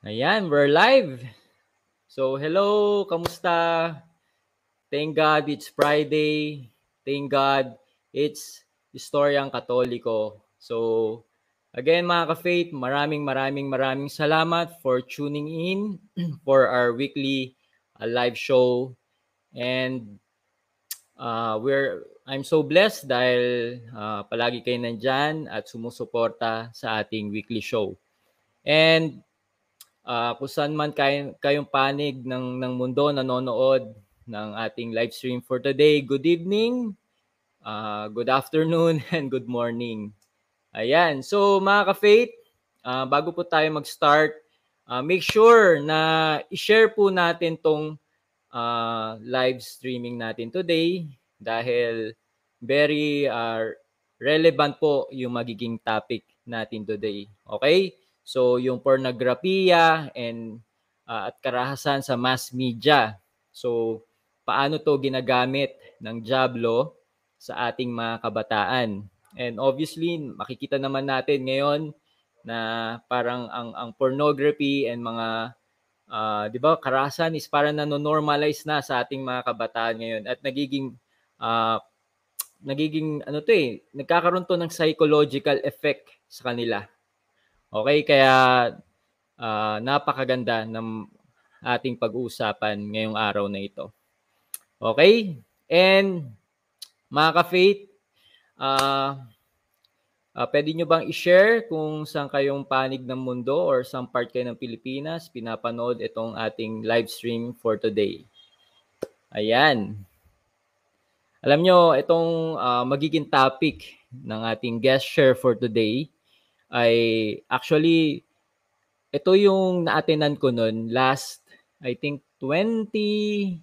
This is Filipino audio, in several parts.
Ayan, we're live. So, hello, kamusta? Thank God it's Friday. Thank God it's Historyang Katoliko. So, again mga ka-faith, maraming maraming maraming salamat for tuning in for our weekly uh, live show. And uh, we're I'm so blessed dahil uh, palagi kayo nandyan at sumusuporta sa ating weekly show. And uh, kung saan man kayo, kayong panig ng, ng mundo nanonood ng ating live stream for today. Good evening, uh, good afternoon, and good morning. Ayan. So mga ka-faith, uh, bago po tayo mag-start, uh, make sure na i-share po natin tong uh, live streaming natin today dahil very uh, relevant po yung magiging topic natin today. Okay? So yung pornografiya and uh, at karahasan sa mass media. So paano to ginagamit ng Diablo sa ating mga kabataan. And obviously, makikita naman natin ngayon na parang ang ang pornography and mga uh, 'di ba, karahasan is parang nano-normalize na sa ating mga kabataan ngayon at nagiging uh, nagiging ano to eh, nagkakaroon to ng psychological effect sa kanila. Okay, kaya uh, napakaganda ng ating pag-uusapan ngayong araw na ito. Okay? And mga ka-faith, uh, uh, pwede nyo bang i-share kung saan kayong panig ng mundo or saan part kayo ng Pilipinas pinapanood itong ating live stream for today. Ayan. Alam nyo, itong uh, magiging topic ng ating guest share for today ay actually ito yung na-attendan ko noon last I think 20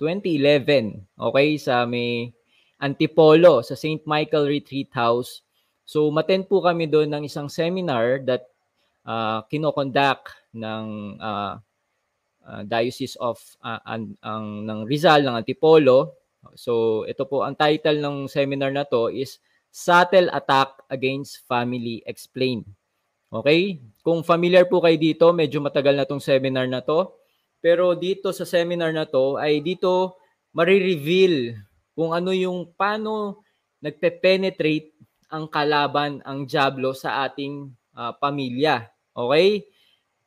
2011 okay sa may Antipolo sa St. Michael Retreat House. So maten po kami doon ng isang seminar that uh, kinokonduct ng uh, uh, Diocese of uh, ang, ang ng Rizal ng Antipolo. So ito po ang title ng seminar na to is Subtle Attack Against Family Explained. Okay? Kung familiar po kayo dito, medyo matagal na tong seminar na to. Pero dito sa seminar na to ay dito marireveal kung ano yung paano nagpe-penetrate ang kalaban, ang Diablo sa ating uh, pamilya. Okay?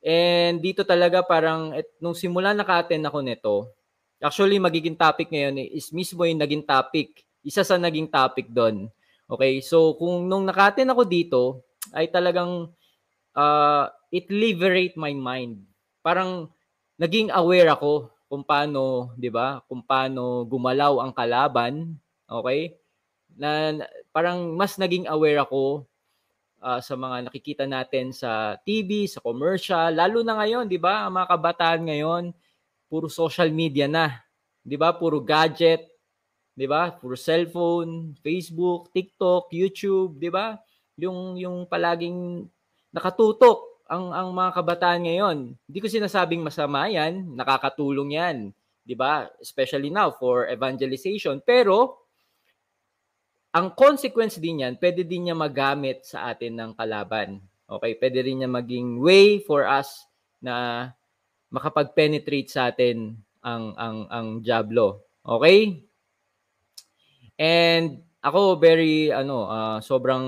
And dito talaga parang et, nung simula naka-attend ako nito, actually magiging topic ngayon is mismo yung naging topic. Isa sa naging topic doon Okay, so kung nung nakatin ako dito, ay talagang uh, it liberate my mind. Parang naging aware ako kung paano, 'di ba? Kung paano gumalaw ang kalaban, okay? Na parang mas naging aware ako uh, sa mga nakikita natin sa TV, sa commercial, lalo na ngayon, 'di ba? Ang mga kabataan ngayon puro social media na. 'Di ba? Puro gadget, 'di ba? Puro cellphone, Facebook, TikTok, YouTube, 'di ba? Yung yung palaging nakatutok ang ang mga kabataan ngayon. Hindi ko sinasabing masama 'yan, nakakatulong 'yan, 'di ba? Especially now for evangelization, pero ang consequence din yan, pwede din niya magamit sa atin ng kalaban. Okay, pwede rin niya maging way for us na makapag-penetrate sa atin ang ang ang Diablo. Okay? And ako very ano, uh, sobrang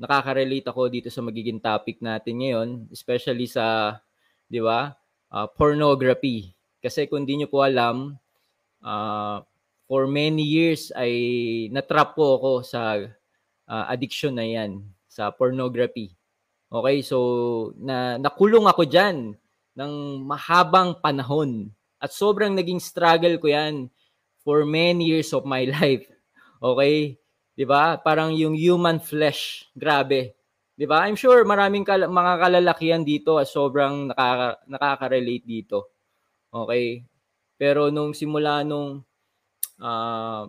nakaka-relate ako dito sa magiging topic natin ngayon, especially sa 'di ba? Uh, pornography. Kasi kung di niyo po alam, uh, for many years ay natrap po ako sa uh, addiction na 'yan sa pornography. Okay, so na nakulong ako diyan ng mahabang panahon at sobrang naging struggle ko 'yan for many years of my life. Okay? 'Di ba? Parang yung human flesh, grabe. 'Di ba? I'm sure maraming kal- mga kalalakihan dito sobrang nakaka- nakaka-relate dito. Okay? Pero nung simula nung uh,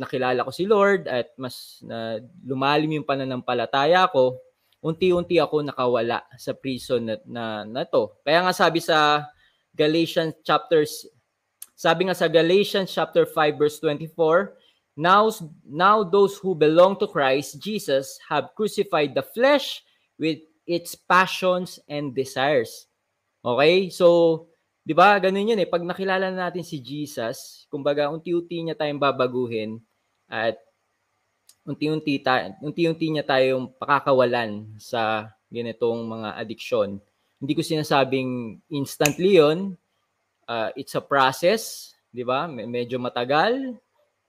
nakilala ko si Lord at mas na lumalim yung pananampalataya ko, unti-unti ako nakawala sa prison na, na, na to. Kaya nga sabi sa Galatians chapters sabi nga sa Galatians chapter 5 verse 24, Now, now those who belong to Christ Jesus have crucified the flesh with its passions and desires. Okay? So, 'di ba? Ganun 'yun eh. Pag nakilala na natin si Jesus, kumbaga unti-unti niya tayong babaguhin at unti-unti ta unti-unti niya tayong pakakawalan sa ganitong mga addiction. Hindi ko sinasabing instantly 'yon. Uh, it's a process, 'di ba? Medyo matagal.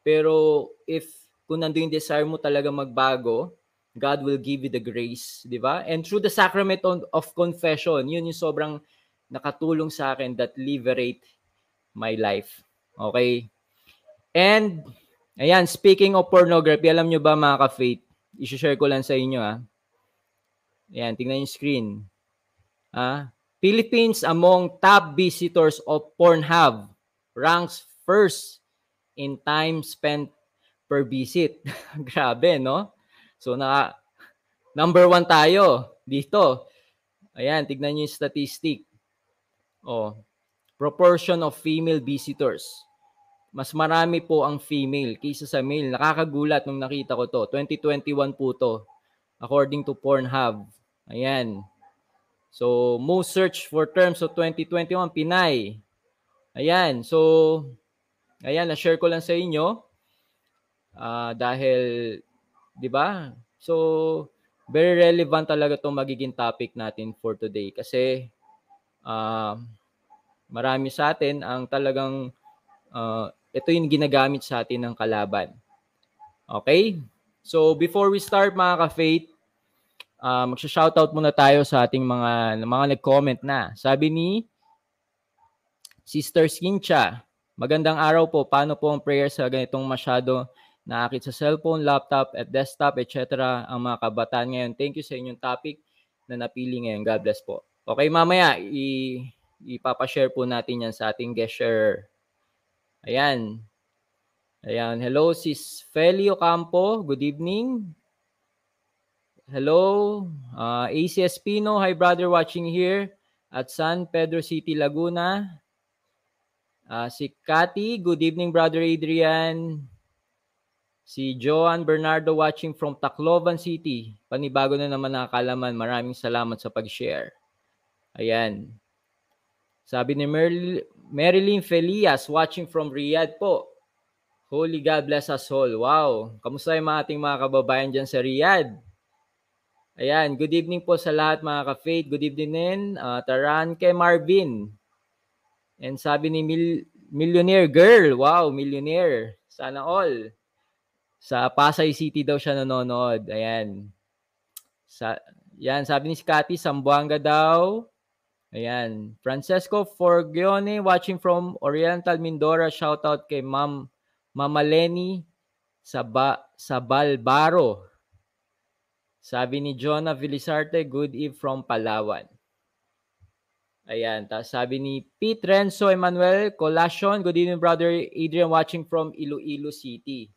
Pero if kung nandoon yung desire mo talaga magbago, God will give you the grace, 'di ba? And through the sacrament of confession, 'yun yung sobrang nakatulong sa akin that liberate my life. Okay? And Ayan, speaking of pornography, alam nyo ba mga ka-faith, isi-share ko lang sa inyo ha. Ah. Ayan, tingnan yung screen. Ah, Philippines among top visitors of Pornhub ranks first in time spent per visit. Grabe, no? So, na number one tayo dito. Ayan, tignan nyo yung statistic. Oh, proportion of female visitors mas marami po ang female kaysa sa male. Nakakagulat nung nakita ko to. 2021 po to. According to Pornhub. Ayan. So, most search for terms of 2021, Pinay. Ayan. So, ayan, na-share ko lang sa inyo. Uh, dahil, di ba? So, very relevant talaga itong magiging topic natin for today. Kasi, uh, marami sa atin ang talagang uh, ito yung ginagamit sa atin ng kalaban. Okay? So, before we start mga ka-faith, uh, magsha-shoutout muna tayo sa ating mga, mga nag-comment na. Sabi ni Sister Skincha, magandang araw po. Paano po ang prayer sa ganitong masyado naakit sa cellphone, laptop, at desktop, etc. ang mga kabataan ngayon? Thank you sa inyong topic na napili ngayon. God bless po. Okay, mamaya, i- ipapashare po natin yan sa ating guest share Ayan. Ayan. Hello, sis Feli Ocampo. Good evening. Hello. Uh, AC Espino. Hi, brother watching here at San Pedro City, Laguna. Uh, si Cathy. Good evening, brother Adrian. Si Joan Bernardo watching from Tacloban City. Panibago na naman nakakalaman. Maraming salamat sa pag-share. Ayan. Sabi ni Merl Marilyn Felias watching from Riyadh po. Holy God bless us all. Wow. Kamusta yung mga ating mga kababayan dyan sa Riyadh? Ayan, good evening po sa lahat mga ka-faith. Good evening din. Uh, Taran kay Marvin. And sabi ni Mil- Millionaire Girl. Wow, millionaire. Sana all. Sa Pasay City daw siya nanonood. Ayan. Sa, yan, sabi ni si Cathy, Sambuanga daw. Ayan. Francesco Forgione watching from Oriental Mindoro. Shout out kay Ma'am Mama Lenny sa, ba, sa Balbaro. Sabi ni Jonah Villisarte, good eve from Palawan. Ayan. Tapos sabi ni Pete Renzo Emmanuel Colacion, good evening brother Adrian watching from Iloilo City.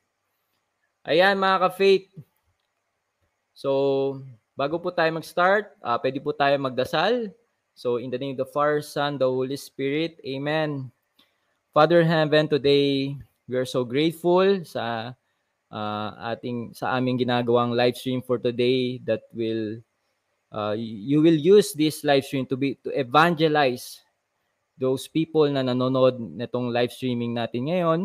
Ayan mga ka-faith. So, bago po tayo mag-start, uh, pwede po tayo magdasal. So in the name of the Father, Son, the Holy Spirit, Amen. Father heaven, today we are so grateful sa uh, ating sa aming ginagawang live stream for today that will uh, you will use this live stream to be to evangelize those people na nanonood nitong live streaming natin ngayon.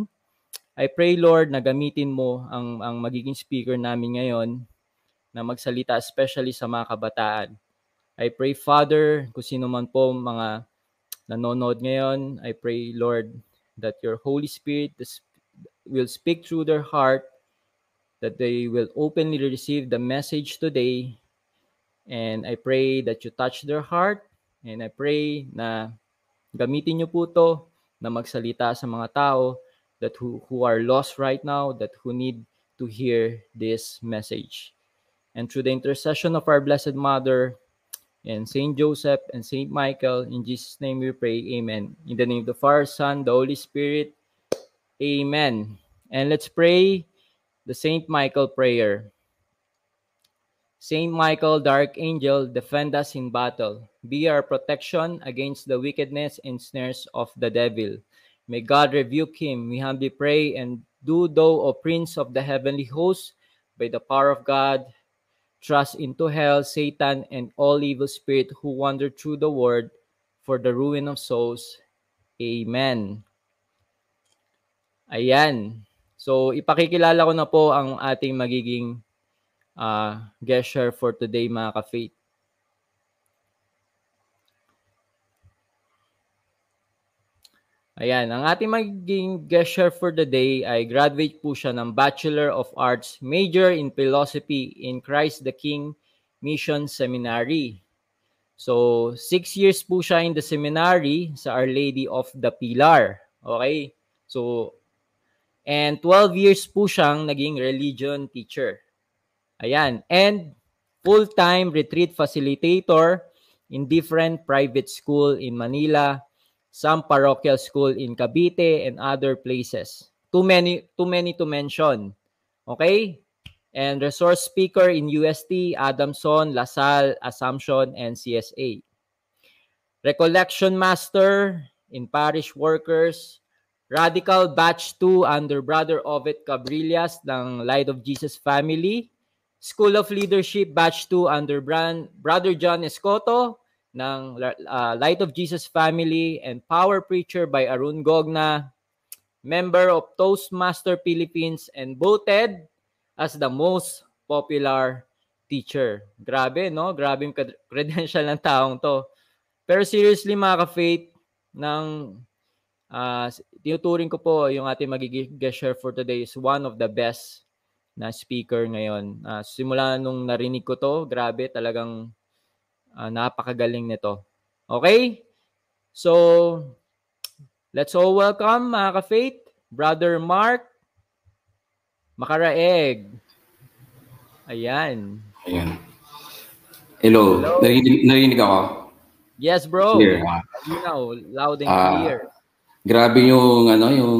I pray Lord na gamitin mo ang ang magiging speaker namin ngayon na magsalita especially sa mga kabataan I pray, Father, kung sino man po mga nanonood ngayon, I pray, Lord, that your Holy Spirit will speak through their heart, that they will openly receive the message today. And I pray that you touch their heart. And I pray na gamitin niyo po to na magsalita sa mga tao that who, who are lost right now, that who need to hear this message. And through the intercession of our Blessed Mother, and Saint Joseph and Saint Michael. In Jesus' name we pray. Amen. In the name of the Father, Son, the Holy Spirit. Amen. And let's pray the Saint Michael prayer. Saint Michael, dark angel, defend us in battle. Be our protection against the wickedness and snares of the devil. May God rebuke him, we humbly pray, and do thou, O Prince of the heavenly host, by the power of God, thrust into hell Satan and all evil spirit who wander through the world, for the ruin of souls. Amen. Ayan. So, ipakikilala ko na po ang ating magiging uh, guest share for today, mga ka-faith. Ayan, ang ating magiging guest share for the day ay graduate po siya ng Bachelor of Arts, major in Philosophy in Christ the King Mission Seminary. So, six years po siya in the seminary sa Our Lady of the Pilar. Okay? So, and 12 years po siyang naging religion teacher. Ayan. And full-time retreat facilitator in different private school in Manila, some parochial school in Cavite and other places. Too many too many to mention. Okay? And resource speaker in UST, Adamson, LaSalle, Assumption, and CSA. Recollection master in parish workers, Radical Batch 2 under Brother Ovid Cabrillas ng Light of Jesus Family, School of Leadership Batch 2 under Brand, Brother John Escoto, ng uh, Light of Jesus Family and Power Preacher by Arun Gogna, member of Toastmaster Philippines and voted as the most popular teacher. Grabe, no? Grabe yung credential ng taong to. Pero seriously, mga ka-faith, ng uh, tinuturing ko po yung ating magiging guest share for today is one of the best na speaker ngayon. Uh, simula nung narinig ko to, grabe, talagang Uh, napakagaling nito. Okay? So, let's all welcome mga ka-faith, Brother Mark Makaraeg. Ayan. Ayan. Hello. Hello. Narinig, narinig ako? Yes, bro. Clear. Now, loud and uh, clear. Grabe yung ano, yung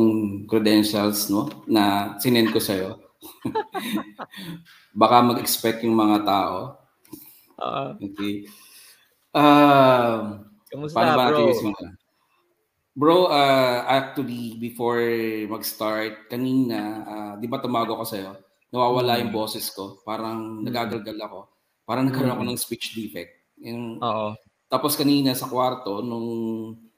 credentials no na sinend ko sa iyo. Baka mag-expect yung mga tao. Uh, okay. Uh, Kamusta, bro? Bro, uh, actually, before mag-start, kanina, uh, di ba tumago ko sa'yo? Nawawala yung mm. boses ko. Parang mm. nagagalgal ako. Parang nagkaroon ako mm. ng speech defect. Yung, Oo. Tapos kanina sa kwarto, nung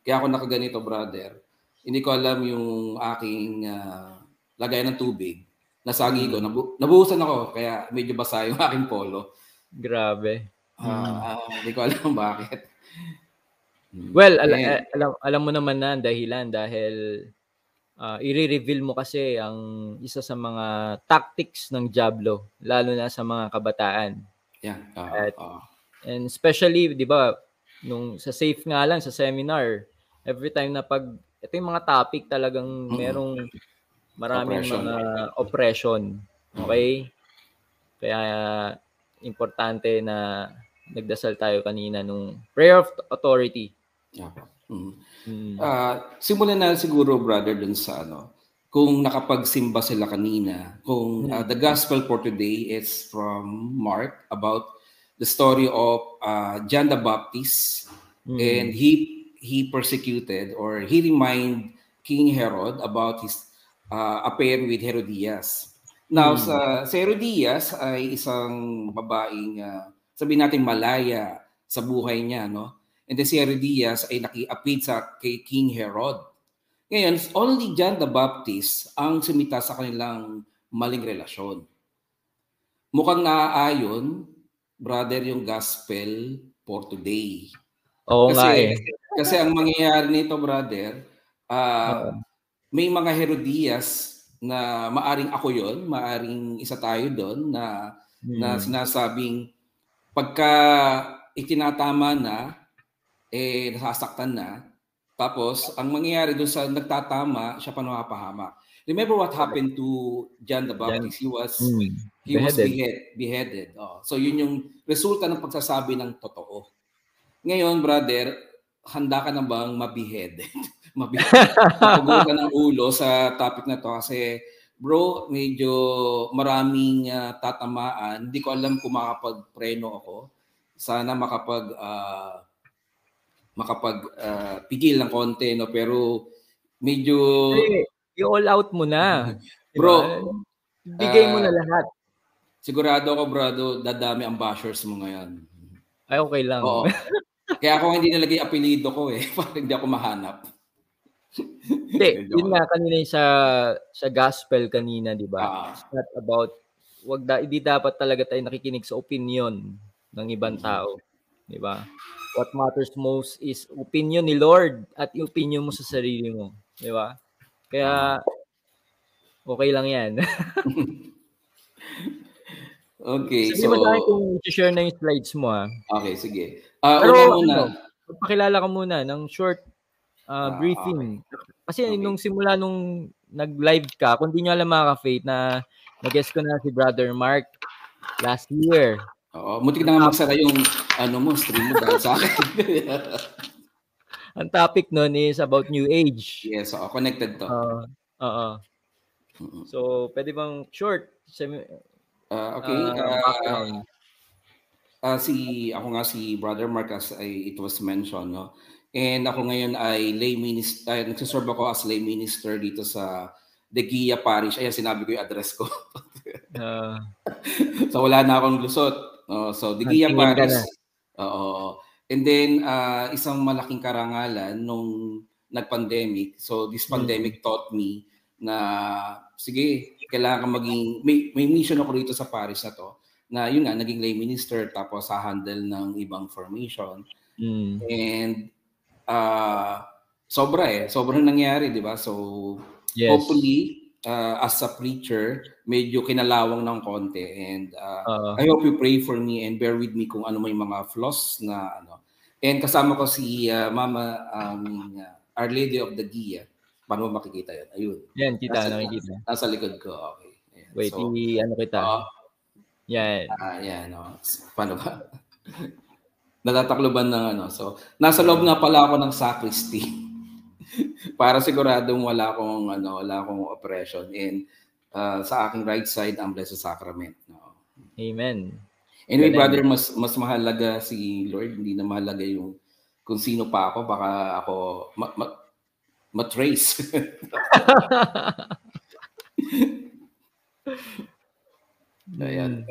kaya ako nakaganito, brother, hindi ko alam yung aking uh, lagay ng tubig. Nasagi ko. Nabu- nabuhusan ako, kaya medyo basa yung aking polo. Grabe. Uh, hindi ko alam bakit. Well, al- yeah. alam alam mo naman na ang dahilan dahil uh, i-reveal mo kasi ang isa sa mga tactics ng Diablo lalo na sa mga kabataan. Yeah. Uh, At, uh. And especially, 'di ba, nung sa safe nga lang sa seminar, every time na pag ito yung mga topic talagang mm-hmm. Maraming oppression. mga oppression. Okay? Kaya importante na nagdasal tayo kanina nung prayer of authority. Yeah. Mm. Mm. Uh, simulan na siguro brother dun sa ano kung nakapagsimba sila kanina kung uh, the gospel for today is from Mark about the story of uh, John the Baptist mm. and he he persecuted or he remind King Herod about his uh, affair with Herodias. Now mm. sa, sa Herodias ay isang babaeng uh, sabi natin malaya sa buhay niya, no? And then si Herodias ay nakiapid sa kay King Herod. Ngayon, only John the Baptist ang sumita sa kanilang maling relasyon. Mukhang naaayon, brother, yung gospel for today. Oo kasi, nga eh. Kasi ang mangyayari nito, brother, uh, may mga Herodias na maaring ako yon, maaring isa tayo doon na hmm. na sinasabing pagka itinatama na, eh, nasasaktan na, tapos, ang mangyayari doon sa nagtatama, siya pa napapahamak. Remember what happened to John the Baptist? He was mm, he beheaded. was behead, beheaded. Oh, so yun yung resulta ng pagsasabi ng totoo. Ngayon, brother, handa ka na bang mabihead? Mapugutan ng ulo sa topic na to kasi bro, medyo maraming uh, tatamaan. Hindi ko alam kung makapag-preno ako. Sana makapag uh, makapag uh, pigil ng konti no pero medyo hey, i-all out mo na. Bro, bigay mo uh, na lahat. Sigurado ako, brado, dadami ang bashers mo ngayon. Ay, okay lang. Oo. Kaya ako hindi nalagay apelido ko eh, para hindi ako mahanap. Hindi, yun nga kanina sa sa gospel kanina, 'di ba? Uh, It's not about wag da, hindi dapat talaga tayo nakikinig sa opinion ng ibang tao, 'di ba? What matters most is opinion ni Lord at yung opinion mo sa sarili mo, 'di ba? Kaya okay lang 'yan. okay, Sabi so mo sa kung i-share na yung slides mo ha. Okay, sige. Uh, Pero muna, ano, pakilala ka muna ng short uh, briefing. Okay. Kasi okay. nung simula nung nag-live ka, kung di nyo alam mga ka-faith na nag-guest ko na si Brother Mark last year. Oo, mutik na nga magsara yung ano mo, stream mo dahil sa akin. Ang topic nun is about New Age. Yes, oo, connected to. Oo. Uh, uh, So, pwede bang short? Semi, uh, okay. Uh, uh, si, ako nga si Brother Marcus, ay, it was mentioned, no? And ako ngayon ay lay minister, ay, nagsiserve ako as lay minister dito sa De Gia Parish. Ayan, sinabi ko yung address ko. uh, so wala na akong lusot. Uh, so, Digia Paris. Oo. And then, uh, isang malaking karangalan nung nag-pandemic. So, this mm. pandemic mm-hmm. taught me na, sige, kailangan maging, may, may mission ako rito sa Paris na to, na yun nga, naging lay minister, tapos sa handle ng ibang formation. Mm. And, uh, sobra eh. Sobrang nangyari, di ba? So, yes. hopefully, uh, as a preacher, medyo kinalawang ng konti. And uh, uh, I hope you pray for me and bear with me kung ano may mga flaws na ano. And kasama ko si uh, Mama um, Our Lady of the Gia. Paano makikita yun? Ayun. Yan, kita, nasa, nakikita. Nasa likod ko. Okay. Ayan. Wait, so, i- ano kita? Uh, yan. Uh, yan, no. Paano ba? Natatakloban ng ano. So, nasa loob nga pala ako ng sacristy. para siguradong wala akong ano, wala akong oppression and uh, sa aking right side ang Blessed Sacrament. No? Amen. Anyway, Amen. brother, mas mas mahalaga si Lord, hindi na mahalaga yung kung sino pa ako, baka ako ma, ma, matrace. Ayan.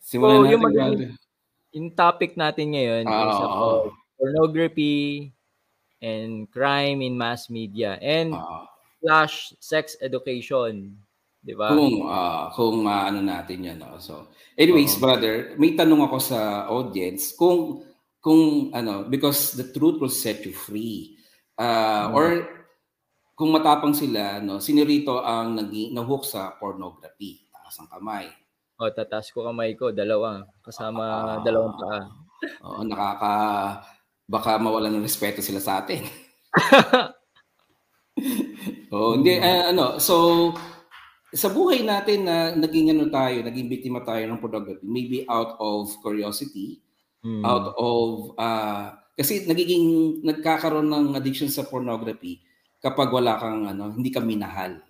Simulan so, natin, yung, brother. Yung topic natin ngayon uh, is about pornography, and crime in mass media and uh, slash sex education. Di ba? Kung, uh, kung uh, ano natin yan. No? So, anyways, uh brother, may tanong ako sa audience kung, kung ano, because the truth will set you free. Uh, uh Or kung matapang sila, no, sino rito ang naging nahook sa pornography? Taas ang kamay. O, oh, tataas ko kamay ko, dalawa. Kasama uh, dalawang paa. Oo, nakaka baka mawalan ng respeto sila sa atin. oh, hindi uh, ano, so sa buhay natin na naging ano tayo, naging biktima tayo ng pornography, maybe out of curiosity, mm. out of uh, kasi nagiging nagkakaroon ng addiction sa pornography kapag wala kang ano, hindi ka minahal.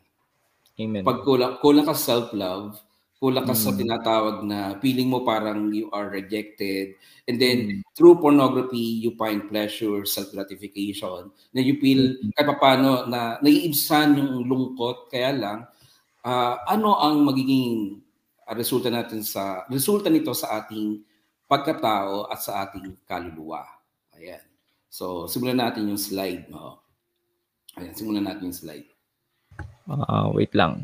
Amen. Pag kulang, kulang ka self-love, kulang ka mm. sa tinatawag na feeling mo parang you are rejected. And then mm. through pornography, you find pleasure, self-gratification. Na you feel mm. kahit paano na naiibsan yung lungkot. Kaya lang, uh, ano ang magiging resulta natin sa resulta nito sa ating pagkatao at sa ating kaluluwa. Ayan. So, simulan natin yung slide. No? Ayan, simulan natin yung slide. Uh, wait lang.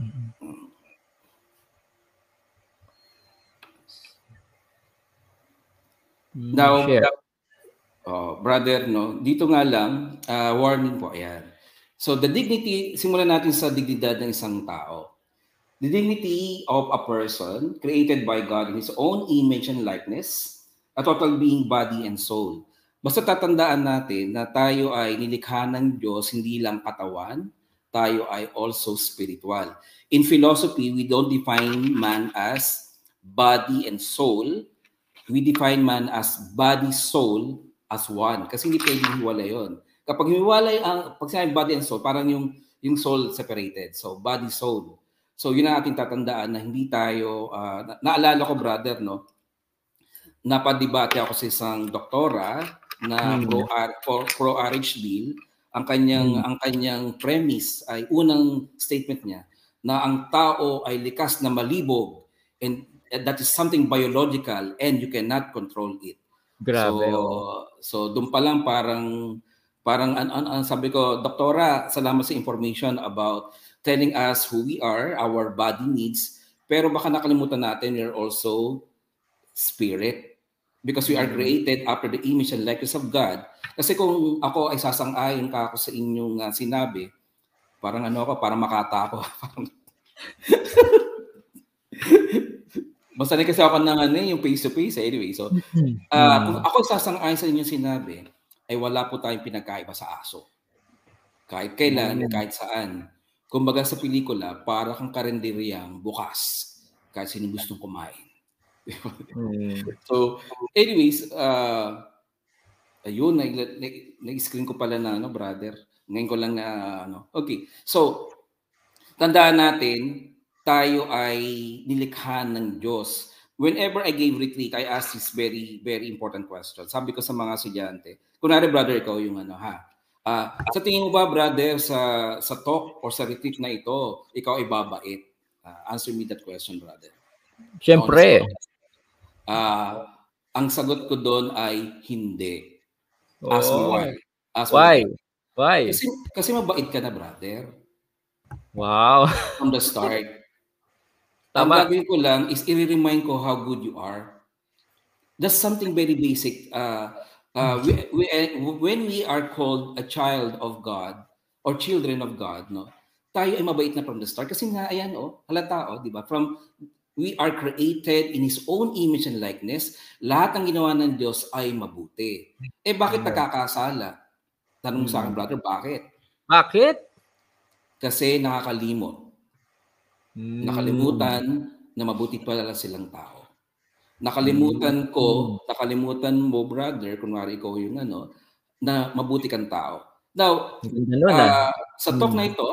Now, share. Oh, brother, no, dito nga lang, uh, warning po, ayan. So the dignity, simulan natin sa dignidad ng isang tao. The dignity of a person created by God in His own image and likeness, a total being, body, and soul. Basta tatandaan natin na tayo ay nilikha ng Diyos, hindi lang katawan, tayo ay also spiritual. In philosophy, we don't define man as body and soul, we define man as body, soul as one. Kasi hindi pwedeng hiwalay yon. Kapag hiwalay ang, pag sinabi body and soul, parang yung, yung soul separated. So, body, soul. So, yun ang ating tatandaan na hindi tayo, uh, na, naalala ko brother, no? Napadibate ako sa isang doktora na hmm. pro, pro, pro RH bill. Ang kanyang, hmm. ang kanyang premise ay unang statement niya na ang tao ay likas na malibog and that is something biological and you cannot control it. Grabe. So, oh. so doon pa lang parang parang an, an, an, sabi ko, Doktora, salamat sa information about telling us who we are, our body needs, pero baka nakalimutan natin we're also spirit because we are mm. created after the image and likeness of God. Kasi kung ako ay sasang-ayon ka ako sa inyong uh, sinabi, parang ano ako, parang makata ako. Basta kasi ako ng ano, yung face-to-face. Eh. Anyway, so, uh, kung ako sasang-ayon sa inyong sinabi, ay wala po tayong pinagkaiba sa aso. Kahit kailan, mm. kahit saan. Kumbaga sa pelikula, para kang karinderyang bukas kahit sino gustong kumain. mm. So, anyways, uh, ayun, nag-screen ko pala na, ano, brother. Ngayon ko lang na, ano. Okay, so, tandaan natin, tayo ay nilikha ng Diyos. Whenever I gave retreat, I asked this very, very important question. Sabi ko sa mga estudyante, kunwari brother, ikaw yung ano ha, uh, sa tingin mo ba brother, sa, sa talk or sa retreat na ito, ikaw ay babait? Uh, answer me that question brother. Siyempre. Uh, ang sagot ko doon ay hindi. Ask oh. me why. Ask why? Me why? Kasi, kasi mabait ka na brother. Wow. From the start. Tama. Ang gagawin ko lang is i-remind ko how good you are. That's something very basic. Uh, uh, we, we, when we are called a child of God or children of God, no, tayo ay mabait na from the start. Kasi nga, ayan, oh, halata, oh, di ba? From, we are created in His own image and likeness. Lahat ng ginawa ng Diyos ay mabuti. Eh, bakit nagkakasala? Tanong sa akin, brother, bakit? Bakit? Kasi nakakalimot. Mm. Nakalimutan na mabuti pala silang tao. Nakalimutan ko, mm. nakalimutan mo brother, kunwari ikaw yung ano, na mabuti kang tao. Now, uh, sa talk mm. na ito,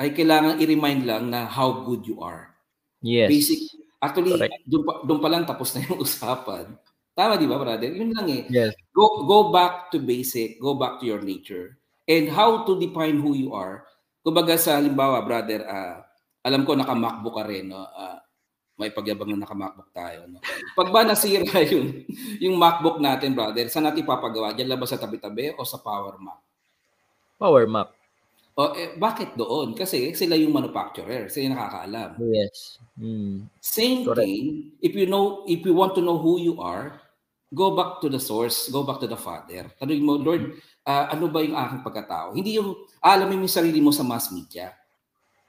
ay kailangan i-remind lang na how good you are. Yes. Basic. Actually, doon pa, doon pa lang tapos na yung usapan. Tama di ba, brother? Yun lang eh. Yes. Go, go back to basic. Go back to your nature. And how to define who you are Kumbaga sa halimbawa, brother, uh, alam ko naka-MacBook ka rin, no? Uh, may pagyabang na naka-MacBook tayo. No? Pag ba nasira yung, yung MacBook natin, brother, saan natin papagawa? Diyan lang ba sa tabi-tabi o sa Power Mac? Power Mac. O, eh, bakit doon? Kasi sila yung manufacturer. Sila yung nakakaalam. Yes. Mm. Same Correct. thing, if you know, if you want to know who you are, go back to the source, go back to the Father. Tanungin mo, Lord, uh, ano ba yung aking pagkatao? Hindi yung alamin mo yung sarili mo sa mass media.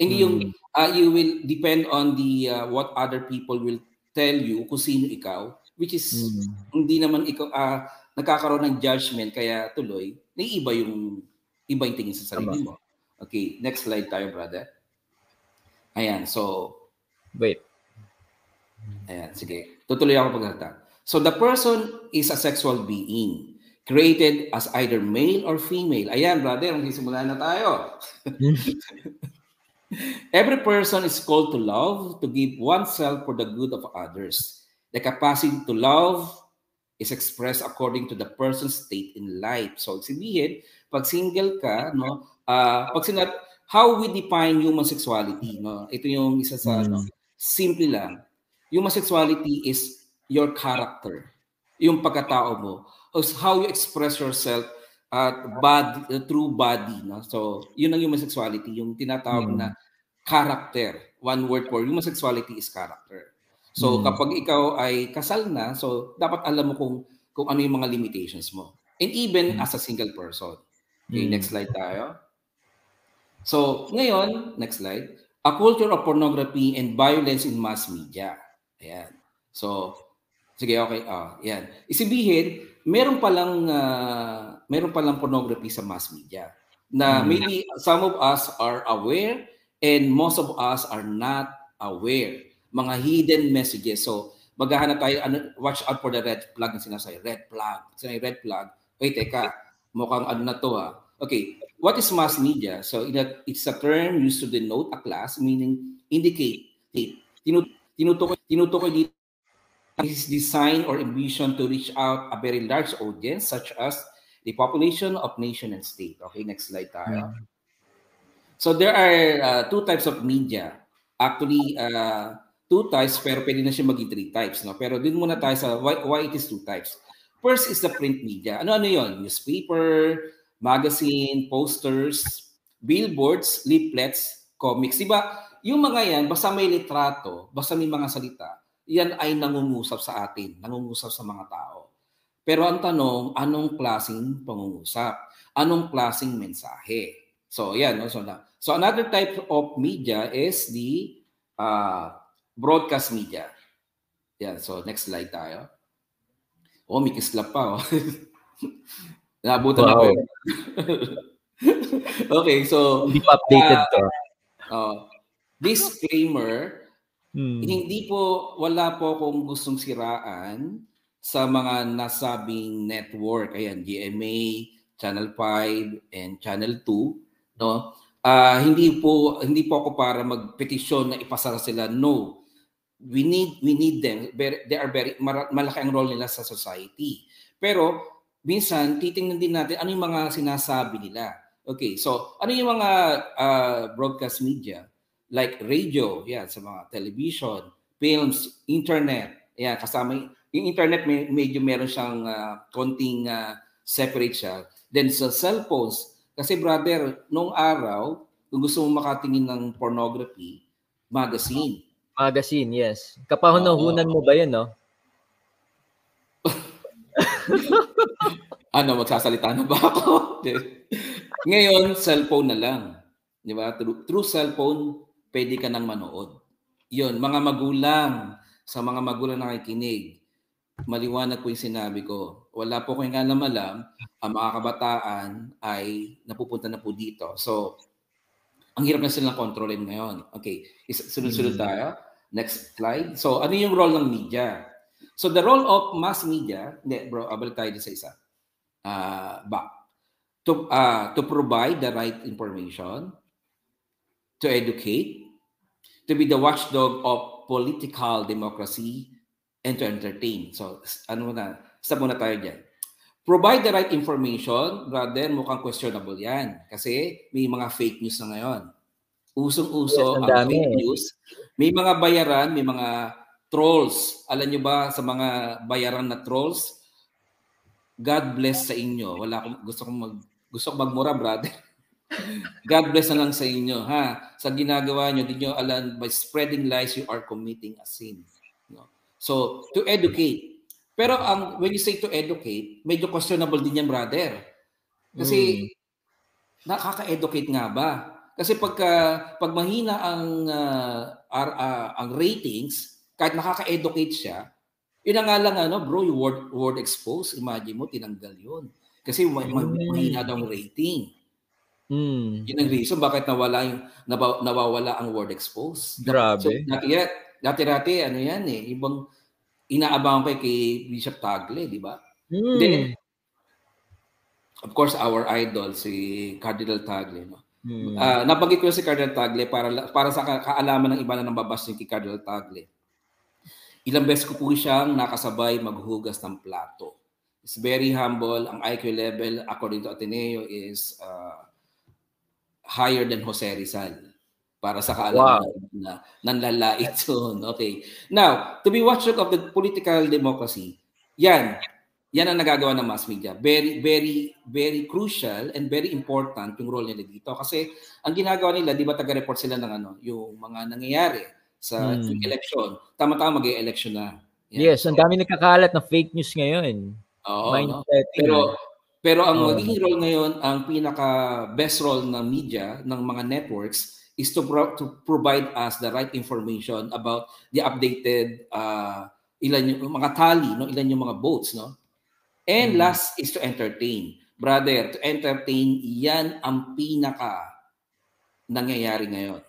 Hindi mm. yung uh, you will depend on the uh, what other people will tell you kung sino ikaw which is mm. hindi naman ikaw uh, nagkakaroon ng judgment kaya tuloy naiiba yung iba yung tingin sa sarili mo. Okay, next slide tayo, brother. Ayan, so wait. Ayan, sige. Tutuloy ako pagkata. So the person is a sexual being created as either male or female. Ayan, brother, magsisimula na tayo. Every person is called to love, to give oneself for the good of others. The capacity to love is expressed according to the person's state in life. So, sabihin, pag single ka, no, uh, pag sinat, how we define human sexuality, no? Ito yung isa sa, mm. no, simple lang. Human sexuality is your character, yung pagkatao mo how you express yourself at body, uh, true body. No? So, yun ang human sexuality, yung tinatawag mm. na character. One word for human sexuality is character. So, mm. kapag ikaw ay kasal na, so dapat alam mo kung kung ano yung mga limitations mo. And even mm. as a single person. Okay, mm. next slide tayo. So, ngayon, next slide. A culture of pornography and violence in mass media. Ayan. So, sige, okay. Oh, yan. Isibihin, meron palang uh, meron palang pornography sa mass media na mm. maybe some of us are aware and most of us are not aware. Mga hidden messages. So maghahanap tayo ano, watch out for the red flag na sinasabi red flag. Sinasabi red flag. Wait teka. Mukhang ano na to ha ah. okay. What is mass media? So it's a term used to denote a class meaning indicate tinutukoy tinutukoy dito. Is designed or envisioned to reach out a very large audience such as the population of nation and state. Okay, next slide tayo. Yeah. So there are uh, two types of media. Actually, uh, two types pero pwede na siya maging three types. No? Pero din muna tayo sa why, why it is two types. First is the print media. Ano-ano yon? Newspaper, magazine, posters, billboards, leaflets, comics. Diba? Yung mga yan, basta may litrato, basta may mga salita, yan ay nangungusap sa atin, nangungusap sa mga tao. Pero ang tanong, anong klaseng pangungusap? Anong klaseng mensahe? So, yan. No? So, na, so, another type of media is the uh, broadcast media. Yan. So, next slide tayo. Oh, may kislap pa. Oh. Nabutan wow. ako. okay, so... Hindi pa updated uh, to. Uh, disclaimer, hmm. hindi po, wala po akong gustong siraan sa mga nasabing network. Ayan, GMA, Channel 5, and Channel 2. No? Uh, hindi po hindi po ako para magpetisyon na ipasara sila. No. We need we need them. They are very malaki ang role nila sa society. Pero minsan titingnan din natin ano yung mga sinasabi nila. Okay, so ano yung mga uh, broadcast media like radio, yeah, sa mga television, films, internet, yeah, kasama yung internet may, medyo meron siyang uh, konting uh, separate siya. Then sa cellphones, kasi brother, nung araw, kung gusto mo makatingin ng pornography, magazine. Magazine, yes. Kapahunahunan mo ba yan, no? ano, magsasalita na ba ako? Ngayon, cellphone na lang. Di ba? Through, through cellphone, pwede ka nang manood. Yun, mga magulang, sa mga magulang na nakikinig, maliwanag po yung sinabi ko. Wala po kayong alam-alam, ang mga kabataan ay napupunta na po dito. So, ang hirap na silang kontrolin ngayon. Okay, sunod-sunod mm. tayo. Next slide. So, ano yung role ng media? So, the role of mass media, hindi bro, abal tayo sa isa. Uh, back. To, uh, to provide the right information, to educate, to be the watchdog of political democracy, and to entertain. So, ano muna, stop muna tayo dyan. Provide the right information, brother, mukhang questionable yan. Kasi may mga fake news na ngayon. Usong-uso yes, ang fake news. May mga bayaran, may mga trolls. Alam nyo ba sa mga bayaran na trolls? God bless sa inyo. Wala akong, gusto kong mag, gusto kong magmura, brother. God bless na lang sa inyo, ha? Sa ginagawa nyo, di nyo alam, by spreading lies, you are committing a sin. So, to educate. Pero ang when you say to educate, medyo questionable din yan, brother. Kasi mm. nakaka-educate nga ba? Kasi pagka pag mahina ang uh, ar, uh, ang ratings, kahit nakaka-educate siya, yun nga lang ano, bro, yung word word expose, imagine mo tinanggal 'yun. Kasi may, mm. mahina daw ang rating. Mm. Yun ang reason bakit nawala yung nawawala ang word expose. Grabe. So, dati, Dati-dati, ano yan eh, ibang inaabangan ko kay Bishop Tagle, di ba? Mm. Then, of course, our idol, si Cardinal Tagle. No? Mm. Uh, nabanggit ko si Cardinal Tagle para, para sa kaalaman ng iba na nambabas kay Cardinal Tagle. Ilang beses ko po siyang nakasabay maghugas ng plato. It's very humble. Ang IQ level, according to Ateneo, is uh, higher than Jose Rizal para sa kaalaman wow. na nanlalait soon. Okay. Now, to be watchdog of the political democracy, yan, yan ang nagagawa ng mass media. Very, very, very crucial and very important yung role nila dito. Kasi ang ginagawa nila, di ba taga-report sila ng ano, yung mga nangyayari sa hmm. election. Tama-tama mag-election na. Yan. Yes, ang dami nagkakalat na fake news ngayon. Oo. No? Pero pero ang magiging role ngayon, ang pinaka best role ng media, ng mga networks, is to, pro- to provide us the right information about the updated uh, ilan yung mga tally, no? ilan yung mga votes. No? And mm. last is to entertain. Brother, to entertain, yan ang pinaka nangyayari ngayon.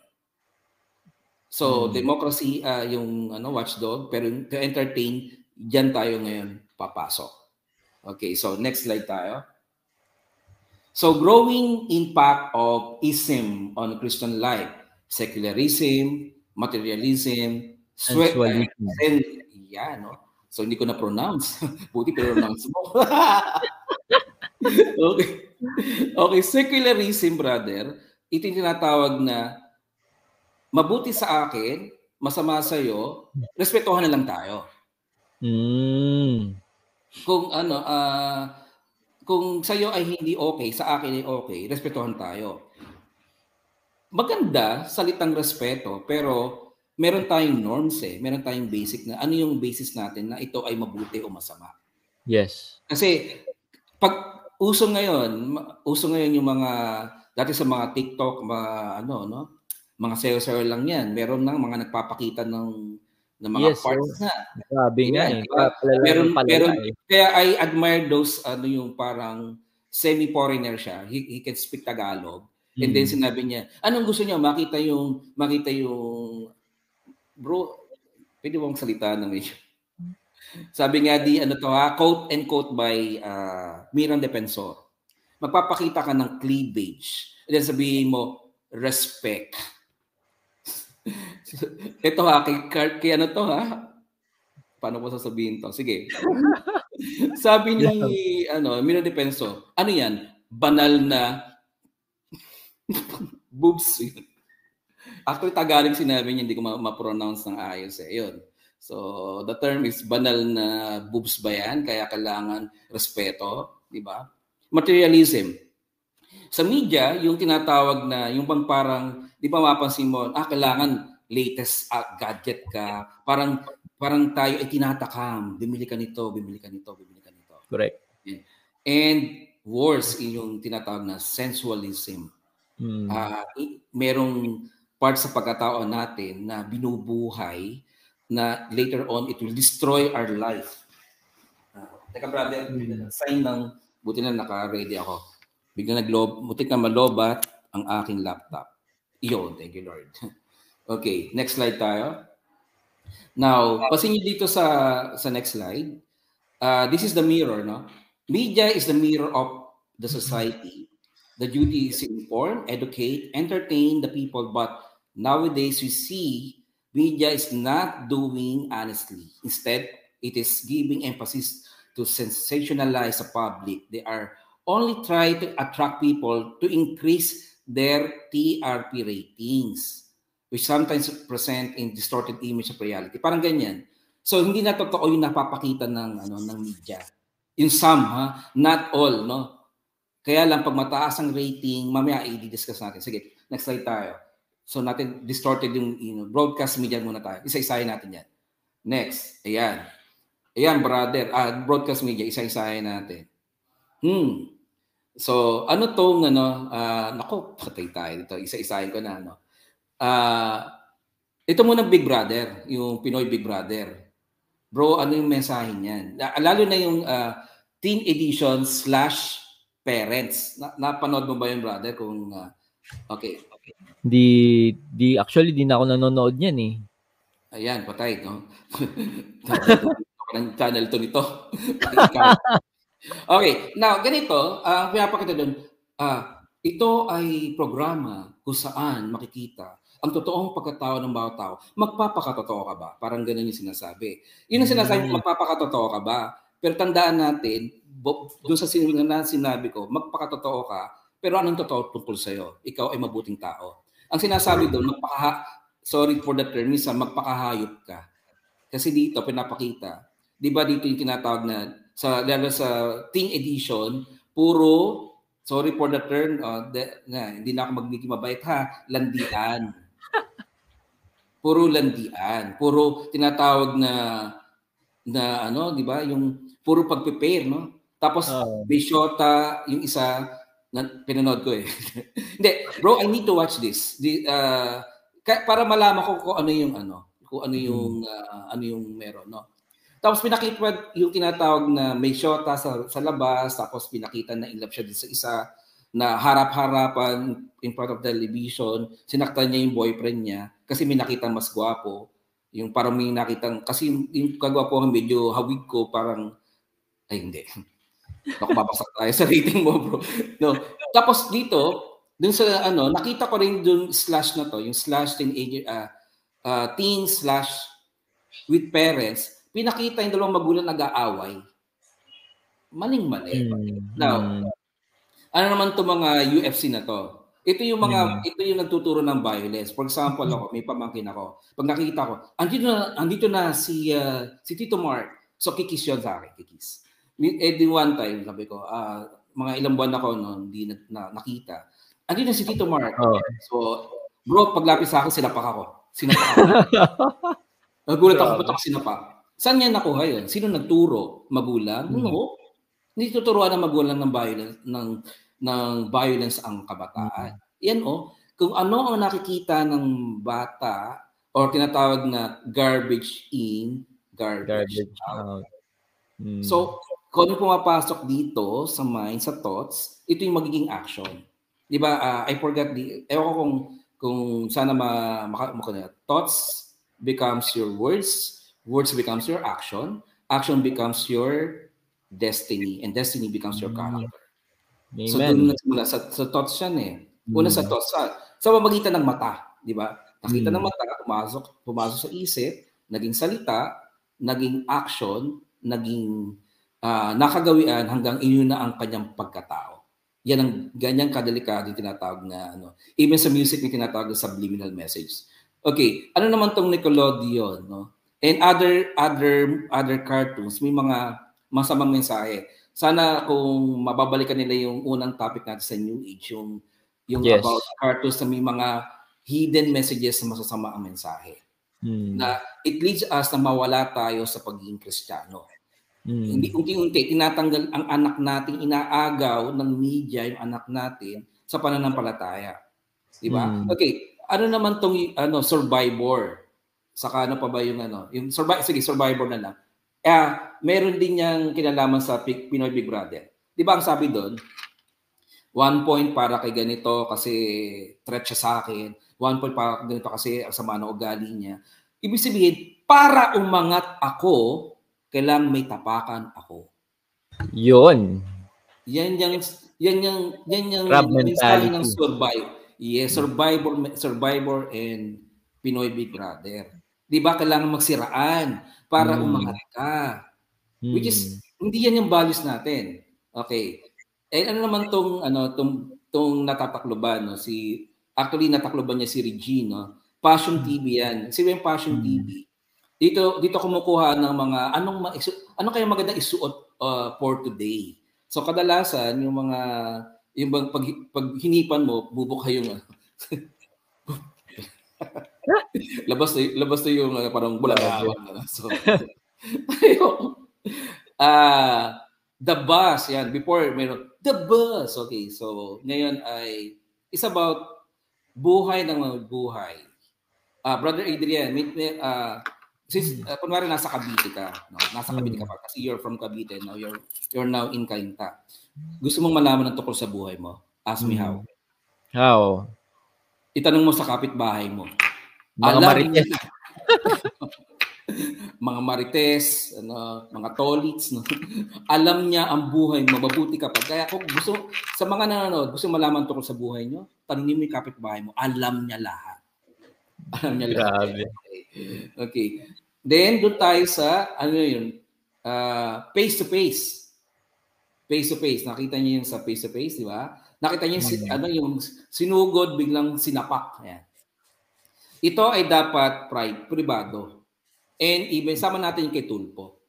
So, mm. democracy uh, yung ano watchdog, pero to entertain, diyan tayo ngayon papasok. Okay, so next slide tayo. So growing impact of ism on Christian life, secularism, materialism, sweat, and yeah, no? So hindi ko na pronounce. Buti pronounce mo. okay. Okay, secularism, brother, ito yung tinatawag na mabuti sa akin, masama sa iyo, respetuhan na lang tayo. Mm. kung ano, uh, kung sa iyo ay hindi okay, sa akin ay okay, respetuhan tayo. Maganda salitang respeto, pero meron tayong norms eh, meron tayong basic na ano yung basis natin na ito ay mabuti o masama. Yes. Kasi pag uso ngayon, uso ngayon yung mga dati sa mga TikTok, mga ano no, mga sayo-sayo lang 'yan. Meron nang mga nagpapakita ng ng mga yes, parts so, na. Grabe nga eh. Diba? Meron, meron, eh. kaya I admire those ano yung parang semi-foreigner siya. He, he can speak Tagalog. Mm. And then hmm. sinabi niya, anong gusto niya? Makita yung makita yung bro, pwede bang salita ng medyo? Sabi nga di ano to ha, quote and quote by uh, Miran Defensor. Magpapakita ka ng cleavage. And then sabihin mo, respect. Ito ha, kay, kay ano to ha? Paano ko sasabihin to? Sige. Sabi ni ano, Miran Defensor, ano yan? Banal na boobs. Actually, Tagalog sinabi niya, hindi ko ma-pronounce ng ayos eh. Yun. So, the term is banal na boobs ba yan? Kaya kailangan respeto, di ba? Materialism. Sa media, yung tinatawag na, yung bang parang, di ba mapansin mo, ah, kailangan latest uh, gadget ka. Parang, parang tayo ay tinatakam. Bimili ka nito, bimili ka nito, bimili ka nito. Correct. And worse, yung tinatawag na sensualism. Hmm. Uh, merong part sa pagkatao natin na binubuhay na later on it will destroy our life. Uh, teka brother, mm. sign ng buti na naka-ready ako. Bigla naglob, buti na malobat ang aking laptop. Iyon, thank you Lord. okay, next slide tayo. Now, pasin niyo dito sa sa next slide. Uh, this is the mirror, no? Media is the mirror of the society. The duty is to inform, educate, entertain the people, but nowadays we see media is not doing honestly. Instead, it is giving emphasis to sensationalize the public. They are only trying to attract people to increase their TRP ratings, which sometimes present in distorted image of reality. Parang ganyan. So hindi na totoo yung napapakita ng ano ng media. In some, ha, not all, no. Kaya lang pag mataas ang rating, mamaya i-discuss natin. Sige, next slide tayo. So natin distorted yung you know, broadcast media muna tayo. Isa-isahin natin yan. Next, ayan. Ayan, brother. Ah, broadcast media, isa-isahin natin. Hmm. So, ano tong ano, uh, nako, patay tayo dito. Isa-isahin ko na ano. Uh, ito muna Big Brother, yung Pinoy Big Brother. Bro, ano yung mensahe niyan? Lalo na yung uh, teen edition slash parents. Na, napanood mo ba yun, brother? Kung uh, okay, Di, di, actually, di na ako nanonood niyan eh. Ayan, patay, no? channel to nito. okay, now, ganito, ang uh, pinapakita doon, uh, ito ay programa kung saan makikita ang totoong pagkatao ng bawat tao. Magpapakatotoo ka ba? Parang ganun yung sinasabi. Yun ang sinasabi, mm. magpapakatotoo ka ba? Pero tandaan natin, doon sa sinabi ko, magpakatotoo ka, pero anong totoo tungkol sa'yo? Ikaw ay mabuting tao. Ang sinasabi doon, magpaka sorry for the term, minsan magpakahayop ka. Kasi dito, pinapakita. Di ba dito yung tinatawag na, sa, lalo sa teen edition, puro, sorry for the term, uh, de, na, hindi na ako magiging mabait ha, landian. Puro landian. Puro tinatawag na, na ano, di ba, yung puro pag-prepare, no? Tapos, uh, Bishota, yung isa, na, pinanood ko eh. Hindi, bro, I need to watch this. The, uh, para malaman ko kung ano yung ano, kung ano yung uh, ano yung meron, no. Tapos pinakita yung tinatawag na may shota sa, sa labas, tapos pinakita na in love siya sa isa na harap-harapan in front of the television, sinaktan niya yung boyfriend niya kasi may nakita mas gwapo. Yung parang may nakitang, kasi yung, kagwapo medyo hawig ko, parang, ay hindi. Baka babaksak tayo sa rating mo, bro. No. Tapos dito, dun sa ano, nakita ko rin dun slash na to, yung slash teenager, uh, uh, teen slash with parents, pinakita yung dalawang magulang nag-aaway. Maling-mali. Mm. Now, ano naman to mga UFC na to? Ito yung mga mm. ito yung nagtuturo ng violence. For example, ako, may pamangkin ako. Pag nakita ko, andito na andito na si uh, si Tito Mark. So kikis yun sa akin, kikis. eh, di one time, sabi ko, uh, mga ilang buwan ako noon, hindi na, na, nakita. Andi na si Tito Mark. Oh. So, bro, paglapit sa akin, sinapak ako. Sinapak ako. Nagulat ako, ba't ako sinapak? Saan niya nakuha yun? Sino nagturo? Magulang? Hmm. No. Hindi tuturuan ng magulang ng violence, ng, ng violence ang kabataan. Hmm. Yan oh, kung ano ang nakikita ng bata or tinatawag na garbage in, garbage, garbage out. out. Hmm. So, kung ano pumapasok dito sa mind, sa thoughts, ito yung magiging action. Di ba? Uh, I forgot the, ewan ko kung, kung sana ma, maka, maka, thoughts becomes your words, words becomes your action, action becomes your destiny, and destiny becomes your character. Amen. So doon nagsimula sa, sa thoughts yan eh. Una mm. sa thoughts, sa, sa pamagitan ng mata, di ba? Nakita mm. ng mata, pumasok, pumasok sa isip, naging salita, naging action, naging uh, nakagawian hanggang iyon na ang kanyang pagkatao. Yan ang ganyang kadelikado yung tinatawag na ano. Even sa music yung tinatawag na subliminal message. Okay, ano naman tong Nickelodeon, no? And other other other cartoons, may mga masamang mensahe. Sana kung mababalikan nila yung unang topic natin sa New Age, yung yung yes. about cartoons na may mga hidden messages na masasama ang mensahe. Hmm. Na it leads us na mawala tayo sa pagiging Kristiyano. Mm. Hindi unti-unti tinatanggal ang anak natin, inaagaw ng media yung anak natin sa pananampalataya. Di ba? Mm. Okay, ano naman tong ano survivor? Saka ano pa ba yung ano? Yung survivor, sige, survivor na lang. Eh, meron din niyang kinalaman sa Pinoy Big Brother. Di ba ang sabi doon? One point para kay ganito kasi threat siya sa akin. One point para kay ganito kasi ang sama ng ugali niya. Ibig sabihin, para umangat ako, kailangan may tapakan ako. Yon. Yan yung yan yung yan yung mentality ng survive. Yes, survivor survivor and Pinoy Big Brother. 'Di ba kailangan magsiraan para hmm. umangat ka. Hmm. Which is hindi yan yung values natin. Okay. Eh ano naman tong ano tong tong natatakloban no si actually natakloban niya si Regine Passion TV yan. Si yung Passion hmm. TV dito dito kumukuha ng mga anong ano kaya maganda isuot uh, for today. So kadalasan yung mga yung bang pag, pag hinipan mo bubukay yung labas na, labas na yung uh, parang bulagawan. Uh, so uh, the bus yan before meron the bus okay so ngayon ay is about buhay ng mga buhay uh, brother Adrian may, uh, Since, uh, kunwari nasa Cavite ka, no? nasa Cavite ka pa, kasi you're from Cavite, now you're, you're now in Cainta. Gusto mong malaman ng tungkol sa buhay mo? Ask me how. How? Itanong mo sa kapitbahay mo. Mga Alam marites. mga marites, ano, mga tolits, no? alam niya ang buhay mo, mabuti ka pa. Kaya kung gusto, sa mga nanonood, gusto malaman tungkol sa buhay nyo, tanongin mo yung kapitbahay mo, alam niya lahat. Alam niya lahat. Grabe. Okay. Then, doon tayo sa, ano yun, uh, face-to-face. Face-to-face. Nakita niyo yung sa face-to-face, di ba? Nakita niyo si, ano, yung sinugod, biglang sinapak. Ayan. Ito ay dapat private, privado. And even, sama natin kay Tulpo.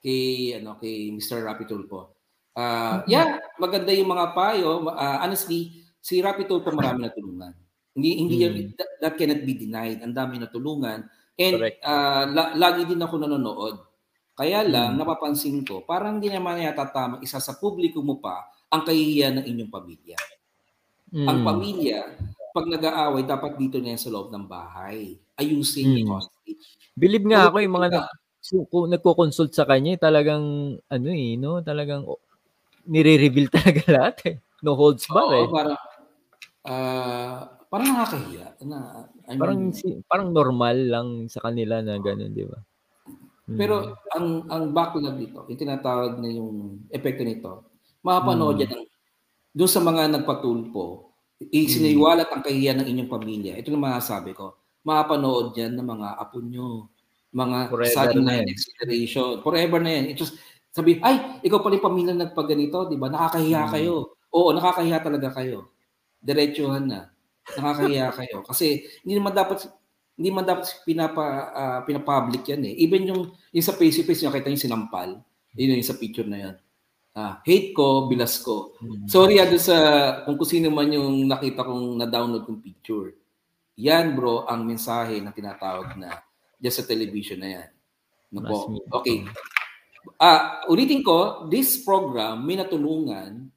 Kay, ano, kay Mr. Rapi Tulpo. Uh, yeah, maganda yung mga payo. Uh, honestly, si Rapi Tulpo marami na tulungan. Hindi, hindi hmm. that, that cannot be denied. Ang dami na tulungan And uh, la- lagi din ako nanonood. Kaya lang, hmm. napapansin ko, parang hindi naman yata tama isa sa publiko mo pa ang kahihiyan ng inyong pamilya. Hmm. Ang pamilya, pag nag-aaway, dapat dito na sa loob ng bahay. Ayusin hmm. yung conflict. Believe nga ako yung mga na, kung nagko-consult sa kanya, talagang ano eh, no? Talagang oh, nire-reveal talaga lahat eh. No holds bar Oo, eh. Parang, uh, parang nakakahiya. Na, I mean, parang si, parang normal lang sa kanila na gano'n, di ba? Hmm. Pero ang ang backlog dito, yung tinatawag na yung epekto nito, mapapanood hmm. yan ng, doon sa mga nagpatulpo, isiniwalat ang kahiyan ng inyong pamilya. Ito na masasabi ko. Mapapanood yan ng mga apo nyo, mga sudden na next generation. Forever na yan. Ito, sabi, ay, ikaw pala yung pamilya nagpaganito, di ba? Nakakahiya hmm. kayo. Oo, nakakahiya talaga kayo. Diretsuhan na nakakahiya kayo kasi hindi naman dapat hindi man dapat pinapa uh, pinapublic yan eh. Even yung yung sa face to face nakita niyo sinampal. Yun yung sa picture na yan. Ah, hate ko, bilas ko. Mm-hmm. Sorry ah, sa kung kusino man yung nakita kong na-download kong picture. Yan bro ang mensahe na tinatawag na just sa television na yan. No po. Okay. Ah, ulitin ko, this program may natulungan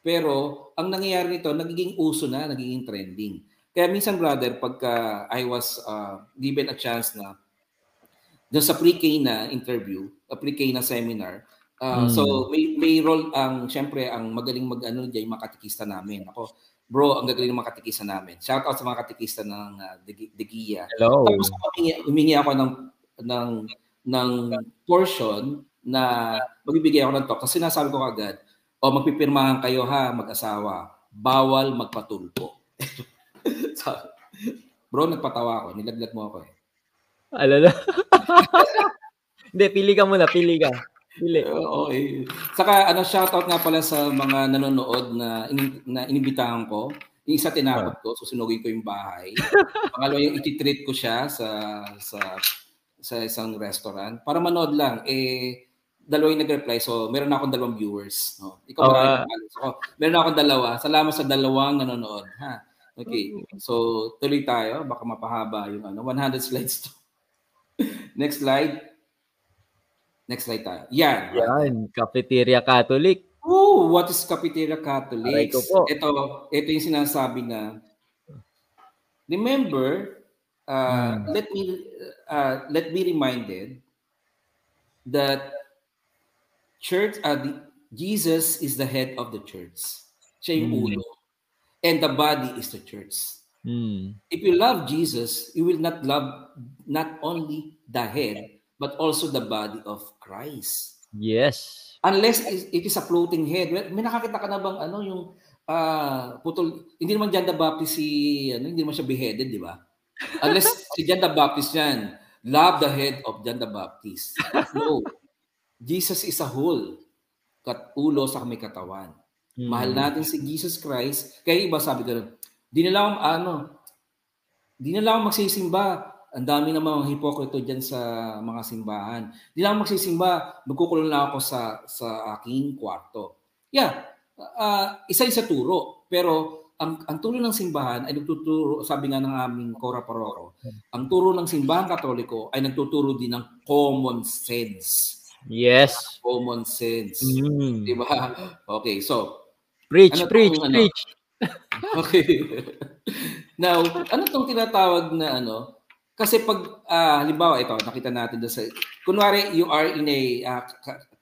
pero ang nangyayari nito nagiging uso na, nagiging trending. Kaya minsan brother, pagka I was uh, given a chance na doon sa pre-K na interview, a pre-K na seminar, Uh, mm. So may may role ang syempre ang magaling mag-ano diyan yung mga katikista namin. Ako, bro, ang gagaling ng mga katikista namin. Shout out sa mga katikista ng uh, Degia. Hello. Tapos humingi, humingi ako ng ng ng portion na magbibigay ako ng talk. Kasi sinasabi ko agad, o oh, magpipirmahan kayo ha, mag-asawa. Bawal magpatulpo. so, bro, nagpatawa ako. Nilaglag mo ako eh. Alala. Hindi, pili ka muna, pili ka. Dili. Okay. Saka ano shoutout nga pala sa mga nanonood na in, na inibitahan ko. Yung isa tinakot ko, susunugin ko yung bahay. Pangalawa yung iti-treat ko siya sa sa sa isang restaurant para manood lang. Eh dalawa yung nag-reply. So, meron na akong dalawang viewers. No? Ikaw oh, uh, so, meron na akong dalawa. Salamat sa dalawang nanonood. Ha? Okay. So, tuloy tayo. Baka mapahaba yung ano. 100 slides to. Next slide. Next slide tayo. Yan. Yan, Cafeteria Catholic. Oh, what is Cafeteria Catholic? Ito, ito yung sinasabi na remember, uh, hmm. let me uh, let me reminded that church uh, the, Jesus is the head of the church. Siya yung hmm. ulo. And the body is the church. Hmm. If you love Jesus, you will not love not only the head, but also the body of Christ. Yes. Unless it is a floating head. May nakakita ka na bang ano yung uh, putol, hindi naman John the Baptist si, ano, hindi naman siya beheaded, di ba? Unless si John the Baptist yan, love the head of John the Baptist. No. Jesus is a whole. Kat ulo sa may katawan. Hmm. Mahal natin si Jesus Christ. Kaya iba sabi ko, di na lang ano, di na lang magsisimba ang dami ng mga hipokrito diyan sa mga simbahan. Di lang magsisimba, magkukulong lang ako sa sa aking kwarto. Yeah, uh, isa sa turo. Pero ang, ang turo ng simbahan ay nagtuturo, sabi nga ng aming Cora Paroko, ang turo ng simbahan katoliko ay nagtuturo din ng common sense. Yes. Common sense. Mm. Di ba? Okay, so. Preach, ano preach, tong, ano? preach. okay. Now, ano tong tinatawag na ano, kasi pag, uh, halimbawa, ito, nakita natin doon sa, kunwari, you are in a, uh,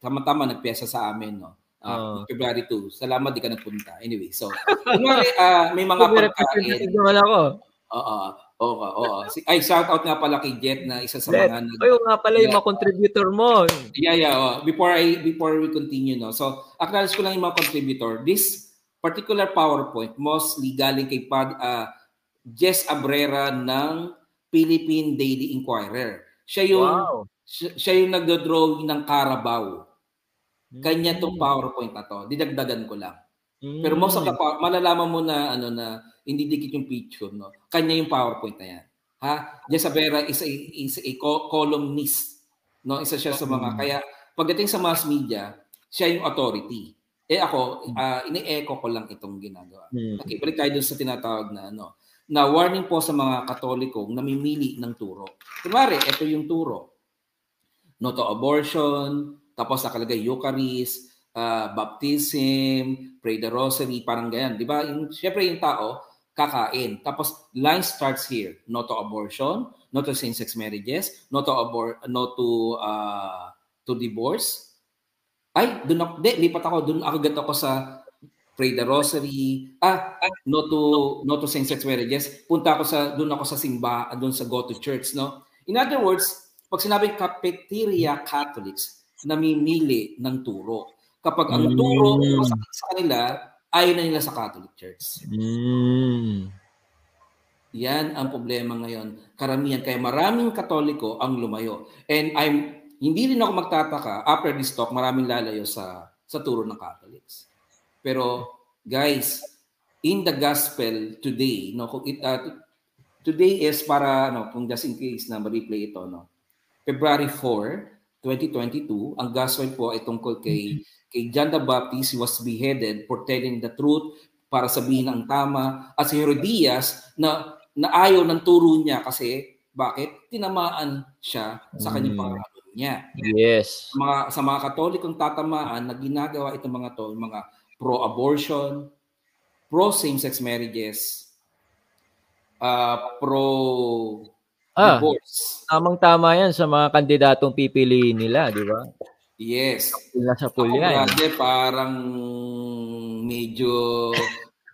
tama-tama nagpiyesa sa amin, no? Uh, oh. February 2. Salamat, di ka nagpunta. Anyway, so, kunwari, uh, may mga pagkain. naman ako. Oo, oo, oo. Ay, shout out nga pala kay Jet na isa sa Jet. mga... Nag- Ay, nga pala yung mga contributor mo. Yeah, yeah. Oh. Before I before we continue, no. So, acknowledge ko lang yung mga contributor. This particular PowerPoint mostly galing kay Pad, uh, Jess Abrera ng Philippine Daily Inquirer. Siya yung wow. siya, siya yung nagdo-drawing ng Carabao. Kanya tong hmm. PowerPoint na to. Didagdagan ko lang. Mm. Pero most of the hmm. malalaman mo na ano na hindi dikit yung picture, no. Kanya yung PowerPoint na yan. Ha? Jezabera is a, is a columnist. No, isa siya sa mga mm. kaya pagdating sa mass media, siya yung authority. Eh ako, uh, ini-echo ko lang itong ginagawa. Mm. Okay, balik tayo dun sa tinatawag na ano na warning po sa mga katolikong namimili ng turo. Kunwari, ito yung turo. No to abortion, tapos nakalagay Eucharist, uh, baptism, pray the rosary, parang ganyan. Di ba? Yung, Siyempre yung tao, kakain. Tapos line starts here. No to abortion, no to same-sex marriages, no to abor no to uh, to divorce. Ay, doon ako, di, lipat ako, doon agad ako sa pray the rosary, ah, no to no to same-sex marriages, punta ako sa doon ako sa simba, doon sa go to church, no? In other words, pag sinabing cafeteria Catholics, namimili ng turo. Kapag ang turo mm. sa, sa kanila, ayaw na nila sa Catholic Church. Mm. Yan ang problema ngayon. Karamihan, kaya maraming katoliko ang lumayo. And I'm, hindi rin ako magtataka, after this talk, maraming lalayo sa, sa turo ng Catholics. Pero guys, in the gospel today, no, kung it, uh, today is para no, kung just in case na ma-replay ito, no. February 4, 2022. Ang gospel po ay tungkol kay kay John the Baptist was beheaded for telling the truth para sabihin ang tama at si Herodias na naayaw ng turo niya kasi bakit tinamaan siya sa kanyang mm. pangalan niya. Yes. Mga sa mga Katolikong tatamaan na ginagawa itong mga to, mga pro-abortion, pro same-sex marriages, uh, pro ah, divorce. Tamang-tama yan sa mga kandidatong pipiliin nila, di ba? Yes. Nasa pool yan. Kasi parang medyo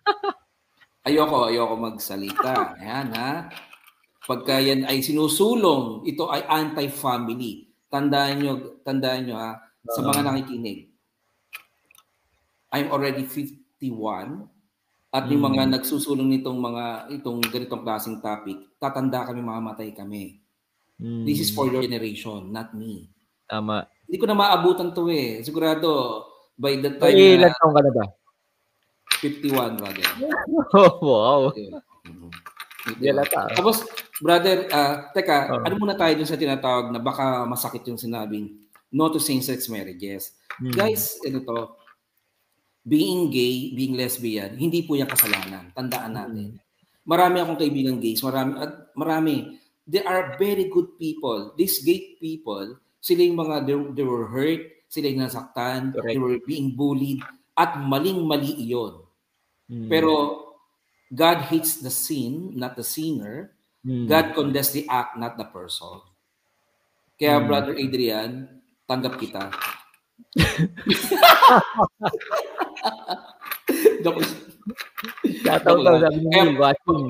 ayoko, ayoko magsalita. Ayan, ha? Pagka yan ay sinusulong, ito ay anti-family. Tandaan nyo, tandaan nyo ha, sa mga nakikinig. I'm already 51 at yung mga hmm. nagsusulong nitong mga itong ganitong klaseng topic, tatanda kami, mamamatay kami. Mm. This is for your generation, not me. Tama. Hindi ko na maabutan to eh. Sigurado, by the time... Ay, ilan taong ka na ba? 51, brother. oh, wow. Mm-hmm. Tapos, brother, uh, teka, oh. ano muna tayo dun sa tinatawag na baka masakit yung sinabing no to same-sex marriages. Mm. Guys, ano to, being gay, being lesbian, hindi po yung kasalanan. Tandaan natin. Marami akong kaibigan gays, marami, at marami. They are very good people. These gay people, sila yung mga, they, they were hurt, sila yung nasaktan, Correct. they were being bullied, at maling-mali iyon. Mm. Pero God hates the sin, not the sinner. Mm. God condemns the act, not the person. Kaya, mm. Brother Adrian, tanggap kita. Shoutout daw sabi ni Will, watching.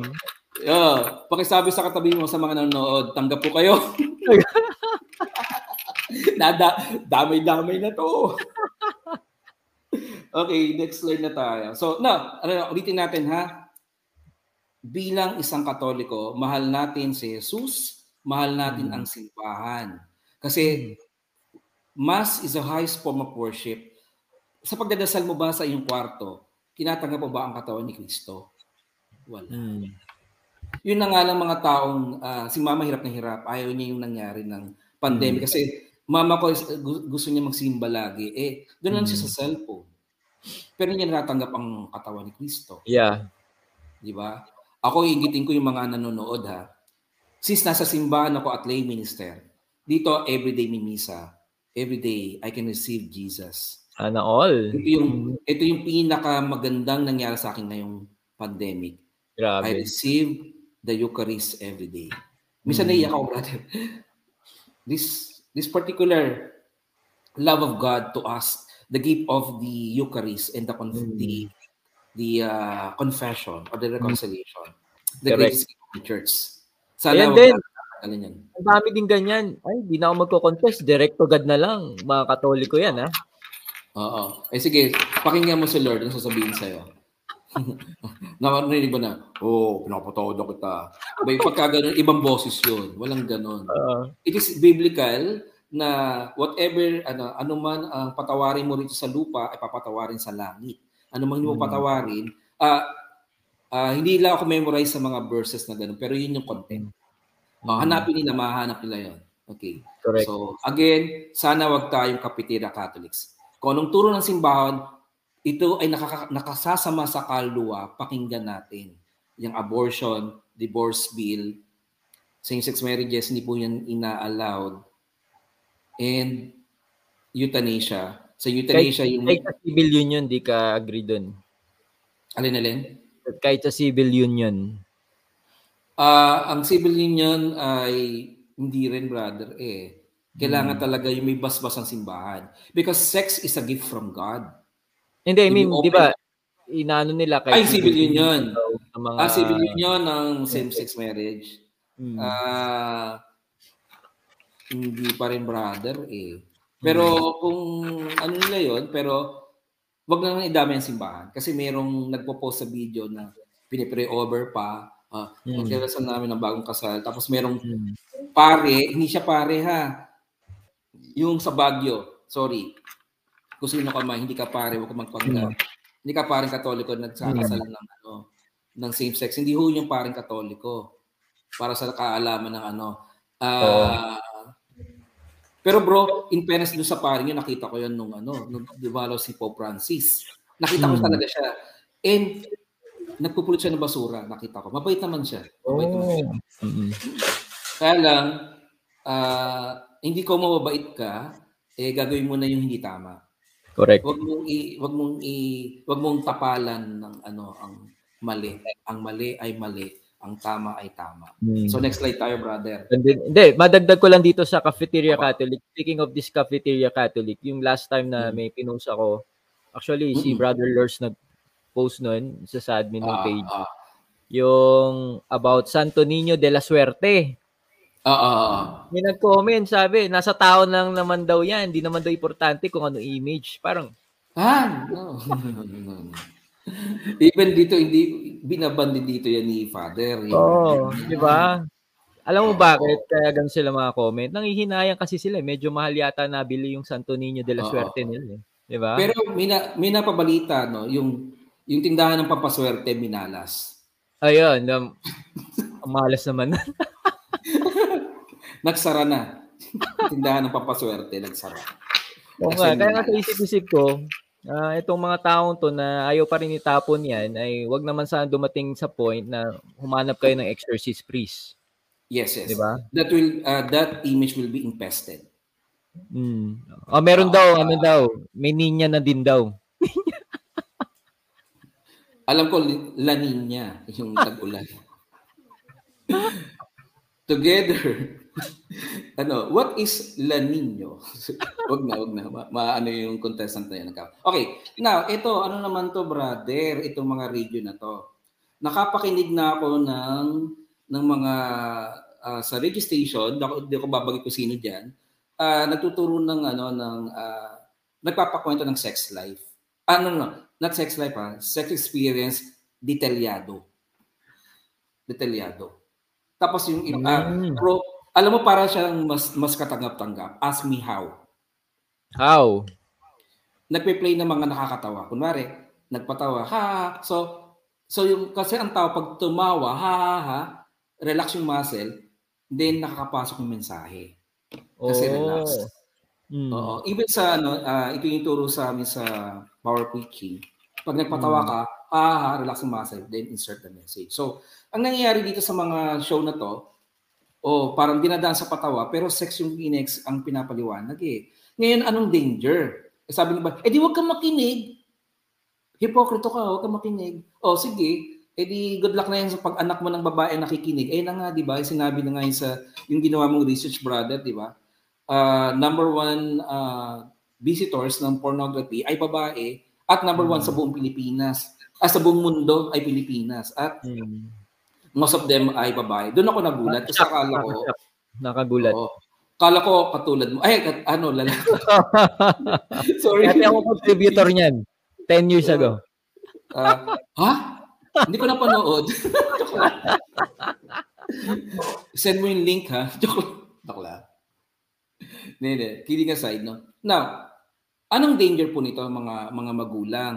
Yeah, pakisabi sa katabi mo sa mga nanonood, tanggap po kayo. Nada, damay-damay na to. okay, next slide na tayo. So, na, ano, ulitin natin ha. Bilang isang Katoliko, mahal natin si Jesus, mahal natin hmm. ang simbahan. Kasi Mass is the highest form of worship. Sa pagdadasal mo ba sa iyong kwarto, tinatanggap mo ba ang katawan ni Kristo? Wala. Hmm. Yun na nga lang mga taong, uh, si mama hirap na hirap, ayaw niya yung nangyari ng pandemic. Hmm. Kasi mama ko gusto niya magsimba lagi. Eh, doon lang hmm. siya sa cellphone. Pero hindi niya natanggap ang katawan ni Kristo. Yeah. Di ba? Ako, ingitin ko yung mga nanonood ha. Since nasa simbahan ako at lay minister, dito everyday may misa. Everyday I can receive Jesus. Sana all. Ito yung, ito yung pinaka magandang nangyari sa akin ngayong pandemic. Grabe. I receive the Eucharist every day. Minsan mm. naiyak ako, brother. This, this particular love of God to us, the gift of the Eucharist and the, mm. the, the uh, confession or the reconciliation, mm. the Correct. greatest gift of the church. Sana and then, ano yan. Ang dami din ganyan. Ay, di na ako magko-confess. Direct to God na lang. Mga katoliko yan, ha? Oo. Eh sige, pakinggan mo si Lord ang sasabihin sa'yo. Nakarinig ba na, oh, pinapatawad ako kita. May pagka ganun, ibang boses yun. Walang ganun. Uh, It is biblical na whatever, ano, ano man ang patawarin mo rito sa lupa, ay papatawarin sa langit. Ano man hindi mo hmm. patawarin, uh, uh, hindi lang ako memorize sa mga verses na ganun, pero yun yung content. Uh, hanapin nila, mahanap nila yun. Okay. Correct. So, again, sana wag tayong kapitira Catholics kung anong turo ng simbahan, ito ay nakaka- nakasasama sa kaluluwa, pakinggan natin. Yung abortion, divorce bill, same-sex marriages, hindi po yan ina-allowed. And euthanasia. Sa euthanasia, kahit, yung... Kahit sa civil union, di ka agree dun. Alin, alin? Kahit sa civil union. Uh, ang civil union ay hindi rin, brother, eh kailangan hmm. talaga yung may basbas ang simbahan. Because sex is a gift from God. Hindi, I mean, di ba, inaano nila kay... Ay, civil union. Sa mga... Ah, civil union ng same-sex marriage. Hmm. Uh, hindi pa rin brother eh. Pero hmm. kung ano nila yon pero wag na lang idami ang simbahan. Kasi merong nagpo-post sa video na pinipre over pa. Uh, hmm. Magkirasan namin ng bagong kasal. Tapos merong hmm. pare, hindi siya pare ha yung sa Baguio, sorry. Kung sino ka man, hindi ka pare, huwag ka magpanggap. Mm. Hindi ka parang katoliko nagsakasal mm. ng ano ng same sex. Hindi ho yung parang katoliko. Para sa kaalaman ng ano. Uh, oh. Pero bro, in fairness doon sa paring yun, nakita ko yan nung ano, nung dumalaw si Pope Francis. Nakita ko hmm. talaga siya. And nagpupulot siya ng basura, nakita ko. Mabait naman siya. Mabait oh. naman siya. Mm-hmm. Kaya lang, uh, hindi ko mababait ka, eh gagawin mo na yung hindi tama. Correct. Wag mong i wag mong i wag mong tapalan ng ano ang mali. Ang mali ay mali, ang tama ay tama. Hmm. So next slide tayo, brother. Hindi, madagdag ko lang dito sa Cafeteria Catholic. Speaking of this Cafeteria Catholic, yung last time na hmm. may pinost ako, actually mm-hmm. si Brother Lors nag-post noon sa, sa admin ng ah, page. Ah, ah. Yung about Santo Niño de la Suerte. Oo. May nag-comment, sabi, nasa tao lang naman daw yan. Hindi naman daw importante kung ano image. Parang, ah, no. Even dito, hindi, binabandi dito yan ni Father. Oo, oh, di ba? Alam mo bakit kaya ganun sila mga comment? Nangihinayang kasi sila. Eh. Medyo mahal yata nabili yung Santo Niño de la Suerte nila. Eh. Di ba? Pero may, na, may napabalita, no? Yung, yung tindahan ng papaswerte, minalas. Ayun. Um, malas naman. nagsara na. Tindahan ng papaswerte, nagsara. Oo nga, kaya nga sa isip-isip ko, uh, itong mga taong to na ayaw pa rin itapon yan, ay wag naman sana dumating sa point na humanap kayo ng exorcist priest. Yes, yes. Diba? That will uh, that image will be infested. Mm. Oh, meron uh, daw, ano daw, may ninya na din daw. Alam ko La Nina yung tag-ulan. Together ano, what is La Nino? wag na, wag na. Ma- maano yung contestant na yan. Okay, now, ito, ano naman to, brother? Itong mga radio na to. Nakapakinig na ako ng, ng mga, uh, sa radio station, hindi ko babagay ko sino dyan, uh, nagtuturo ng, ano, ng, uh, nagpapakwento ng sex life. Ano, no, not sex life, ha? Sex experience detalyado. Detalyado. Tapos yung iba, mm. pro, alam mo, para siyang mas, mas katanggap-tanggap. Ask me how. How? Nagpe-play ng mga nakakatawa. Kunwari, nagpatawa, ha, ha. So, so yung, kasi ang tao, pag tumawa, ha, ha, ha, relax yung muscle, then nakakapasok yung mensahe. Kasi oh. relax. Mm. Oo. Even sa, ano, uh, ito yung turo sa amin sa power preaching. Pag nagpatawa mm. ka, ha, ha, relax yung muscle, then insert the message. So, ang nangyayari dito sa mga show na to, oh, parang dinadaan sa patawa, pero sex yung inex ang pinapaliwanag eh. Ngayon, anong danger? Eh, sabi ni ba, eh di wag kang makinig. Hipokrito ka, wag kang makinig. Oh, sige, eh di good luck na yan sa pag anak mo ng babae nakikinig. Eh na nga, di ba? Sinabi na nga yun sa yung ginawa mong research, brother, di ba? Uh, number one uh, visitors ng pornography ay babae at number one sa hmm. buong Pilipinas. Ah, sa buong mundo ay Pilipinas. At hmm most of them ay babae. Doon ako nagulat kasi akala ko nakagulat. Oo. Kala ko katulad mo. Ay, kat, ano, lalaki. Sorry. Kasi ako contributor niyan 10 years ago. Uh, ha? Hindi ko napanood. Send mo yung link ha. Joke Bakla. Hindi. Kidding aside, no? Now, anong danger po nito mga mga magulang?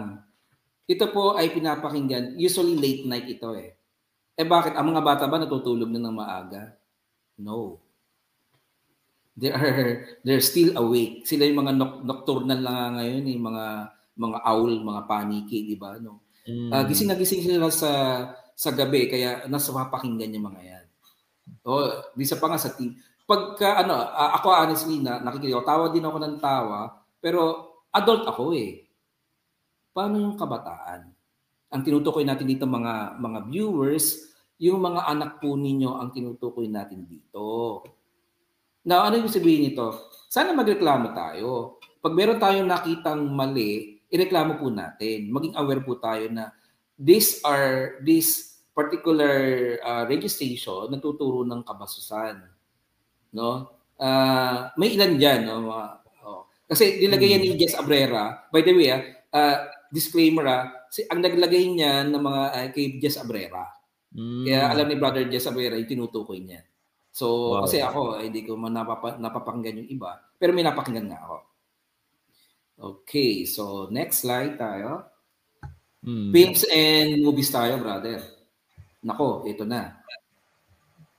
Ito po ay pinapakinggan, usually late night ito eh. Eh bakit? Ang mga bata ba natutulog na ng maaga? No. They are they're still awake. Sila yung mga noc- nocturnal lang ngayon, yung mga mga owl, mga paniki, di ba? No. Mm. Uh, gising na gising sila sa sa gabi kaya nasa mapakinggan yung mga yan. O, bisa pa nga sa team. Pagka ano, uh, ako honestly na nakikinig tawa din ako ng tawa, pero adult ako eh. Paano yung kabataan? Ang tinutukoy natin dito mga mga viewers, yung mga anak po ninyo ang tinutukoy natin dito. Now, ano yung sabihin nito? Sana magreklamo tayo. Pag meron tayong nakitang mali, ireklamo po natin. Maging aware po tayo na these are this particular uh, registration nagtuturo ng kabasusan. No? Uh, may ilan diyan, no? oh. Kasi nilagay yan ni hmm. Jess Abrera. By the way, uh, disclaimer, ah, si, ang naglagay niya ng mga uh, kay Jess Abrera. Mm. Kaya alam ni Brother Jess Aguera yung tinutukoy niya. So, wow. kasi ako, eh, hindi ko man napapa, napapakinggan yung iba. Pero may napakinggan nga ako. Okay, so next slide tayo. Mm. Films and movies tayo, brother. Nako, ito na.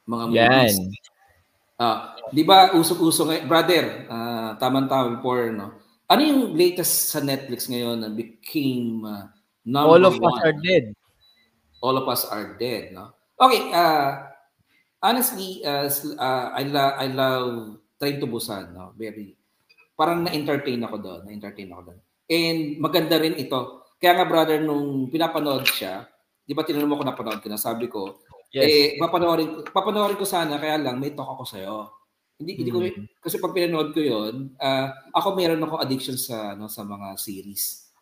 Mga Yan. Ah, uh, 'di ba usok-uso ngayon, brother, uh, tamang-tama before no. Ano yung latest sa Netflix ngayon na became uh, number All of one? us are dead. All of us are dead, no? Okay, uh, honestly, uh, uh, I, lo- I love Train to Busan, no? Very, parang na-entertain ako doon, na-entertain ako doon. And maganda rin ito. Kaya nga brother, nung pinapanood siya, di ba tinanong mo ko napanood ko na, sabi ko, Yes. Eh, papanoorin, papanoorin ko sana, kaya lang, may talk ako sa'yo. Hindi, hindi ko, mm. kasi pag pinanood ko yon uh, ako meron ako addiction sa, no, sa mga series.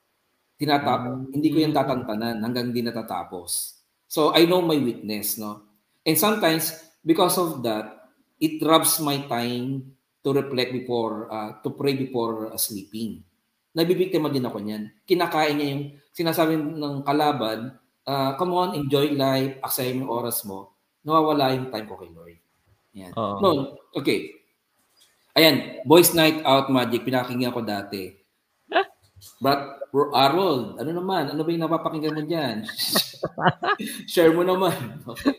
Tinatap, mm. hindi ko yan tatantanan hanggang hindi natatapos. So, I know my weakness, no? And sometimes, because of that, it robs my time to reflect before, uh, to pray before uh, sleeping. Nabibiktima din ako niyan. Kinakain niya yung sinasabi ng kalaban, uh, come on, enjoy life, aksaya yung oras mo, nawawala yung time ko kay Lord. Yan. Uh-huh. No, okay. Ayan, Boys Night Out Magic, pinakinggan ko dati. But Harold, ano naman? Ano ba yung napapakinggan mo dyan? Share mo naman.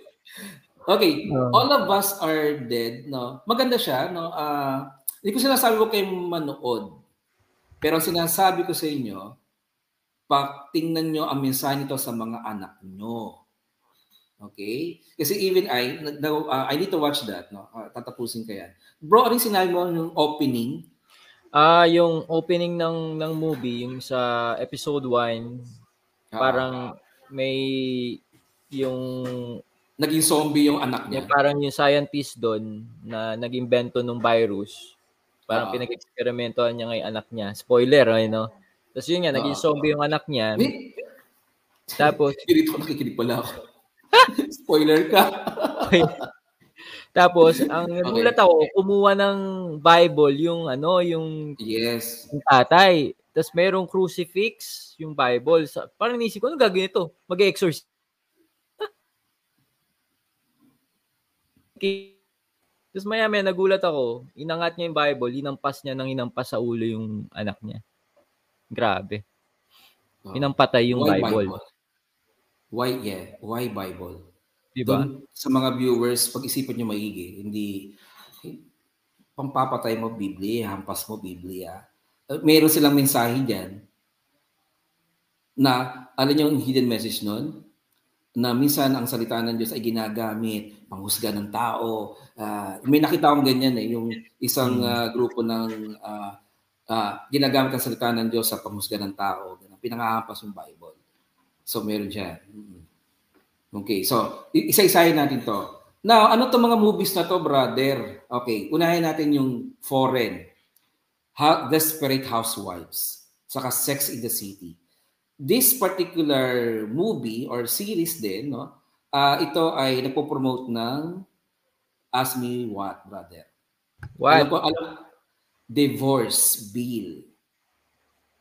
Okay. okay. All of us are dead. No? Maganda siya. No? Uh, hindi ko sinasabi ko kayo manood. Pero sinasabi ko sa inyo, tingnan nyo ang mensahe nito sa mga anak nyo. Okay? Kasi even I, uh, I need to watch that. No? Uh, tatapusin ko yan. Bro, ano sinabi mo yung opening? Ah, uh, yung opening ng ng movie, yung sa episode 1, uh, parang may yung naging zombie yung anak niya. Yung parang yung scientist doon na nag-imbento ng virus. Parang uh, pinag-eksperimentohan niya ng anak niya. Spoiler, know? Tapos yun nga, naging zombie yung anak niya. Tapos... Dito nakikinig pala ako. Spoiler ka. Tapos, ang nagulat okay. ako, kumuha ng Bible, yung ano, yung... Yes. Yung tatay. Tapos merong crucifix, yung Bible. Parang nisip ko, ano gagawin ito? Mag-exorcise. Tapos maya maya nagulat ako, inangat niya yung Bible, inampas niya nang inampas sa ulo yung anak niya. Grabe. Oh. Inampatay yung Why Bible. Bible. Why, yeah. Why Bible? Diba? Doon, sa mga viewers, pag-isipan nyo maigi, hindi, pampapatay mo Biblia, hampas mo Biblia. Uh, meron silang mensahe dyan na, alam nyo yung hidden message nun? Na minsan ang salita ng Diyos ay ginagamit, panghusga ng tao. Uh, may nakita akong ganyan eh, yung isang uh, grupo ng uh, uh, ginagamit ang salita ng Diyos sa pamusga ng tao. Pinangahampas yung Bible. So, meron siya. Okay, so, isa-isahin natin to. Now, ano to mga movies na to, brother? Okay, unahin natin yung foreign. How, Desperate Housewives. Saka Sex in the City. This particular movie or series din, no, uh, ito ay nagpo-promote ng Ask Me What, brother. What? Alam ko, alam, divorce bill.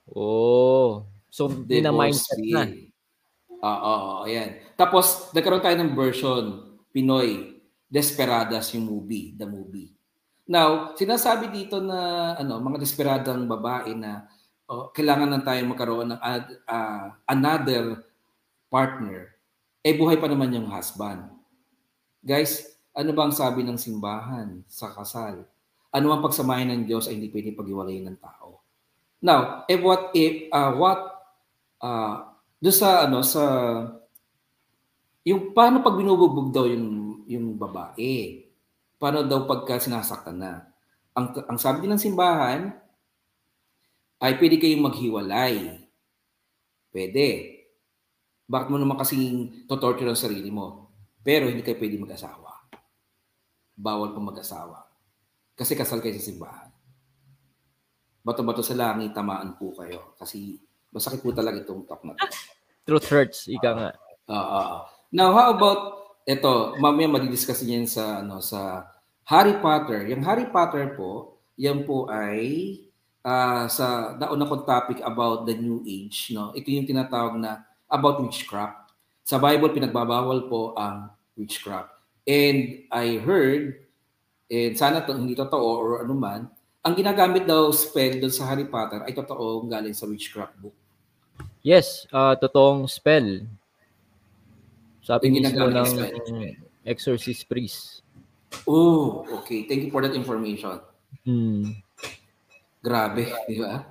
Oh. So, divorce bill. na. Oo, uh, ayan. Tapos, nagkaroon tayo ng version, Pinoy, Desperadas yung movie, the movie. Now, sinasabi dito na ano, mga desperadang babae na oh, kailangan na tayo magkaroon ng uh, another partner. Eh, buhay pa naman yung husband. Guys, ano ba ang sabi ng simbahan sa kasal? Ano ang pagsamahin ng Diyos ay hindi pwedeng paghiwalayin ng tao. Now, if what if uh, what uh, do sa ano sa yung paano pag binubugbog daw yung yung babae? Paano daw pagka sinasaktan na? Ang ang sabi ng simbahan ay pwede kayong maghiwalay. Pwede. Bakit mo naman kasing to-torture ang sarili mo? Pero hindi kayo pwede mag-asawa. Bawal pa mag-asawa. Kasi kasal kayo sa simbahan. Bato-bato sa langit, tamaan po kayo. Kasi masakit po talaga itong talk na to. Truth hurts, ika nga. Uh, uh, uh. Now, how about ito, mamaya madidiscuss niyan sa ano sa Harry Potter. Yung Harry Potter po, yan po ay uh, sa nauna kong topic about the new age, no. Ito yung tinatawag na about witchcraft. Sa Bible pinagbabawal po ang witchcraft. And I heard eh, sana to, hindi totoo or ano man, ang ginagamit daw spell doon sa Harry Potter ay totoo galing sa witchcraft book. Yes, uh, totoong spell. Sabi mismo ng spell. exorcist priest. Oh, okay. Thank you for that information. Mm. Grabe, di ba?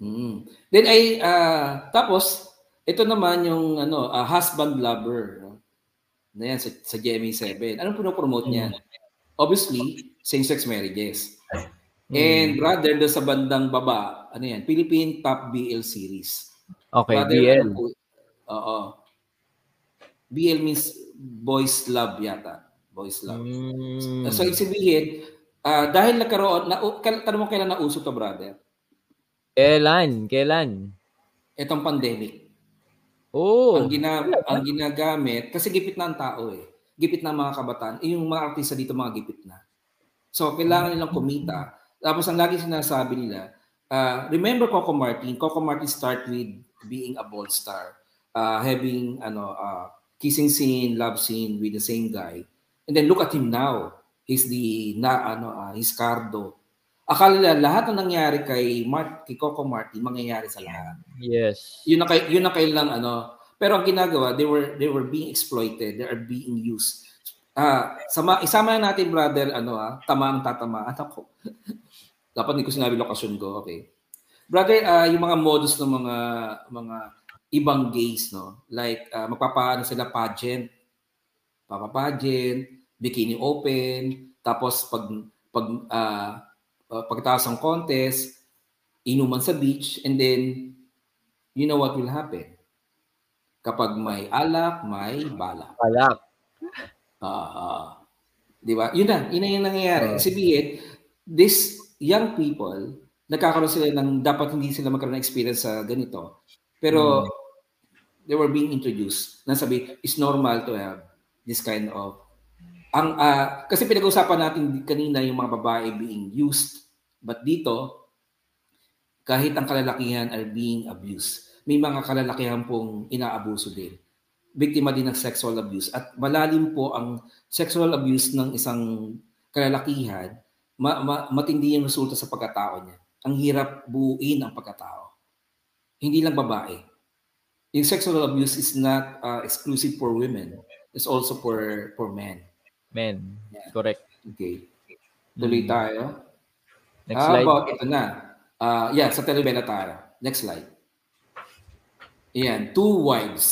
Mm. Then ay uh, tapos ito naman yung ano, uh, husband lover. No? Na yan sa, sa GMA7. Anong pinopromote niya? Mm. Obviously, same-sex marriages. And rather doon sa bandang baba, ano yan, Philippine Top BL Series. Okay, rather, BL. Oo. BL means boys love yata. Boys love. Mm. So, ibig sabihin, uh, dahil nagkaroon, na, tanong mo kailan nauso to, brother? Kailan? Kailan? Itong pandemic. Oh. Ang, gina, ang ginagamit, kasi gipit na ang tao eh. Gipit na ang mga kabataan. Eh, yung mga artista dito, mga gipit na. So, kailangan nilang kumita. Tapos, ang lagi sinasabi nila, uh, remember Coco Martin? Coco Martin start with being a bold star. Uh, having, ano, uh, kissing scene, love scene with the same guy. And then look at him now. He's the, na, ano, uh, he's Cardo. Akala nila lahat ng nangyari kay Mark, kay Coco Martin, mangyayari sa lahat. Yes. Yun na kay yun na kailang ano. Pero ang ginagawa, they were they were being exploited, they are being used. Ah, sama isama na natin brother ano ah, tama ang tatamaan ako. Dapat hindi ko sinabi lokasyon ko, okay. Brother, uh, yung mga modus ng mga mga ibang gays, no? Like uh, magpapaano sila pageant, papa bikini open, tapos pag pag uh, uh, pagkatapos ng contest, inuman sa beach, and then you know what will happen. Kapag may alak, may balak. Balak. Uh, uh, di ba? Yun na, yun na yung nangyayari. Uh, Sabihin, this young people, nagkakaroon sila ng, dapat hindi sila magkaroon ng experience sa ganito. Pero, hmm. they were being introduced. Na sabi, it's normal to have this kind of ang uh, kasi pinag-usapan natin kanina yung mga babae being used but dito kahit ang kalalakihan are being abused may mga kalalakihan pong inaabuso din. Biktima din ng sexual abuse. At malalim po ang sexual abuse ng isang kalalakihan, ma- ma- matindi yung resulta sa pagkatao niya. Ang hirap buuin ang pagkatao. Hindi lang babae. Yung sexual abuse is not uh, exclusive for women. It's also for for men. Men. Yeah. Correct. Okay. Tuloy mm. tayo. Next How slide. about ito na? Uh, yeah, sa telenovela tayo. Next slide. Ayan, two wives.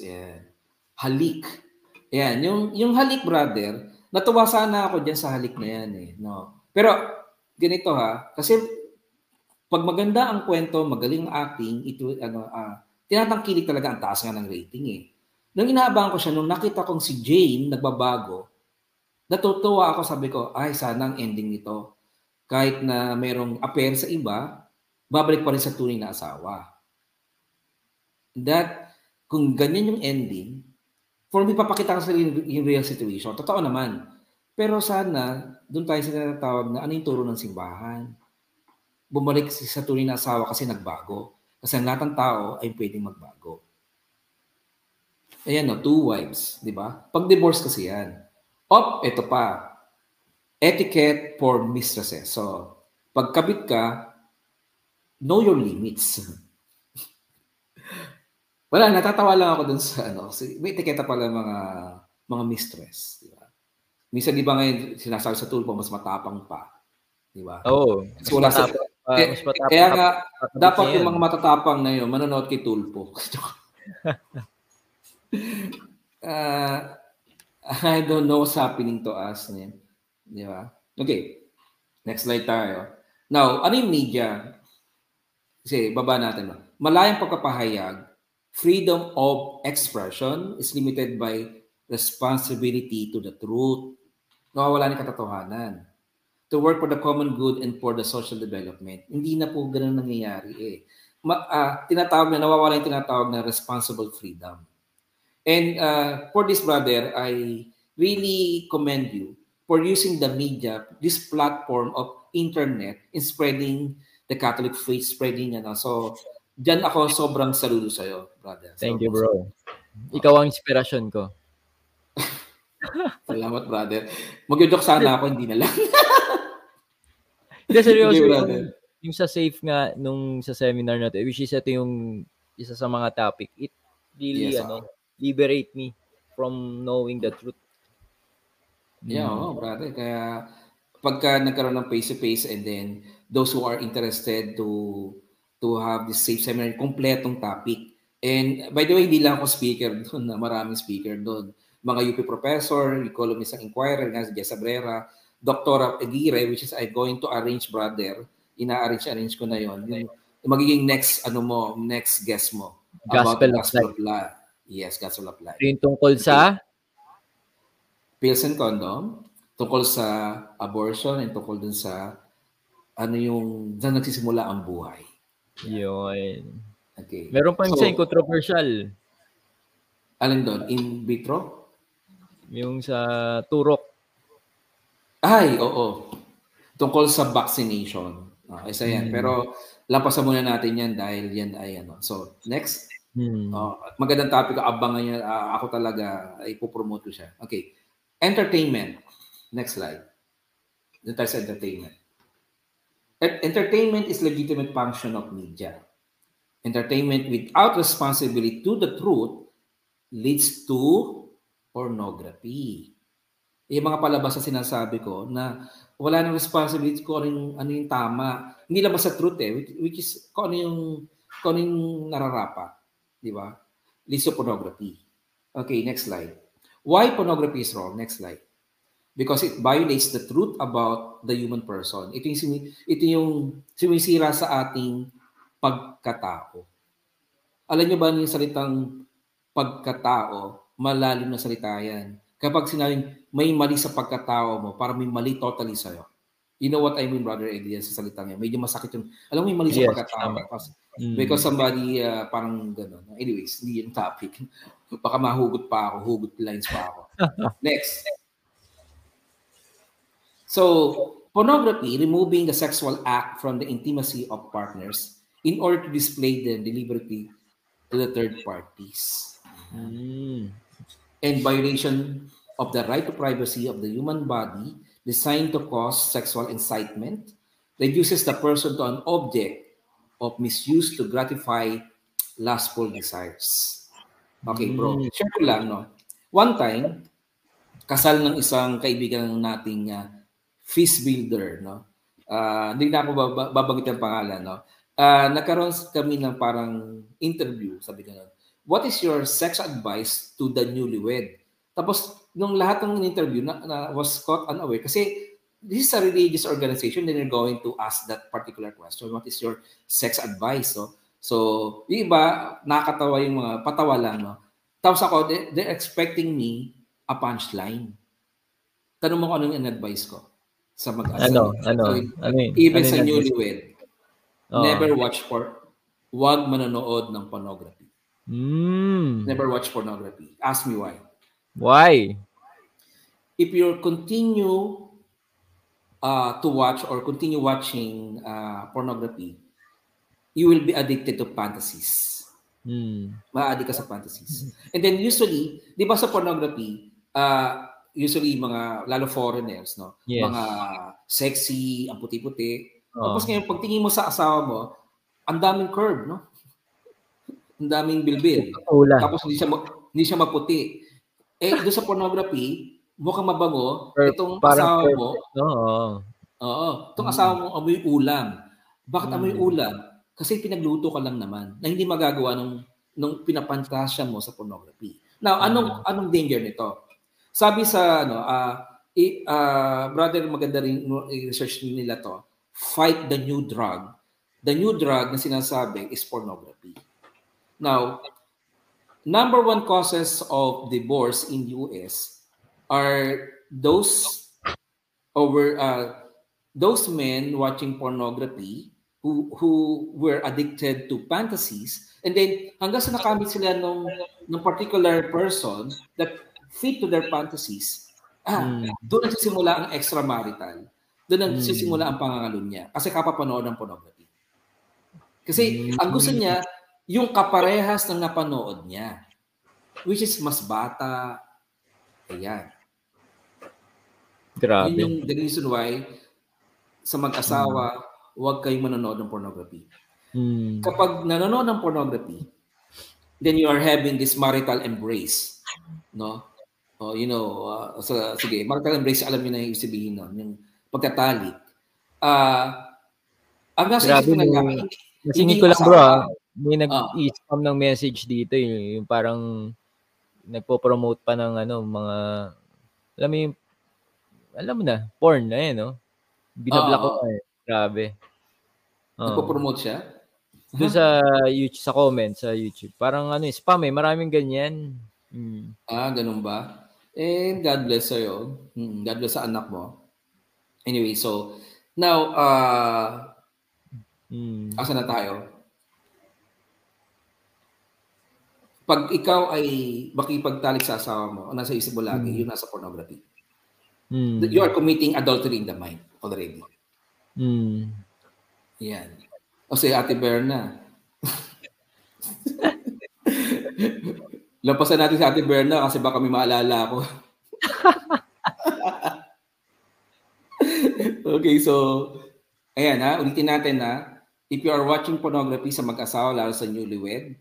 Ayan. Halik. Ayan, yung, yung halik, brother, natuwa sana ako dyan sa halik na yan eh. No? Pero, ganito ha, kasi pag maganda ang kwento, magaling ang acting, ito, ano, uh, tinatangkilik talaga ang taas nga ng rating eh. Nung inaabangan ko siya, nung nakita kong si Jane nagbabago, natutuwa ako, sabi ko, ay, sana ang ending nito. Kahit na mayroong affair sa iba, babalik pa rin sa tunay na asawa that kung ganyan yung ending, for me, papakita ka sa yung real situation. Totoo naman. Pero sana, doon tayo sa tinatawag na ano yung turo ng simbahan. Bumalik sa tunay na asawa kasi nagbago. Kasi ang lahat ng tao ay pwedeng magbago. Ayan no, two wives, di ba? Pag-divorce kasi yan. Op, ito pa. Etiquette for mistresses. So, pagkabit ka, know your limits. Wala, natatawa lang ako dun sa ano. Kasi may etiketa pala mga mga mistress. Di ba? Minsan di ba ngayon sinasabi sa tulpo mas matapang pa. Di ba? Oo. Oh, mas wala sa, uh, mas matapang kaya nga, dapat yung mga matatapang na yun, manonood kay tulpo. uh, I don't know what's happening to us. Di ba? Okay. Next slide tayo. Now, ano yung media? Kasi baba natin. Malayang pagkapahayag Freedom of expression is limited by responsibility to the truth. Nawawala ng katotohanan. To work for the common good and for the social development. Hindi na po ganun nangyayari eh. Ma, uh, tinatawag na, nawawala yung tinatawag na responsible freedom. And uh, for this brother, I really commend you for using the media, this platform of internet in spreading the Catholic faith, spreading ano. So Diyan ako sobrang saludo sa iyo, brother. Thank you, bro. Ikaw ang inspirasyon ko. Salamat, brother. Mag-joke sana ako, hindi na lang. Hindi, seryoso. Okay, yung, yung sa safe nga, nung sa seminar natin, which is ito yung isa sa mga topic, it really, yes, ano, liberate me from knowing the truth. Yeah, mm. oh, brother. Kaya pagka nagkaroon ng face-to-face and then those who are interested to to have this safe seminar, kompletong topic. And by the way, hindi lang ako speaker doon, na maraming speaker doon. Mga UP professor, economist ang inquirer, nga si Jess Abrera, Dr. Aguirre, which is I'm going to arrange, brother. Ina-arrange, arrange ko na yon. Yung, magiging next, ano mo, next guest mo. Gospel about gospel of life. Yes, gospel of life. Yung tungkol sa? Pills and condom tungkol sa abortion and tungkol dun sa ano yung saan nagsisimula ang buhay. Yun. Okay. Meron pa yung so, controversial. Alin doon? In vitro? Yung sa turok. Ay, oo. Tungkol sa vaccination. Uh, isa yan. Hmm. Pero lampasan muna natin yan dahil yan ay ano. So, next. Hmm. Uh, magandang topic. Abangan niya. Uh, ako talaga ipopromote ko siya. Okay. Entertainment. Next slide. Doon tayo sa entertainment. Entertainment is legitimate function of media. Entertainment without responsibility to the truth leads to pornography. Yung mga palabas na sinasabi ko na wala nang responsibility ko ano yung, ano yung tama. Hindi lang sa truth eh, which, which is kung ano yung, kung ano yung nararapat. Di ba? Leads to pornography. Okay, next slide. Why pornography is wrong? Next slide because it violates the truth about the human person. Ito yung, ito yung sumisira sa ating pagkatao. Alam niyo ba yung salitang pagkatao, malalim na salita yan. Kapag sinabing may mali sa pagkatao mo, para may mali totally sa'yo. You know what I mean, Brother Eddie, sa salitang yan. Medyo masakit yung, alam mo yung mali yes, sa pagkatao. Because, mm. because somebody, uh, parang gano'n. Anyways, hindi yung topic. Baka mahugot pa ako, hugot lines pa ako. Next. So, pornography, removing the sexual act from the intimacy of partners in order to display them deliberately to the third parties. Mm. And violation of the right to privacy of the human body designed to cause sexual incitement reduces the person to an object of misuse to gratify lustful desires. Okay, bro. Mm. Share ko lang, no? One time, kasal ng isang kaibigan nating uh, feast builder, no? Uh, hindi na ako babanggit ang pangalan, no? Uh, nagkaroon kami ng parang interview, sabi ko What is your sex advice to the newlywed? Tapos, nung lahat ng interview na, na was caught unaware, kasi this is a religious organization, then you're going to ask that particular question. What is your sex advice? So, so yung iba, nakakatawa yung mga patawa lang, no? Tapos ako, they, they're expecting me a punchline. Tanong mo ko anong in-advise ko sa mag-asawa. Ano? Ano? Ano even ano sa newlywed, oh. never watch for, wag manonood ng pornography. Mm. Never watch pornography. Ask me why. Why? If you continue uh, to watch or continue watching uh, pornography, you will be addicted to fantasies. Mm. Ma-addict ka sa fantasies. And then usually, di ba sa pornography, uh, usually mga lalo foreigners, no? Yes. Mga sexy, ang puti-puti. Oh. Tapos ngayon pagtingin mo sa asawa mo, ang daming curve, no? Ang daming bilbil. Ula. Tapos hindi siya hindi siya maputi. Eh do sa pornography, mukhang mabango, curve, itong asawa curve. mo. Oo. Oo, itong hmm. asawa mo amoy ulam. Bakit hmm. amoy ulam? Kasi pinagluto ka lang naman na hindi magagawa nung nung pinapantasya mo sa pornography. Now, anong hmm. anong danger nito? Sabi sa ano, uh, uh, brother, maganda rin research nila to. Fight the new drug. The new drug na sinasabi is pornography. Now, number one causes of divorce in US are those over uh, those men watching pornography who who were addicted to fantasies and then hanggang sa nakamit sila nung ng particular person that fit to their fantasies, ah, mm. doon nagsisimula ang extramarital. Doon nagsisimula mm. ang pangangalo niya. Kasi kapapanood ng pornography. Kasi mm. ang gusto niya, yung kaparehas ng napanood niya. Which is mas bata. Ayan. Grabe. Yun yung the reason why sa mag-asawa, mm. huwag kayong manonood ng pornography. Mm. Kapag nanonood ng pornography, then you are having this marital embrace. No? Oh, you know, uh, so, sige, marital embrace, alam niyo na yung sabihin nun, yung pagtatalik. Uh, ang nasa isip ko na lang, Nasingit ko lang bro, ah. may nag-spam uh, ng message dito, yung, yung parang nagpo-promote pa ng ano, mga, alam mo yung, alam mo na, porn na eh, no? Binablock uh, ko pa eh. Grabe. Uh, Nagpo-promote siya? Doon sa YouTube, sa comment sa YouTube. Parang ano, eh, spam eh. Maraming ganyan. Hmm. Ah, ganun ba? Eh, God bless sa'yo. Hmm, God bless sa anak mo. Anyway, so, now, uh, hmm. asa na tayo? Pag ikaw ay makipagtalik sa asawa mo, o nasa isip mo lagi, hmm. yun nasa pornography. Hmm. You are committing adultery in the mind already. Hmm. Yan. O si Ate Berna. Lampasan natin si Ate Berna kasi baka may maalala ako. okay, so, ayan ha, ulitin natin na, if you are watching pornography sa mag-asawa, lalo sa newlywed,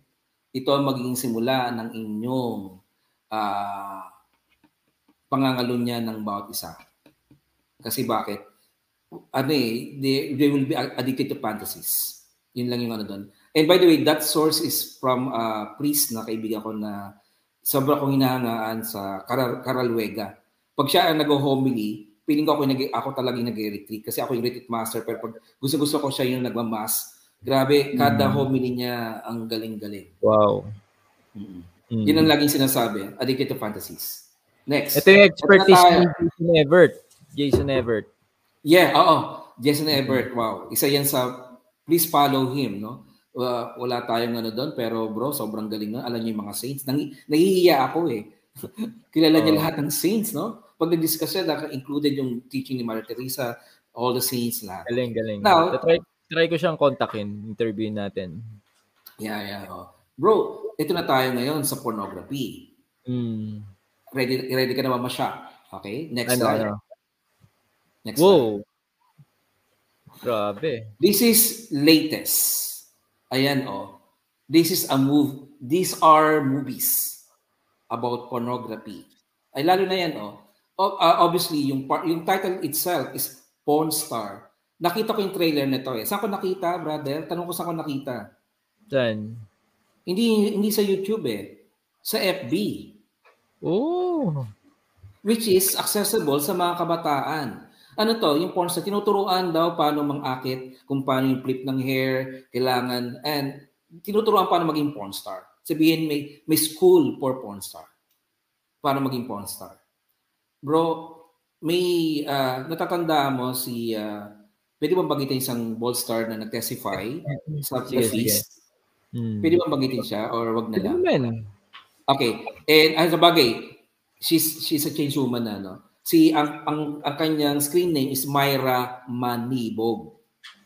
ito ang magiging simula ng inyong uh, pangangalunya ng bawat isa. Kasi bakit? Ano eh, they, they will be addicted to fantasies. Yun lang yung ano doon. And by the way, that source is from a priest na kaibigan ko na sobra kong hinahangaan sa Caral, Caralwega. Pag siya ang nag-homily, feeling ko ako, nag, ako talaga yung nag-retreat kasi ako yung retreat master. Pero pag gusto-gusto ko siya yung nagmamas, grabe, kada mm. homily niya ang galing-galing. Wow. Mm-hmm. Mm. Yun ang laging sinasabi, addicted to fantasies. Next. Ito yung expertise ni Jason Evert. Jason Evert. Yeah, oo. Jason Evert, wow. Isa yan sa please follow him, no? Uh, wala tayong ano doon, pero bro, sobrang galing na. Alam niyo yung mga saints. Nang, nahihiya ako eh. Kilala niya oh. lahat ng saints, no? Pag nag-discuss siya, included yung teaching ni Mother Teresa, all the saints lahat. Galing, galing. Now, try, try ko siyang kontakin, interview natin. Yeah, yeah. Oh. Bro, ito na tayo ngayon sa pornography. Mm. Ready, ready ka na ba masya? Okay, next ano, slide. Ano? Next Whoa. slide. Grabe. This is latest. Ayan oh. This is a move. These are movies about pornography. Ay lalo na yan oh. O, uh, obviously yung part, yung title itself is Porn Star. Nakita ko yung trailer nito eh. Saan ko nakita, brother? Tanong ko saan ko nakita. Saan? Hindi hindi sa YouTube eh. Sa FB. Oh. Which is accessible sa mga kabataan ano to, yung porn star, tinuturuan daw paano mangakit, kung paano yung flip ng hair, kailangan, and tinuturuan paano maging porn star. Sabihin may, may school for porn star. Paano maging porn star. Bro, may, uh, natatanda mo si, uh, pwede bang bagitin isang ball star na nag-testify sa sige, feast? Hmm. Pwede bang bagitin siya or wag na lang? Pwede Okay. And as a bagay, she's, she's a change woman na, no? Si ang, ang, ang kanyang screen name is Myra Manibog.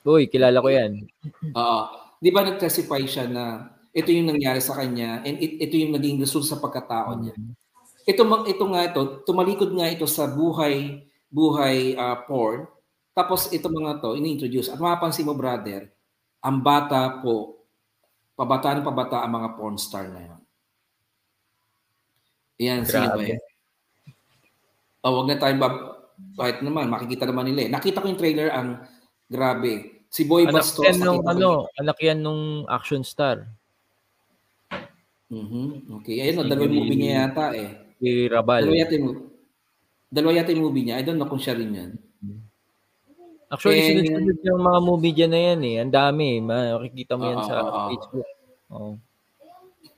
Uy, kilala ko yan. Oo. Uh, di ba nag-testify siya na ito yung nangyari sa kanya and it, ito yung naging result sa pagkatao niya. Ito, ito nga ito, tumalikod nga ito sa buhay buhay uh, porn. Tapos ito mga to, ini-introduce. At mapapansin mo, brother, ang bata po, pabata ng pabata ang mga porn star na yan. Yan, sino ba yan? Oh, wag na tayong bab- kahit naman, makikita naman nila eh. Nakita ko yung trailer, ang grabe. Si Boy anak Bastos. Yan nung, ano, anak yan nung action star. Mm-hmm. Okay. Ayun, si dalawang movie niya yata eh. Si Rabal. Dalawa yata yung, dalawa yata yung movie niya. I don't know kung siya rin yan. Actually, And, sunod-sunod yung mga movie dyan na yan eh. Ang dami. Makikita mo yan uh, sa uh, Facebook. Oh.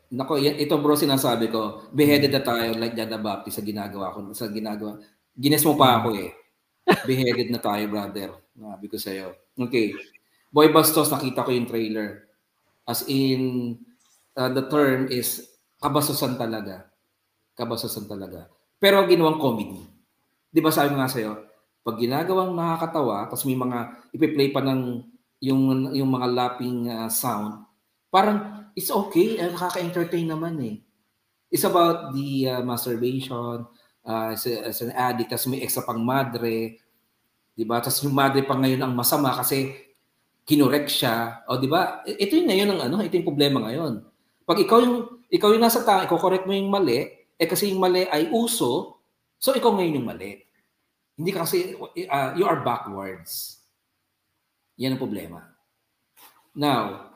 Nako, ito bro sinasabi ko, beheaded na tayo like John the Baptist sa ginagawa ko, sa ginagawa. Gines mo pa ako eh. Beheaded na tayo, brother. Sabi ko sa'yo. Okay. Boy Bastos, nakita ko yung trailer. As in, uh, the term is kabasosan talaga. Kabasosan talaga. Pero ginawang comedy. Di ba sabi nga sa'yo, pag ginagawang nakakatawa, tapos may mga, ipi-play pa ng yung, yung mga lapping uh, sound, parang it's okay. Uh, nakaka-entertain naman eh. It's about the uh, masturbation, uh, as, as an addict, tapos may extra pang madre, di ba? Tapos yung madre pa ngayon ang masama kasi kinorek siya. O di ba? Ito yung ngayon ang ano, ito yung problema ngayon. Pag ikaw yung ikaw yung nasa tama, i-correct mo yung mali, Eh kasi yung mali ay uso, so ikaw ngayon yung mali. Hindi ka kasi, uh, you are backwards. Yan ang problema. Now,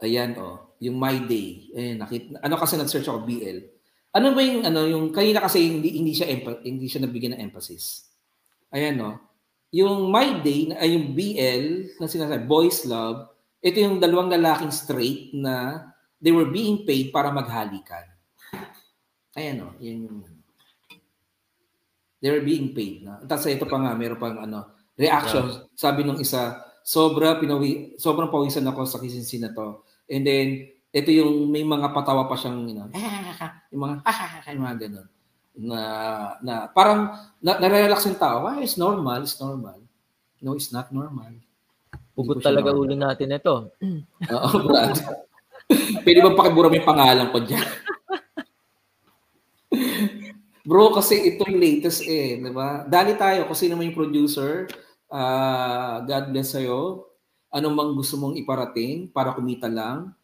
ayan oh, yung My Day. Eh, nakita, ano kasi nag-search ako BL. Ano ba yung ano yung kanina kasi hindi hindi siya hindi siya nabigyan ng emphasis. Ayan no. Yung My Day ay yung BL na sinasabi Boys Love, ito yung dalawang lalaking straight na they were being paid para maghalikan. Ayan no, yun yung they were being paid na. Tapos ito pa nga meron pang ano reaction. Sabi nung isa, sobra pinawi sobrang pawisan ako sa kisinsin na to. And then ito yung may mga patawa pa siyang you know, yung mga yung mga ganun na na parang na, na-relax yung tao. Ah, it's normal, it's normal. No, it's not normal. Pugot talaga normal. ulo natin ito. Oo, Brad. Pwede ba pakibura mo yung pangalan ko dyan? Bro, kasi itong latest eh, di ba? Dali tayo kasi naman yung producer. Uh, God bless sa'yo. Anong mang gusto mong iparating para kumita lang,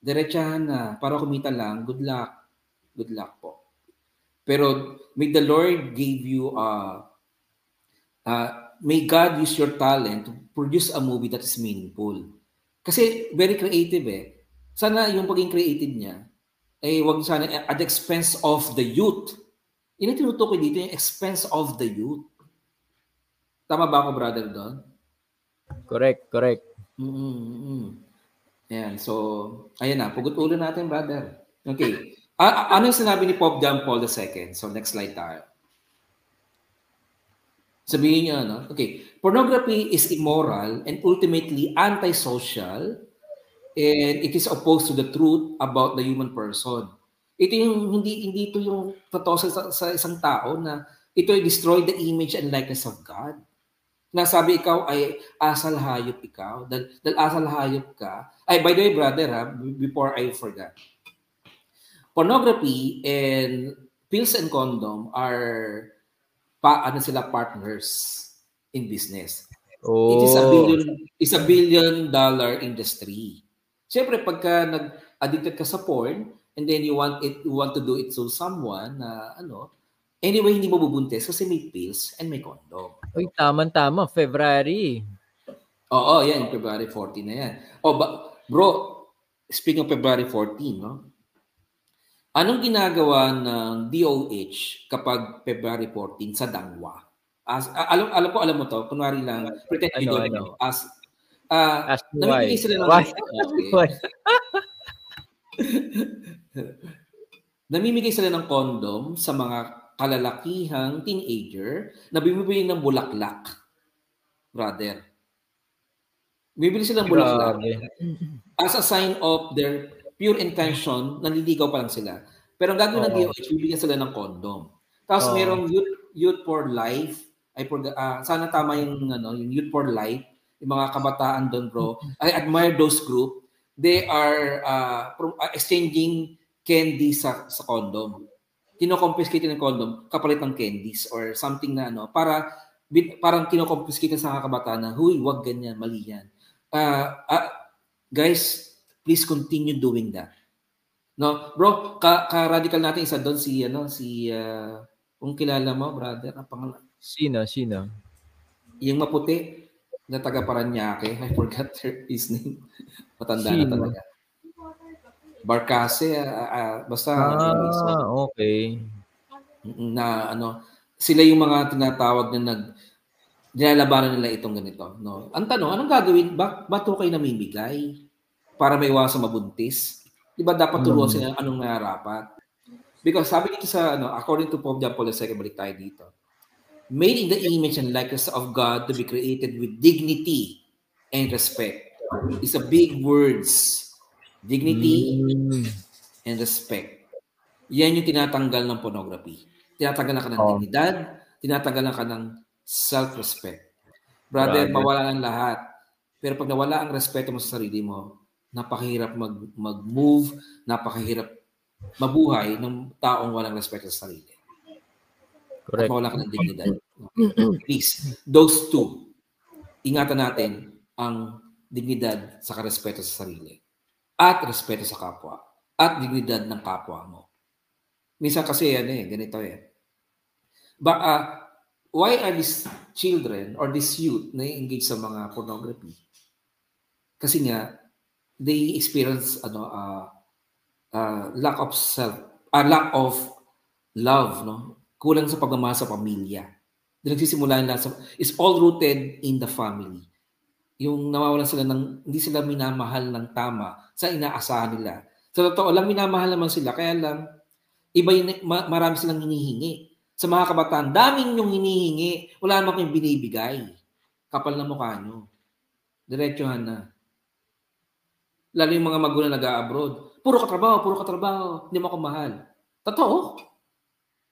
diretsahan na para kumita lang, good luck. Good luck po. Pero may the Lord give you uh, uh, may God use your talent to produce a movie that is meaningful. Kasi very creative eh. Sana yung pagiging creative niya, eh wag sana at the expense of the youth. Yun ang tinutukoy dito, yung expense of the youth. Tama ba ako, brother, doon? Correct, correct. Mm-hmm. Ayan, so, ayan na, pugot ulo natin, brother. Okay. A- ano yung sinabi ni Pope John Paul II? So, next slide tayo. Sabihin niyo, ano? Okay. Pornography is immoral and ultimately antisocial and it is opposed to the truth about the human person. Ito yung, hindi, hindi ito yung totoo sa, sa isang tao na ito ay destroy the image and likeness of God. Nasabi ikaw ay asal hayop ikaw. Dahil, dahil asal hayop ka. Ay, by the way, brother, ha, before I forgot. Pornography and pills and condom are pa ano sila partners in business. Oh. It is a oh. billion is a billion dollar industry. Siyempre pagka nag-addicted ka sa porn and then you want it you want to do it to someone na uh, ano Anyway, hindi mo bubuntis kasi may pills and may condom. Uy, tama-tama. February. Oo, yan. February 14 na yan. Oh, ba, bro, speaking of February 14, no? Anong ginagawa ng DOH kapag February 14 sa Dangwa? As, uh, alam, alam ko, alam mo to. Kunwari lang, pretend you don't know. As, uh, Ask namimigay sila ng... Why? Okay. namimigay sila ng condom sa mga kalalakihang teenager na bumibili ng bulaklak. Brother. Bibili sila ng bulaklak. As a sign of their pure intention, nanliligaw pa lang sila. Pero ang gagawin ng DOH, bibigyan sila ng condom. Tapos oh. merong youth, youth for life. Ay, for, uh, sana tama yung, ano, yung youth for life. Yung mga kabataan doon, bro. I admire those group. They are uh, exchanging candy sa, sa condom kinoconfiscate ng condom kapalit ng candies or something na ano para parang kinoconfiscate sa mga kabataan na huy wag ganyan mali yan. Uh, uh, guys please continue doing that. No? Bro ka, ka radical natin isa doon si ano si uh, kung kilala mo brother ang pangalan. Sino sino? Yung maputi na taga Paranaque I forgot her his name. Matanda sino? na talaga Barkase, uh, uh, basta ah, okay. Na ano, sila yung mga tinatawag na nag nilalabanan nila itong ganito, no. Ang tanong, anong gagawin? Ba ba't kayo namimigay para may iwasan mabuntis? 'Di ba dapat turuan hmm. sila anong nararapat? Because sabi dito sa ano, according to Pope John Paul II, balik tayo dito. Made in the image and likeness of God to be created with dignity and respect. It's a big words Dignity mm. and respect. Yan yung tinatanggal ng pornography. Tinatanggal na ka ng oh. dignidad, tinatanggal na ka ng self-respect. Brother, Brother, mawala ng lahat. Pero pag nawala ang respeto mo sa sarili mo, napakahirap mag, mag-move, napakahirap mabuhay ng taong walang respeto sa sarili. Correct. At mawala ka ng dignidad. Please, those two, ingatan natin ang dignidad sa respeto sa sarili at respeto sa kapwa at dignidad ng kapwa mo. Minsan kasi yan eh, ganito eh. But uh, why are these children or this youth na engage sa mga pornography? Kasi nga, they experience ano uh, uh, lack of self, uh, lack of love, no? Kulang sa pagmamahal sa pamilya. Nagsisimula na sa, is all rooted in the family. Yung nawawalan sila ng, hindi sila minamahal ng tama sa inaasahan nila. Sa totoo lang, minamahal naman sila. Kaya lang, iba yung, marami silang hinihingi sa mga kabataan, daming yung hinihingi, wala naman kayong binibigay. Kapal na mukha nyo. Diretsuhan na. Lalo yung mga magulang nag-abroad. Puro katrabaho, puro katrabaho. Hindi mo ako mahal. Totoo.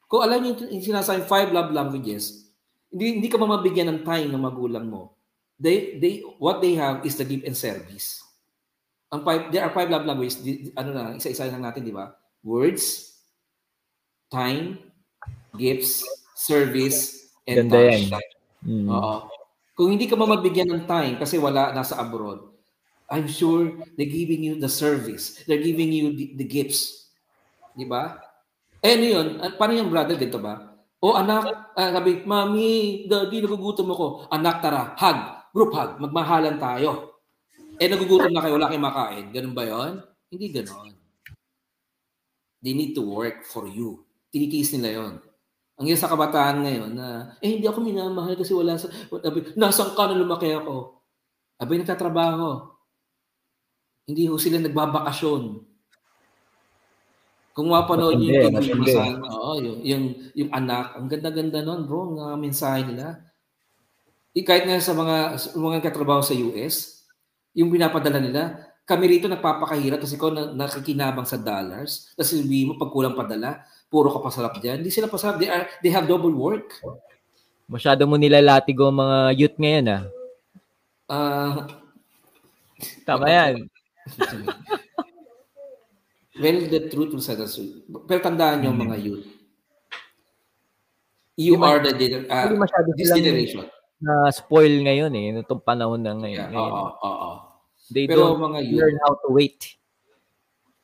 Kung alam niyo yung sinasayang five love languages, hindi, hindi ka mamabigyan ng time ng magulang mo. They, they, what they have is the give and service. Ang five, there are five love languages. Ano na, isa-isa lang natin, di ba? Words, time, gifts, service, and Ganda touch. Yan. Mm. Oo. Kung hindi ka mamabigyan ng time kasi wala nasa abroad, I'm sure they're giving you the service. They're giving you the, the gifts. Di ba? Eh, ano yun? Paano yung brother dito ba? O anak, uh, sabi, Mami, daddy, nagugutom ako. Anak, tara, hug. Group hug. Magmahalan tayo. Eh, nagugutom na kayo, wala kayong makain. Ganun ba yon? Hindi ganon. They need to work for you. Tinitiis nila yon. Ang isa sa kabataan ngayon na, eh hindi ako minamahal kasi wala sa, nasaan ka na lumaki ako? Abay, nagtatrabaho. Hindi ho sila nagbabakasyon. Kung mapanood niyo yung TV masahan, oo, yung, yung, yung anak, ang ganda-ganda nun, bro, ng mensahe nila. I, kahit nga sa mga, mga katrabaho sa US, yung pinapadala nila, kami rito nagpapakahirap kasi ko na, nakikinabang sa dollars. Tapos sabihin mo, pag kulang padala, puro ka pasarap dyan. Hindi sila pasarap. They, are, they have double work. Masyado mo nila latigo mga youth ngayon, ah. Uh, Tama yan. well, the truth will set us Pero tandaan nyo, mga youth. You hindi are the uh, this generation. Na spoil ngayon eh, itong panahon na ngayon. Yeah, oo, oo. They Pero don't mga youth, learn how to wait.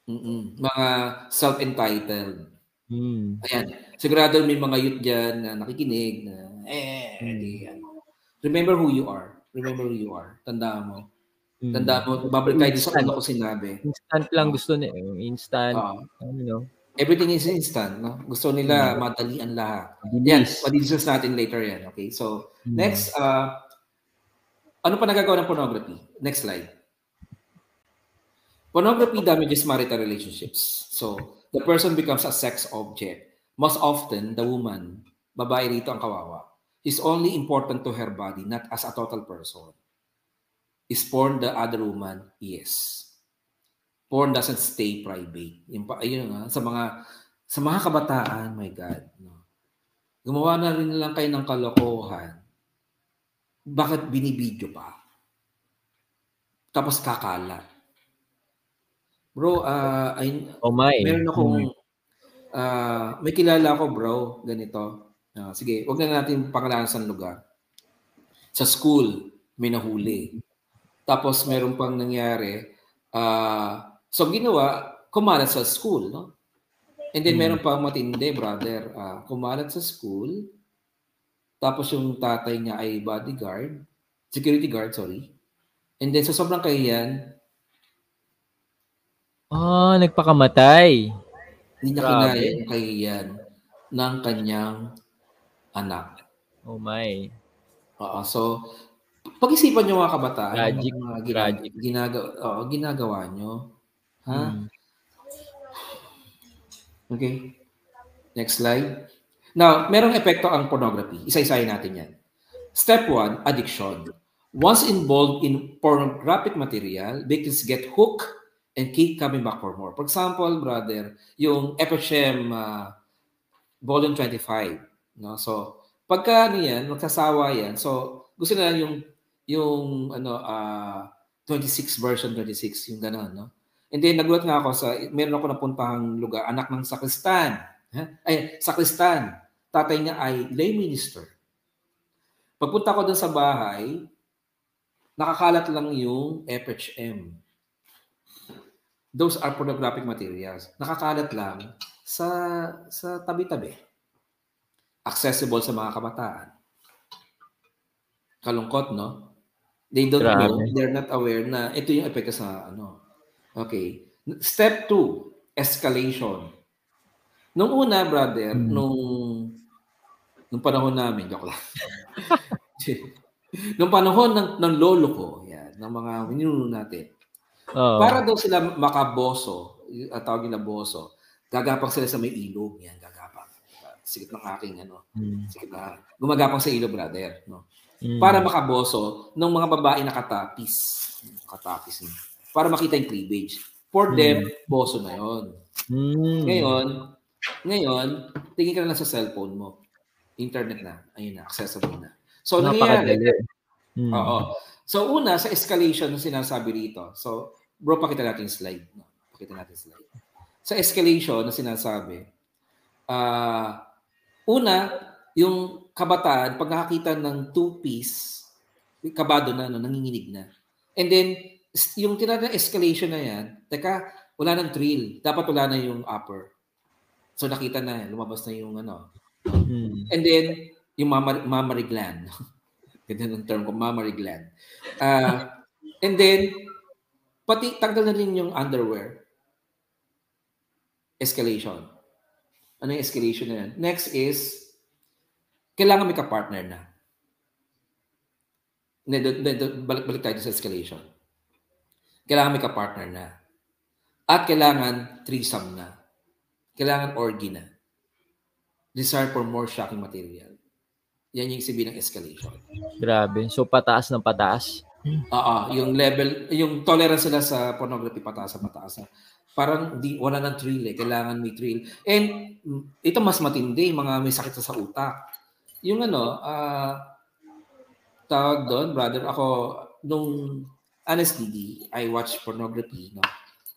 Mm-mm. Mga self-entitled Hmm. Ayan. Sigurado may mga youth dyan na nakikinig na, eh, hmm. di, ano. Remember who you are. Remember who you are. Tandaan mo. Hmm. Tandaan mo, babalik tayo sa una ko sinabi. Instant lang gusto nila. Instant. Uh, ano, no? Everything is instant. No? Gusto nila hmm. madalian lahat. Yan, madidiscuss natin later yan. Okay, so. Next, uh, ano pa nagagawa ng pornography? Next slide. Pornography damages marital relationships. So, the person becomes a sex object. Most often, the woman, babae rito ang kawawa, is only important to her body, not as a total person. Is porn the other woman? Yes. Porn doesn't stay private. Yung, ayun nga, sa mga sa mga kabataan, my God, no. Gumawa na rin lang kayo ng kalokohan. Bakit binibidyo pa? Tapos kakalat Bro, uh, I, oh my. meron akong, uh, may kilala ako bro, ganito. Uh, sige, wag na natin pangalanan sa lugar. Sa school, may nahuli. Tapos meron pang nangyari, uh, so ginawa, kumalat sa school, no? And then meron pang matindi, brother, uh, kumalat sa school, tapos yung tatay niya ay bodyguard, security guard, sorry. And then sa sobrang kahiyan, Ah, nagpakamatay. Hindi niya kinaya yung kahiyan ng kanyang anak. Oh my. Oo, so pag-isipan niyo mga kabataan, tragic, mga ginag- tragic. Ginagawa, oo, ginagawa niyo. Ha? Hmm. Okay. Next slide. Now, merong epekto ang pornography. Isa-isahin natin yan. Step one, addiction. Once involved in pornographic material, victims get hooked and keep coming back for more. For example, brother, yung FHM uh, volume 25, no? So, pagka ano yan, yan. So, gusto nila yung yung ano uh, 26 version 26 yung gano'n, no? And then nagulat nga ako sa meron ako napuntahang lugar, anak ng sakristan. Ay, sakristan. Tatay niya ay lay minister. Pagpunta ko doon sa bahay, nakakalat lang yung FHM those are pornographic materials. Nakakalat lang. sa sa tabi-tabi. Accessible sa mga kabataan. Kalungkot, no? They don't Grabe. know, they're not aware na ito yung epekto sa ano. Okay. Step two, escalation. Nung una, brother, hmm. nung nung panahon namin, joke lang. nung panahon ng, ng lolo ko, yan, ng mga minuno natin, oh. para daw sila makaboso, at tawag nila boso, gagapang sila sa may ilog, yan, gagapang. Sikit ng aking, ano, hmm. sikit na, gumagapang sa ilog, brother, no? Hmm. Para makaboso ng mga babae na katapis. Katapis. Para makita yung cleavage. For hmm. them, boso na yon. Hmm. Ngayon, ngayon, tingin ka na lang sa cellphone mo. Internet na. Ayun na, accessible na. So, nangyayari. Hmm. Oo. So, una, sa escalation na sinasabi rito. So, bro, pakita natin slide. No? Pakita natin slide. Sa escalation na sinasabi, uh, una, yung kabataan, pag nakakita ng two-piece, kabado na, no, nanginginig na. And then, yung tinatawag escalation na yan, teka, wala nang thrill. Dapat wala na yung upper. So nakita na, lumabas na yung ano. Hmm. And then, yung mama, mammary gland. Ganda ng term ko, mammary gland. Uh, and then, pati tanggal na rin yung underwear. Escalation. Ano yung escalation na yan? Next is, kailangan may ka-partner na. Balik-balik tayo sa escalation. Kailangan may ka-partner na. At kailangan threesome na. Kailangan orgy na. Desire for more shocking material. Yan yung sabihin ng escalation. Grabe. So, pataas ng pataas? Oo. Yung level, yung tolerance nila sa pornography, pataas sa pataas. Parang di, wala nang thrill eh. Kailangan may thrill. And ito mas matindi, mga may sakit sa utak. Yung ano, uh, tawag doon, brother, ako, nung honestly, I watch pornography, no?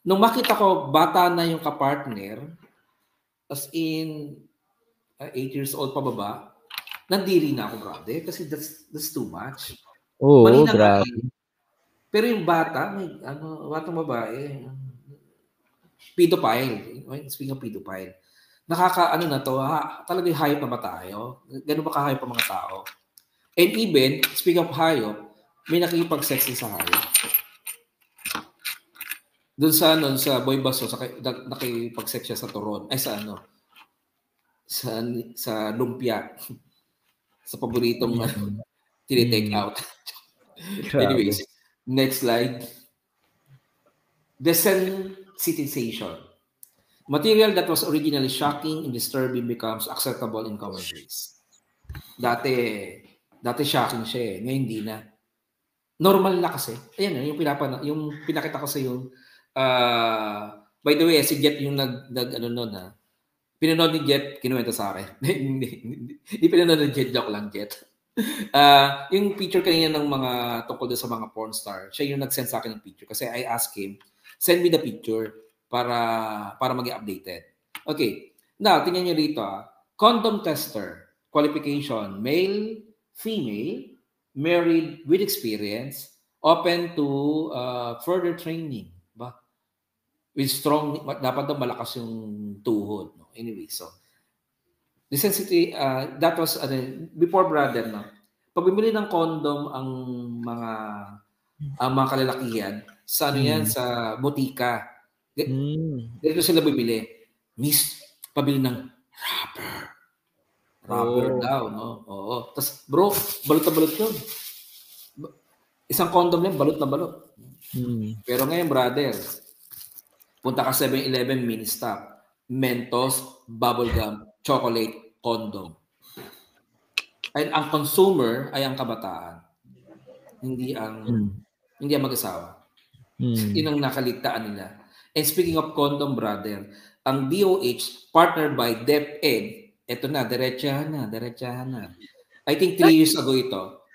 Nung makita ko, bata na yung kapartner, as in, uh, eight years old pa baba, nandiri na ako, brother, kasi that's, that's too much. Oo, oh, grabe. Pero yung bata, may, ano, batang babae, pedophile. Speaking of pedophile, nakaka, ano na to, ha, talagang hayop na ba tayo? Ganun ba kahayop ang mga tao? And even, speaking of hayop, may nakikipag-sex sa hayop. Doon sa, ano, sa Boy Baso, sa, nakipag-sex siya sa Toron, ay sa ano, sa, sa lumpia sa paboritong mm-hmm. tini-take mm. out. Anyways, next slide. Desensitization. Material that was originally shocking and disturbing becomes acceptable in commonplace. Dati, dati shocking siya eh. Ngayon hindi na. Normal na kasi. Ayan na, yung, pinapa, yung pinakita ko sa yung, uh, by the way, si Jet yung nag, nag ano nun ha, pinanood ni Jet, kinuwento sa akin. hindi, hindi, hindi pinanood ni Jet, joke lang, Jet. Uh, yung picture kanina ng mga tungkol sa mga porn star, siya yung nag-send sa akin ng picture kasi I asked him, send me the picture para para maging updated. Okay. Now, tingnan niyo rito ah. Condom tester, qualification, male, female, married with experience, open to uh, further training. Ba? With strong, dapat daw malakas yung tuhod. Anyway, so the sensitivity, uh, that was uh, before brother no. Pag bumili ng condom ang mga ang mga kalalakihan, sa ano yan, mm. sa butika. Mm. Dito sila bibili. Miss, pabili ng rubber. Rubber oh. daw, no? Oo. Tapos, bro, balot na balot yun. Isang condom yan, balot na balot. Mm. Pero ngayon, brother, punta ka 7-Eleven, mini stop Mentos, bubblegum, chocolate, condom. And ang consumer ay ang kabataan. Hindi ang mm. hindi ang mag-asawa. Mm. Yun ang nakaligtaan nila. And speaking of condom, brother, ang DOH partnered by DepEd, eto na, diretsahan na, diretsahan na. I think three years ago ito.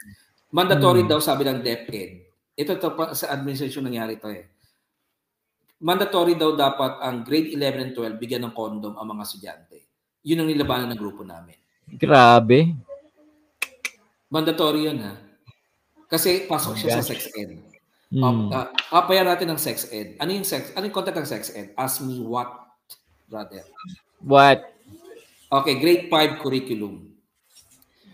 Mandatory mm. daw sabi ng DepEd. Ito to sa administration nangyari to eh mandatory daw dapat ang grade 11 and 12 bigyan ng condom ang mga estudyante. Yun ang nilabanan ng grupo namin. Grabe. Mandatory yun ha. Kasi pasok siya sa sex ed. Mm. Uh, uh, natin ng sex ed. Ano yung sex? Ano yung content ng sex ed? Ask me what, brother. What? Okay, grade 5 curriculum.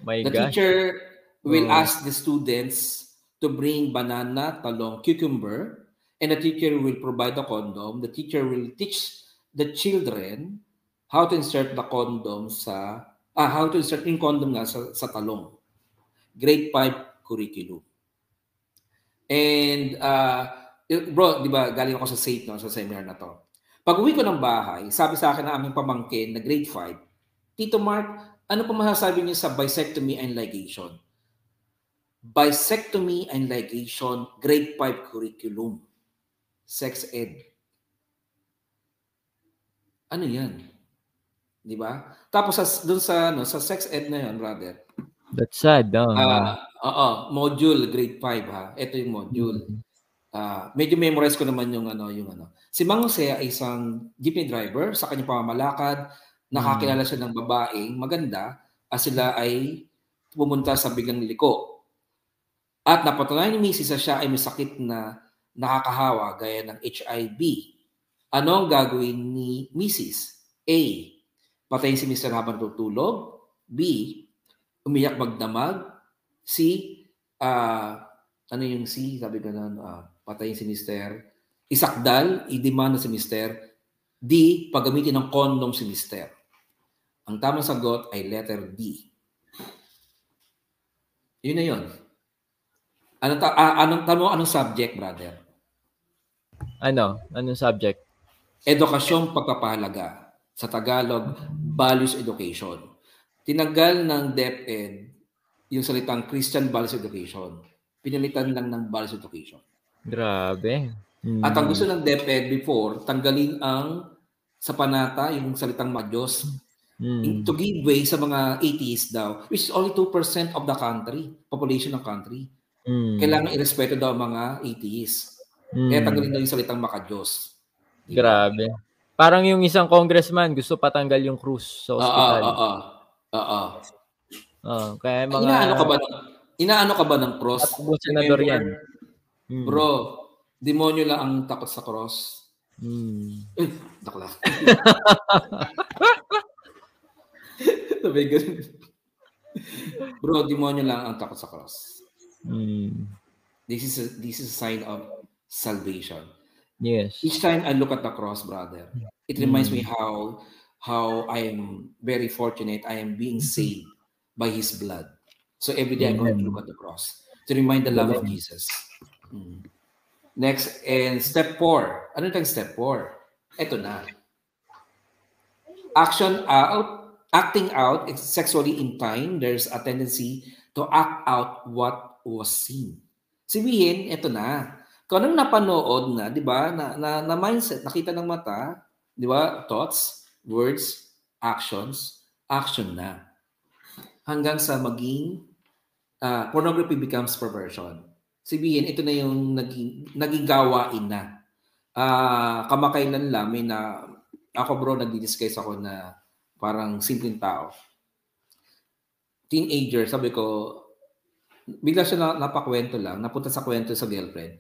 My the gosh. teacher will oh. ask the students to bring banana, talong, cucumber, and the teacher will provide the condom. The teacher will teach the children how to insert the condom sa ah, how to insert in condom nga sa, sa talong. Grade 5 curriculum. And uh, bro, di ba, galing ako sa SAFE no, sa seminar na to. Pag uwi ko ng bahay, sabi sa akin ng aming pamangkin na grade 5, Tito Mark, ano pa masasabi niyo sa bisectomy and ligation? Bisectomy and ligation, grade 5 curriculum. Sex ed. Ano yan? Di ba? Tapos sa, dun sa, no, sa sex ed na yan, brother. That's sad. No? Uh, oo, module, grade 5 ha. Ito yung module. Mm-hmm. Uh, medyo memorize ko naman yung ano, yung ano. Si Mang Jose ay isang jeepney driver sa kanyang pamamalakad. Nakakilala siya ng babaeng maganda at sila ay pumunta sa bigang liko. At napatunayan ni Mrs. siya ay may sakit na nakakahawa gaya ng HIV. Ano ang gagawin ni Mrs.? A. Patayin si Mr. habang tutulog. B. Umiyak magdamag. C. Uh, ano yung C? Sabi ko na, uh, patayin si mister. Isakdal, idemanda si mister. D, paggamitin ng condom si mister. Ang tamang sagot ay letter D. Yun na yun. Ano ta uh, anong tamo anong subject, brother? Ano? Anong subject? Edukasyong pagpapahalaga. Sa Tagalog, values education. Tinanggal ng DepEd yung salitang Christian Values Education. Pinalitan lang ng Values Education. Grabe. Mm. At ang gusto ng DepEd before, tanggalin ang sa panata, yung salitang Diyos, mm. to give way sa mga atheists daw, which is only 2% of the country, population ng country. Mm. Kailangan irespeto daw ang mga atheists. Mm. Kaya tanggalin daw yung salitang makadiyos. Diba? Grabe. Parang yung isang congressman gusto patanggal yung krus sa hospital. Oo, oo, oo. Oo, kaya mga... Inaano ka ba ng, inaano ka ba ng cross? At senador yan. Mm. Bro, demonyo lang ang takot sa cross. Mm. Eh, dakla. Sabi ganun. Bro, demonyo lang ang takot sa cross. Mm. This is a, this is a sign of salvation. Yes. Each time I look at the cross, brother, it reminds mm. me how how I am very fortunate. I am being saved by His blood. So every day. I'm going to look at the cross to remind the love Amen. of Jesus. Hmm. Next, and step 4. Ano yung step 4? Ito na. Action out, acting out sexually in time, there's a tendency to act out what was seen. Sabihin, ito na. Kung anong napanood na, di ba, na, na, na mindset, nakita ng mata, di ba, thoughts, words, actions, action na. Hanggang sa maging uh, pornography becomes perversion. Sabihin, ito na yung naging, naging gawain na. Uh, kamakailan lang, may na, ako bro, nagdi-discuss ako na parang simpleng tao. Teenager, sabi ko, bigla siya na, napakwento lang, napunta sa kwento sa girlfriend.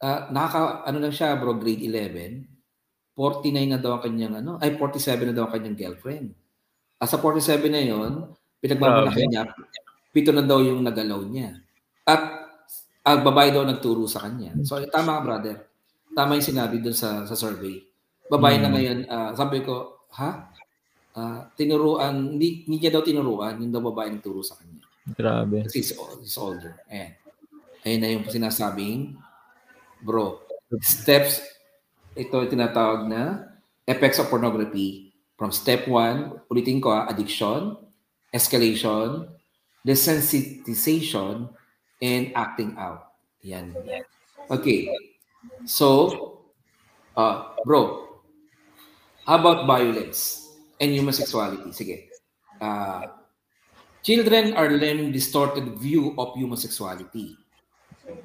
Uh, nakaka, ano lang siya bro, grade 11, 49 na daw ang kanyang, ano, ay 47 na daw ang kanyang girlfriend. As sa 47 na yon pinagmamalaki okay. niya, pito na daw yung nagalaw niya. At ang babae daw nagturo sa kanya. So tama ka brother. Tama yung sinabi doon sa sa survey. Babae hmm. na ngayon, uh, sabi ko, ha? Uh, tinuruan, hindi, hindi niya daw tinuruan, yung daw babae nagturo sa kanya. Grabe. Kasi he's, he's older. Ayan. Ayan na yung sinasabing, bro, steps, ito yung tinatawag na effects of pornography from step 1, ulitin ko addiction, escalation, desensitization, and acting out. Yan. Okay. So, uh, bro, how about violence and human sexuality? Sige. Uh, children are learning distorted view of human sexuality.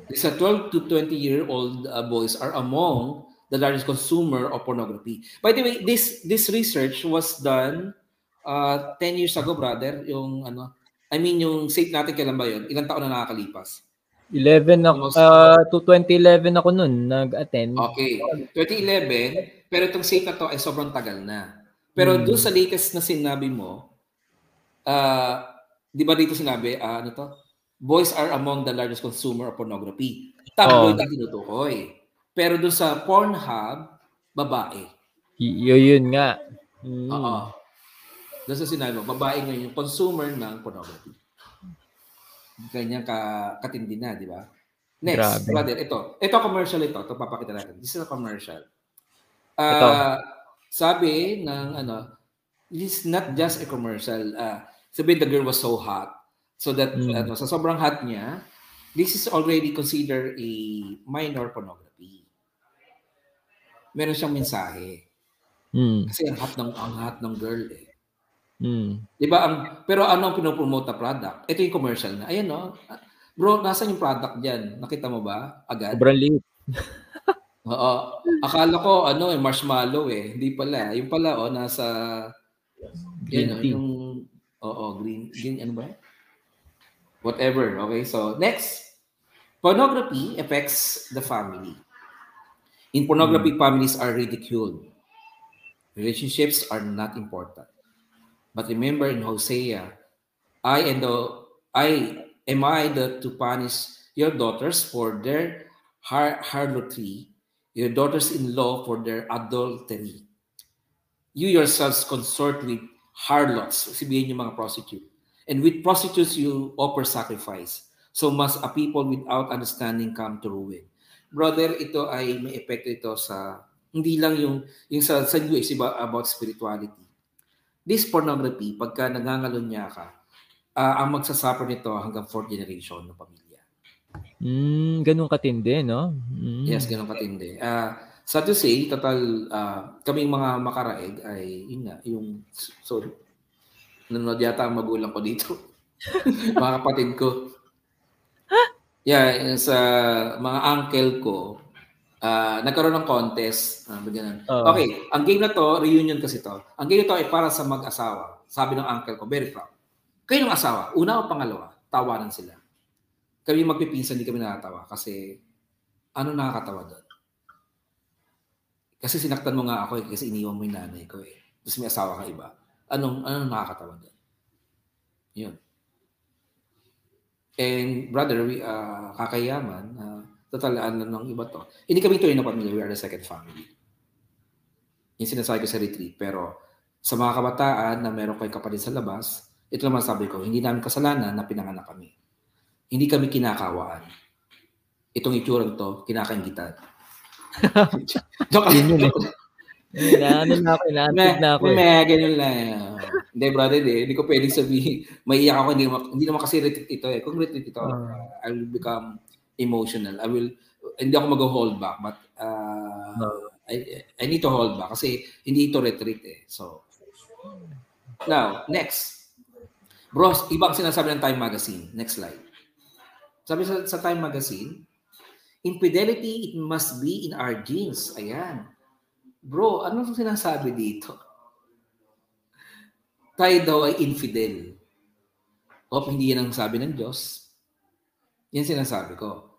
These 12 to 20 year old uh, boys are among the largest consumer of pornography. By the way, this this research was done uh, 10 years ago, brother. Yung ano, I mean, yung safe natin kailan ba yun? Ilang taon na nakakalipas? 11 ako, uh, to 2011 ako noon nag-attend. Okay. 2011, pero itong safe na to ay sobrang tagal na. Pero hmm. doon sa latest na sinabi mo, uh, di ba dito sinabi, uh, ano to? Boys are among the largest consumer of pornography. Tabloid oh. ang tinutukoy. Pero doon sa Pornhub, babae. Y- yun nga. Mm. Oo. Doon sa sinabi mo, babae ngayon yung consumer ng pornography. Ganyan ka, katindi na, di ba? Next, Grabe. brother, ito. Ito commercial ito. Ito papakita natin. This is a commercial. Uh, ito. Sabi ng ano, this is not just a commercial. Uh, sabi the girl was so hot. So that, mm. ano, sa sobrang hot niya, this is already considered a minor pornography. Meron siyang mensahe. Mm. Kasi ang hot ng ang hot ng girl eh. Mm. 'Di ba ang pero ano ang pinopromote na product? Ito yung commercial na. Ayan no. Bro, nasaan yung product diyan? Nakita mo ba? Agad. Sobrang liit. Oo. Akala ko ano eh marshmallow eh. Hindi pala. Yung pala oh nasa yan, tea. yung oo, green green ano ba? Whatever. Okay, so next. Pornography affects the family. In pornography, mm. families are ridiculed. Relationships are not important. But remember in Hosea, I and the I am I the to punish your daughters for their har- harlotry, your daughters-in-law for their adultery. You yourselves consort with harlots, sabihin yung mga prostitute. And with prostitutes you offer sacrifice. So must a people without understanding come to ruin. Brother, ito ay may epekto ito sa hindi lang yung, yung sa, sa New Age about spirituality. This pornography, pagka nangangalon niya ka, uh, ang magsasuffer nito hanggang fourth generation ng pamilya. Mm, ganun katindi, no? Mm. Yes, ganun katindi. Uh, sad to say, total, uh, kaming mga makaraeg ay, yun nga, yung, sorry, nanonood yata ang magulang ko dito. mga kapatid ko. Yeah, sa mga uncle ko, uh, nagkaroon ng contest. Uh, uh, okay, ang game na to, reunion kasi to. Ang game na to ay para sa mag-asawa. Sabi ng uncle ko, very proud. Kayo ng asawa, una o pangalawa, tawanan sila. Kami magpipinsan, hindi kami nakatawa kasi ano nakakatawa doon? Kasi sinaktan mo nga ako eh, kasi iniwan mo yung nanay ko eh. Tapos may asawa ka iba. Anong, anong nakakatawa doon? Yun. And brother, we, uh, kakayaman, uh, Total, ano ng iba to. Hindi kami tuloy na pamilya. We are the second family. Yung sinasabi ko sa retreat. Pero sa mga kabataan na meron kayong kapatid sa labas, ito naman sabi ko, hindi namin kasalanan na pinanganak kami. Hindi kami kinakawaan. Itong itsurang to, kinakaingitan. Joke lang. Yun, ano na ako, inaantid na ako. Eh. May, ganun lang. Hindi, brother, eh. Hindi ko pwedeng sabihin, maiiyak ako, hindi, hindi naman kasi retreat ito eh. Kung retreat ito, uh, I will become emotional. I will hindi ako mag-hold back but uh, no. I, I need to hold back kasi hindi ito retreat eh. So now, next. Bro, ibang sinasabi ng Time Magazine. Next slide. Sabi sa, sa Time Magazine, infidelity, it must be in our genes. Ayan. Bro, ano sinasabi dito? Tayo daw ay infidel. O hindi yan ang sabi ng Diyos. Yan sinasabi ko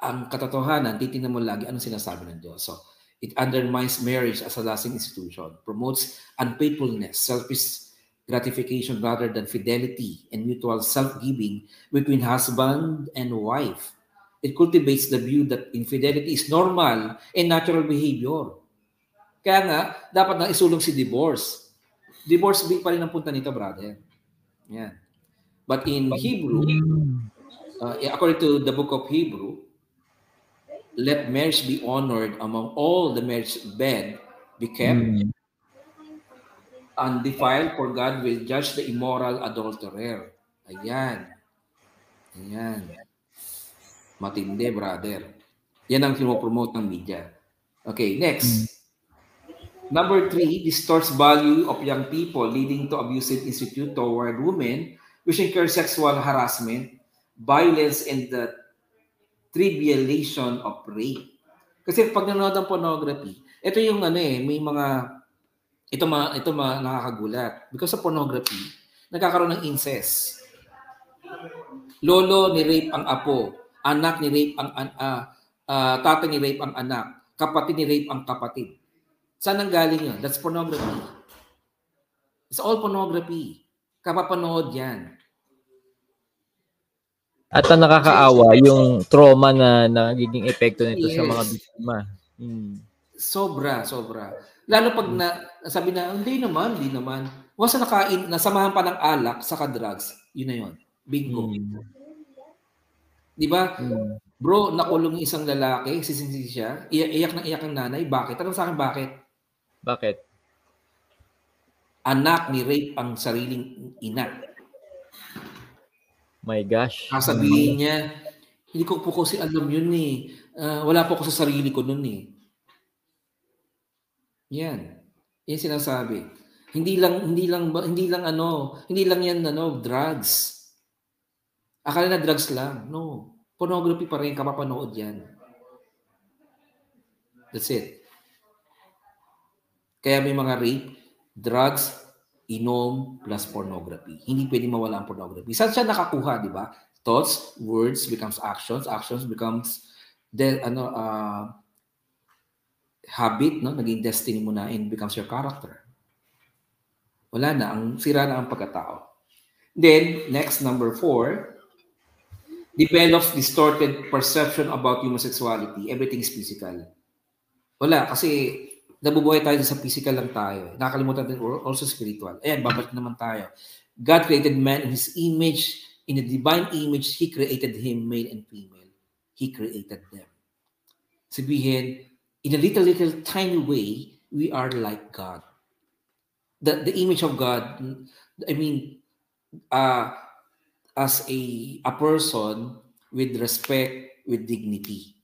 ang katotohanan, titingnan mo lagi anong sinasabi ng Diyos. So, it undermines marriage as a lasting institution, promotes unfaithfulness, selfish gratification rather than fidelity and mutual self-giving between husband and wife. It cultivates the view that infidelity is normal and natural behavior. Kaya nga, dapat na isulong si divorce. Divorce pa rin ang punta nito, brother. Yan. But in Hebrew, uh, according to the book of Hebrew, let marriage be honored among all the marriage bed be kept mm. undefiled for God will judge the immoral adulterer. Ayan. Ayan. Matindi, brother. Yan ang pinopromote ng media. Okay, next. Mm. Number three, distorts value of young people leading to abusive institute toward women which incur sexual harassment, violence, and the trivialization of rape. Kasi pag nanonood ng pornography, ito yung ano eh, may mga, ito ma, ito ma, nakakagulat. Because sa pornography, nagkakaroon ng incest. Lolo ni rape ang apo, anak ni rape ang uh, uh, tatay ni rape ang anak, kapatid ni rape ang kapatid. Saan ang galing yun? That's pornography. It's all pornography. Kapapanood yan. At ang nakakaawa, yung trauma na nagiging epekto nito yes. sa mga biktima. Hmm. Sobra, sobra. Lalo pag na, sabi na, hindi naman, hindi naman. Once na nakain, nasamahan pa ng alak, saka drugs, yun na yun. Bingo. Hmm. Di ba? Hmm. Bro, nakulong isang lalaki, sisinsi siya, iyak, na iyak ang nanay. Bakit? Tanong sa akin, bakit? Bakit? Anak ni rape ang sariling ina. My gosh. Sasabihin niya, hindi ko po kasi alam yun eh. Uh, wala po ako sa sarili ko nun eh. Yan. Yan sinasabi. Hindi lang hindi lang hindi lang ano, hindi lang yan ano, drugs. Akala na drugs lang. No. Pornography pa rin kapapanood yan. That's it. Kaya may mga rape, drugs, inom plus pornography. Hindi pwedeng mawala ang pornography. Saan siya nakakuha, di ba? Thoughts, words becomes actions, actions becomes de, ano uh, habit, no? Naging destiny mo na and becomes your character. Wala na, ang sira na ang pagkatao. Then, next, number four, develops distorted perception about homosexuality. Everything is physical. Wala, kasi nabubuhay tayo sa physical lang tayo. Nakakalimutan natin also spiritual. Ayan, babalik naman tayo. God created man in His image. In the divine image, He created him, male and female. He created them. Sabihin, in a little, little tiny way, we are like God. The, the image of God, I mean, uh, as a, a person with respect, with dignity.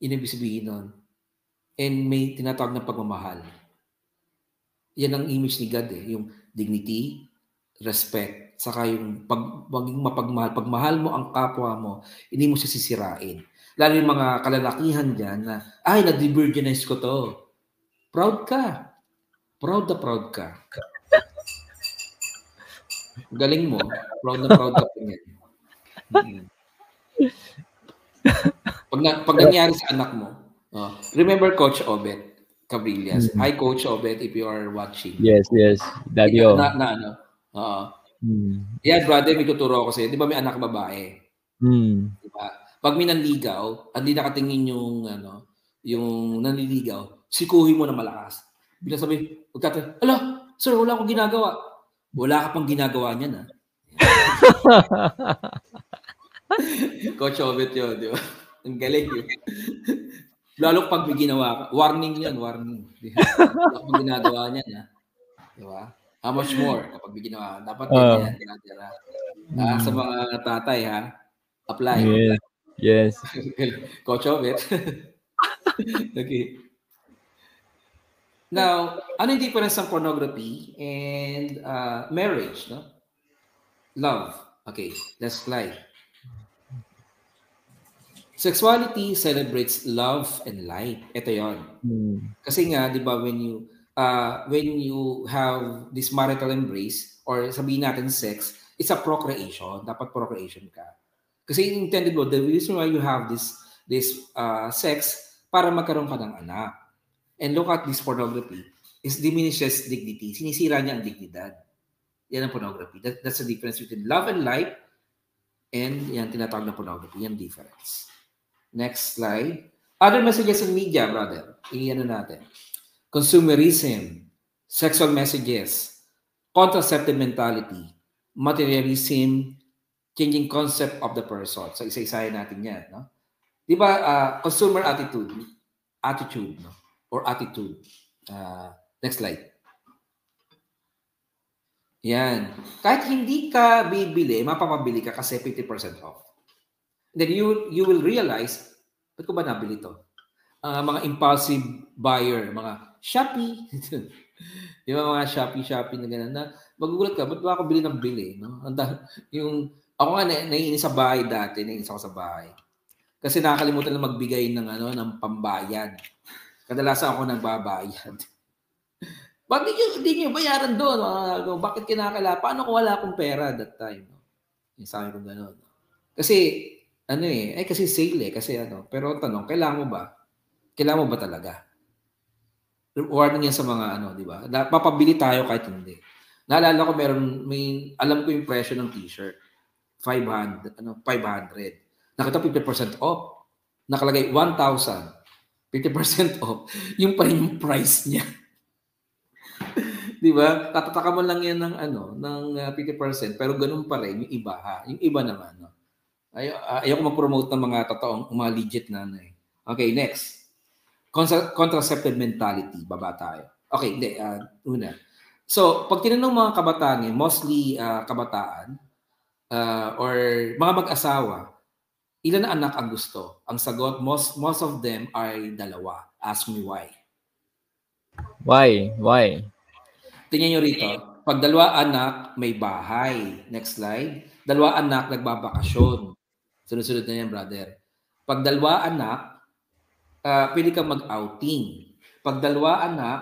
Yun ibig sabihin nun and may tinatawag na pagmamahal. Yan ang image ni God eh, yung dignity, respect, saka yung pag, maging mapagmahal. Pagmahal mo ang kapwa mo, hindi mo siya sisirain. Lalo yung mga kalalakihan dyan na, ay, nag-virginize ko to. Proud ka. Proud na proud ka. Galing mo. Proud na proud ka niyan. Mm-hmm. Pag, na, pag nangyari sa anak mo, Uh, remember Coach Obet Cabrillas. Mm-hmm. Hi Coach Obet if you are watching. Yes, yes. Daddy na, na ano. Uh, mm. Yeah, brother, may tuturo ako sa'yo. Di ba may anak babae? Mm. Di ba? Pag may nanligaw, hindi nakatingin yung ano, yung nanliligaw, sikuhin mo na malakas. Bila sabi, pagkata, ala, sir, wala akong ginagawa. Wala ka pang ginagawa niyan, ha? Coach Obet yun, di ba? Ang galing yun. Lalo pag may ginawa ka. Warning yan, warning. Lalo pag ginagawa niya, ha? Di ba? How much more kapag may ginawa? Dapat uh, yan, ginagawa. Ah, sa mga tatay, ha? Apply. Yeah. Yes. Coach of it. okay. Now, ano yung difference ng pornography and uh, marriage, no? Love. Okay, let's slide. Sexuality celebrates love and light. Ito 'yon. Hmm. Kasi nga 'di ba when you uh, when you have this marital embrace or sabihin natin sex, it's a procreation. Dapat procreation ka. Kasi intended mo, the reason why you have this this uh, sex para magkaroon ka ng anak. And look at this pornography. It diminishes dignity. Sinisira niya ang dignidad. Yan ang pornography. That, that's the difference between love and light and yan tinatawag na pornography. Yan difference. Next slide. Other messages in media, brother. Iyan natin. Consumerism, sexual messages, contraceptive mentality, materialism, changing concept of the person. So isa-isahin natin yan. No? Di ba, uh, consumer attitude, attitude, no? Or attitude. Uh, next slide. Yan. Kahit hindi ka bibili, mapapabili ka kasi 50% off then you you will realize, ba't ko ba nabili to? Uh, mga impulsive buyer, mga Shopee. Di ba mga Shopee, Shopee na gano'n na magugulat ka, ba't ba ako bili ng bili? No? yung, ako nga, na, naiinis sa bahay dati, naiinis ako sa bahay. Kasi nakakalimutan na magbigay ng ano ng pambayad. Kadalasan ako nagbabayad. Bakit nyo, hindi nyo bayaran doon? Uh, bakit kinakala? Paano kung wala akong pera that time? No? Yung sabi ko gano'n. Kasi ano eh, eh kasi sale eh, kasi ano. Pero tanong, kailangan mo ba? Kailangan mo ba talaga? Warning yan sa mga ano, di ba? Papabili tayo kahit hindi. Naalala ko meron, may, alam ko yung presyo ng t-shirt. 500, ano, 500. Nakita 50% off. Nakalagay 1,000. 50% off. Yung pa yung price niya. Di ba? Tatataka mo lang yan ng ano, ng uh, 50%, pero ganun pa rin yung iba ha. Yung iba naman, no. Ay uh, ayoko mag-promote ng mga totoong mga legit na ano eh. Okay, next. Contra- contraceptive mentality, baba tayo. Okay, hindi, uh, una. So, pag tinanong mga kabataan, mostly uh, kabataan uh, or mga mag-asawa, ilan na anak ang gusto? Ang sagot, most most of them ay dalawa. Ask me why. Why? Why? Tingnan nyo rito. Pag dalawa anak, may bahay. Next slide. Dalawa anak, nagbabakasyon. Sunod-sunod na yan, brother. Pag dalawa anak, uh, pwede kang mag-outing. Pag dalawa anak,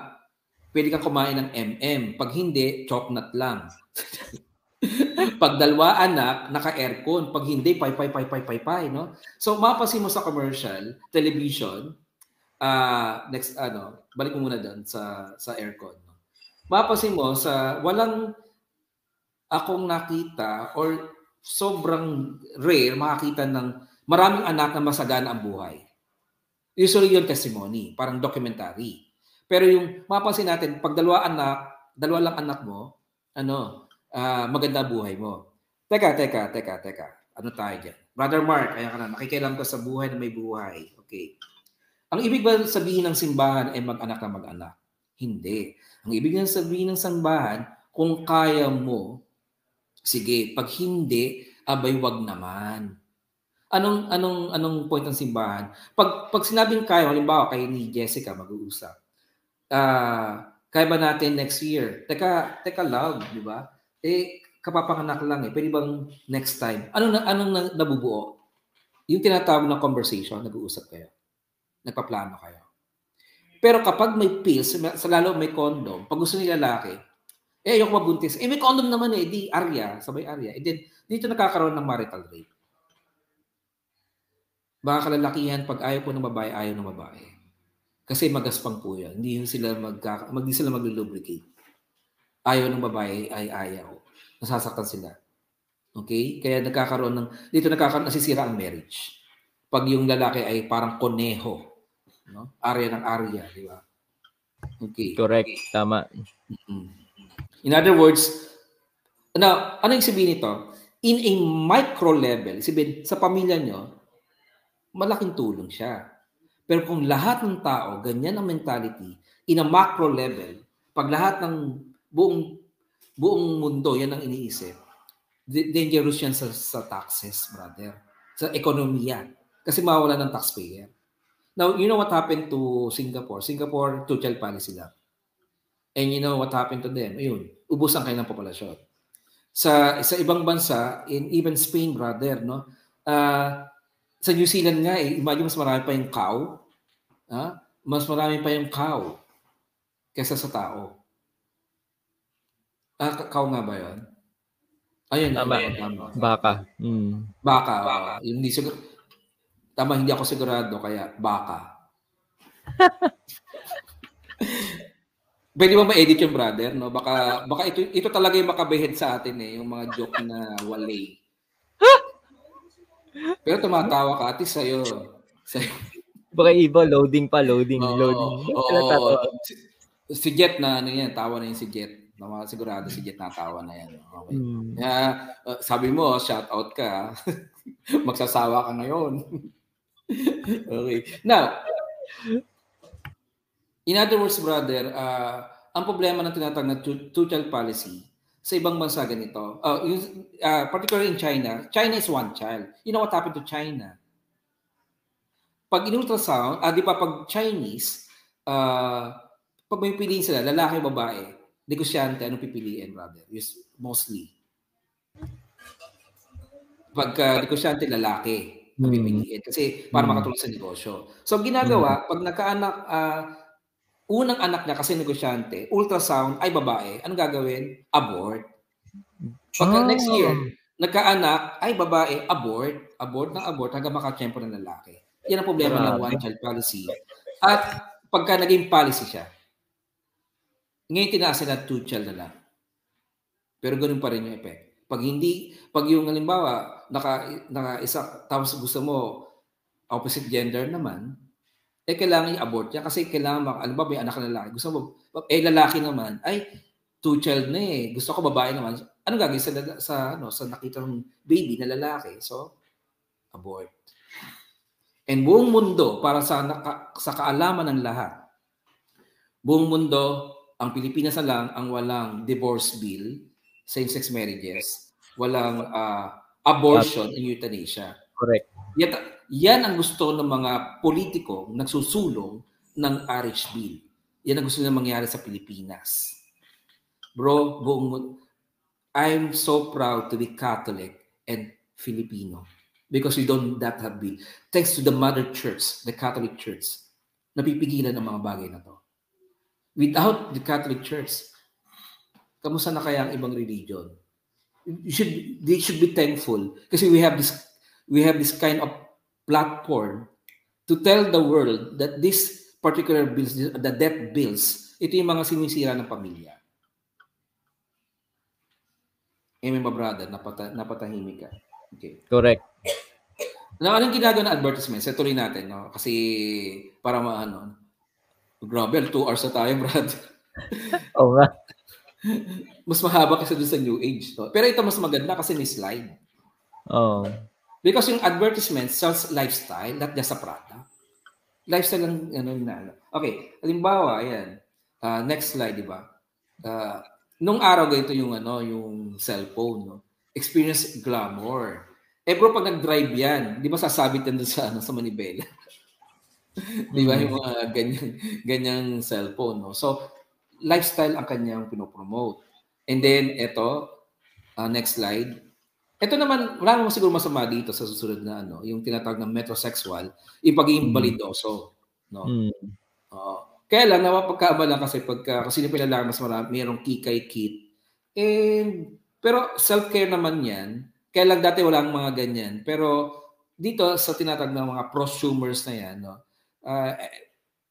pwede kang kumain ng MM. Pag hindi, choknat lang. Pag dalawa anak, naka-aircon. Pag hindi, pay, pay, pay, pay, pay, pay, no? So, mapasin mo sa commercial, television, uh, next, ano, balik mo muna doon sa, sa aircon mapasin mo sa walang akong nakita or sobrang rare makakita ng maraming anak na masagana ang buhay. Usually yun testimony, parang documentary. Pero yung mapasin natin, pag dalawa anak, dalawa lang anak mo, ano, uh, maganda buhay mo. Teka, teka, teka, teka. Ano tayo dyan? Brother Mark, ayan ka na, nakikialam ka sa buhay na may buhay. Okay. Ang ibig ba sabihin ng simbahan ay mag-anak na mag-anak? Hindi. Ang ibig ng sabihin ng sambahan, kung kaya mo, sige, pag hindi, abay wag naman. Anong anong anong point ng simbahan? Pag pag sinabing kaya, halimbawa kay ni Jessica mag-uusap. Ah, uh, kaya ba natin next year? Teka, teka love, di ba? Eh kapapanganak lang eh. Pwede bang next time? Anong anong nabubuo? Yung tinatawag na conversation, nag-uusap kayo. Nagpaplano kayo. Pero kapag may pills, sa lalo may condom, pag gusto ni lalaki, eh ayoko mabuntis. Eh may condom naman eh, di arya, sabay arya. And then, dito nakakaroon ng marital rape. Baka kalalakihan, pag ayaw po ng babae, ayaw ng babae. Kasi magaspang po yan. Hindi sila magka, mag, sila mag-lubricate. Ayaw ng babae ay ayaw. Nasasaktan sila. Okay? Kaya nagkakaroon ng, dito nagkakaroon, nasisira ang marriage. Pag yung lalaki ay parang koneho, no? Area ng area, di ba? Okay. Correct, tama. In other words, now, ano yung sabihin nito? In a micro level, sabihin, sa pamilya nyo, malaking tulong siya. Pero kung lahat ng tao, ganyan ang mentality, in a macro level, pag lahat ng buong buong mundo, yan ang iniisip, dangerous yan sa, sa taxes, brother. Sa ekonomiya. Kasi mawala ng taxpayer. Now, you know what happened to Singapore? Singapore, two-child policy lang. And you know what happened to them? Ayun, ubos ang kanilang populasyon. Sa sa ibang bansa, in even Spain, brother, no? Uh, sa New Zealand nga, eh, imagine mas marami pa yung cow. Ha? Mas marami pa yung cow kaysa sa tao. Ah, cow nga ba yun? Ayun, tama. Ayun, tama. Baka. Mm. Baka. Baka. Yung hindi siguro, Tama, hindi ako sigurado, kaya baka. Pwede ba ma-edit yung brother, no? Baka baka ito ito talaga yung makabehead sa atin eh, yung mga joke na wale. Pero tumatawa ka ati sa'yo. Sa'yo. Baka iba, loading pa, loading, oh, loading. Oh, si, si Jet na ano yan, tawa na yung si Jet. Tama, sigurado si Jet natawa na yan. Okay. Mm. Uh, sabi mo, shout out ka. Magsasawa ka ngayon okay. Now, in other words, brother, uh, ang problema ng tinatawag na two-child policy sa ibang bansa ganito, uh, yung, uh, particularly in China, China is one child. You know what happened to China? Pag in-ultrasound, uh, di pa pag Chinese, uh, pag may piliin sila, lalaki o babae, negosyante, anong pipiliin, brother? Yes, mostly. Pagka negosyante, lalaki pipiliin kasi para mm. makatulong sa negosyo. So ginagawa, mm. pag nagkaanak, uh, unang anak niya kasi negosyante, ultrasound ay babae, anong gagawin? Abort. Pagka oh. next year, nagkaanak ay babae, abort, abort ng abort hanggang makachempo ng lalaki. Yan ang problema ng one child policy. At pagka naging policy siya, ngayon tinaas na two child na lang. Pero ganoon pa rin yung effect. Pag hindi, pag yung halimbawa, naka, naka isa, tapos gusto mo opposite gender naman, eh kailangan i-abort niya kasi kailangan, ano ba, may anak na lalaki. Gusto mo, eh lalaki naman, ay, two child na eh. Gusto ko babae naman. Ano gagawin sa, sa, ano, sa nakita ng baby na lalaki? So, abort. And buong mundo, para sa, naka, sa kaalaman ng lahat, buong mundo, ang Pilipinas na lang ang walang divorce bill, same-sex marriages, walang uh, abortion and euthanasia. Correct. Yet, yan ang gusto ng mga politiko nagsusulong ng RH bill. Yan ang gusto nila mangyari sa Pilipinas. Bro, buong I'm so proud to be Catholic and Filipino because we don't that have been. Thanks to the Mother Church, the Catholic Church, napipigilan ang mga bagay na to. Without the Catholic Church, kamusta na kaya ang ibang religion? You should, they should be thankful kasi we have this we have this kind of platform to tell the world that this particular bills, the debt bills, ito yung mga sinisira ng pamilya. Amen ba brother? Napata, napatahimik ka. Okay. Correct. Na anong ginagawa ng advertisement? Sa tuloy natin, no? Kasi para maano. Grabe, two hours na tayo, brad. Oo nga. mas mahaba kasi doon sa New Age. No? Pero ito mas maganda kasi may slide. Oo. Oh. Because yung advertisement sells lifestyle, not just a product. Lifestyle ang ano na. Okay, halimbawa, ayan. Uh, next slide, di ba? Uh, nung araw ganito yung ano, yung cellphone, no? Experience glamour. Eh bro, pag nag-drive yan, di ba sasabit yan sa, ano, sa manibela? di ba? Yung mga uh, ganyan, ganyang cellphone. No? So, lifestyle ang kanyang pinopromote. And then, ito, uh, next slide. Ito naman, wala naman siguro masama dito sa susunod na ano, yung tinatawag na metrosexual, yung pagiging mm. balidoso. No? Mm. Uh, kaya lang, napapagkaabala kasi pagka, kasi pinalala mas marami, mayroong kikay kit. And, pero self-care naman yan, kaya lang dati walang mga ganyan. Pero dito sa tinatag ng mga prosumers na yan, no, uh,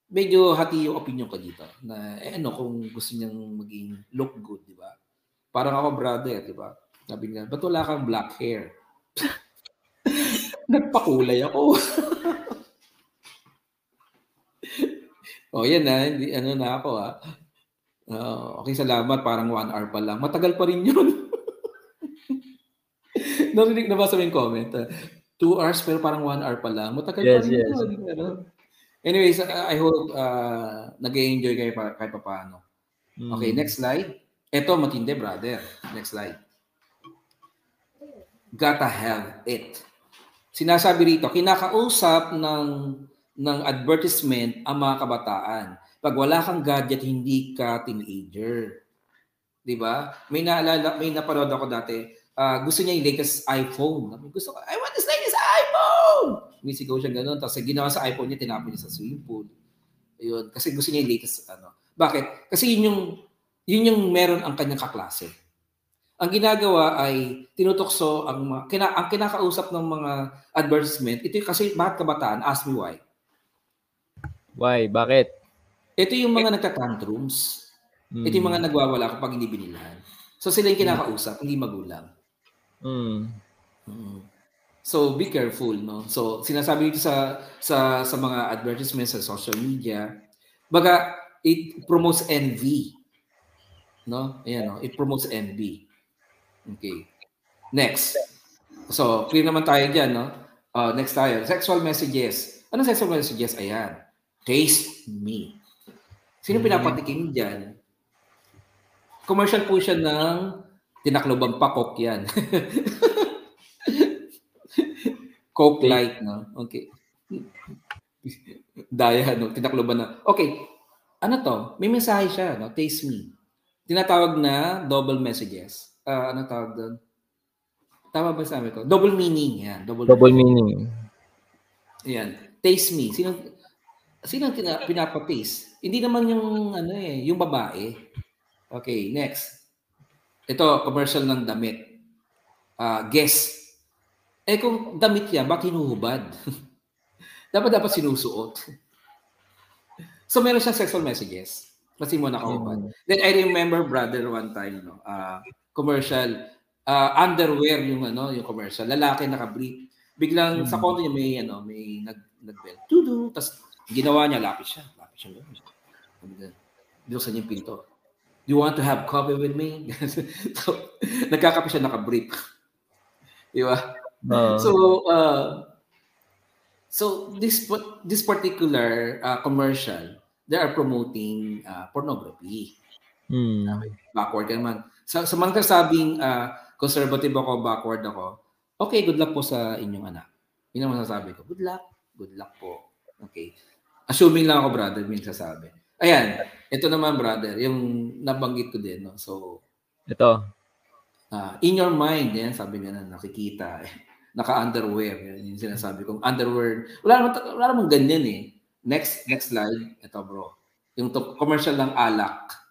medyo hati yung opinion ko dito. Na eh, ano kung gusto niyang maging look good, di ba? Parang ako brother, di ba? Sabi niya, ba't wala kang black hair? Nagpakulay ako. oh, yan na. Hindi, ano na ako ah. Uh, okay, salamat. Parang one hour pa lang. Matagal pa rin yun. Narinig na ba sa yung comment? Uh, two hours pero parang one hour pa lang. Matagal yes, pa rin yes. yun. Ano? Anyways, I hope uh, nag-enjoy kayo pa, kahit pa paano. Mm. Okay, next slide. Ito, matindi, brother. Next slide. Gotta have it. Sinasabi rito, kinakausap ng ng advertisement ang mga kabataan. Pag wala kang gadget, hindi ka teenager. 'Di ba? May naalala, may napanood ako dati uh, gusto niya yung latest iPhone. Gusto ko, I want this latest iPhone! Misigaw siya ganun. Tapos ginawa sa iPhone niya, tinapon niya sa swimming pool. Ayun. Kasi gusto niya yung latest ano. Bakit? Kasi yun yung, yun yung meron ang kanyang kaklase. Ang ginagawa ay tinutokso ang mga, kina, ang kinakausap ng mga advertisement. Ito yung kasi bakit kabataan? Ask me why. Why? Bakit? Ito yung mga nagka-tantrums. Mm. Ito yung mga nagwawala kapag hindi binilhan. So sila yung kinakausap, hindi magulang. Mm. Mm. So be careful, no? So sinasabi dito sa sa sa mga advertisements sa social media, baga it promotes envy. No? Ayan, no? It promotes envy. Okay. Next. So, clear naman tayo diyan, no? Uh, next tayo. Sexual messages. Ano sexual messages? Ayan. Taste me. Sino mm-hmm. pinapatikim diyan? Commercial po siya ng tinaklobang pakok yan. Coke Light, no? Okay. Daya, no? Tinakloban na. Okay. Ano to? May mensahe siya, no? Taste me. Tinatawag na double messages. Uh, ano tawag doon? Tama ba sabi ko? Double meaning. Yan. Double, double meaning. Yan. Taste me. Sino sino tina, pinapa-taste? Hindi naman yung ano eh, yung babae. Okay, next. Ito, commercial ng damit. Uh, guess. Eh kung damit yan, bakit hinuhubad? dapat dapat sinusuot. so meron siyang sexual messages. Kasi mo nakahubad. Mm. Then I remember brother one time, no, uh, commercial. Uh, underwear yung ano, yung commercial. Lalaki naka-brief. Biglang mm. sa kondo niya may ano, may nag nag-bell. Tudu, tas ginawa niya lapis siya. Lapis siya. Binuksan niya yung pinto. Do you want to have coffee with me? so, nagkakape siya naka-brief. Di ba? Uh, so, uh, so this this particular uh, commercial, they are promoting uh, pornography. Hmm. Backward ka naman. Sa, sa mga sabing uh, conservative ako, backward ako, okay, good luck po sa inyong anak. Yun ang masasabi ko. Good luck. Good luck po. Okay. Assuming lang ako, brother, may sasabi. Ayan. Ito naman, brother, yung nabanggit ko din. No? So, ito. Uh, in your mind, yan, sabi niya na nakikita. Eh. Naka-underwear. Yan yung sinasabi kong underwear. Wala naman, wala naman ganyan eh. Next next slide. Ito, bro. Yung to, commercial ng alak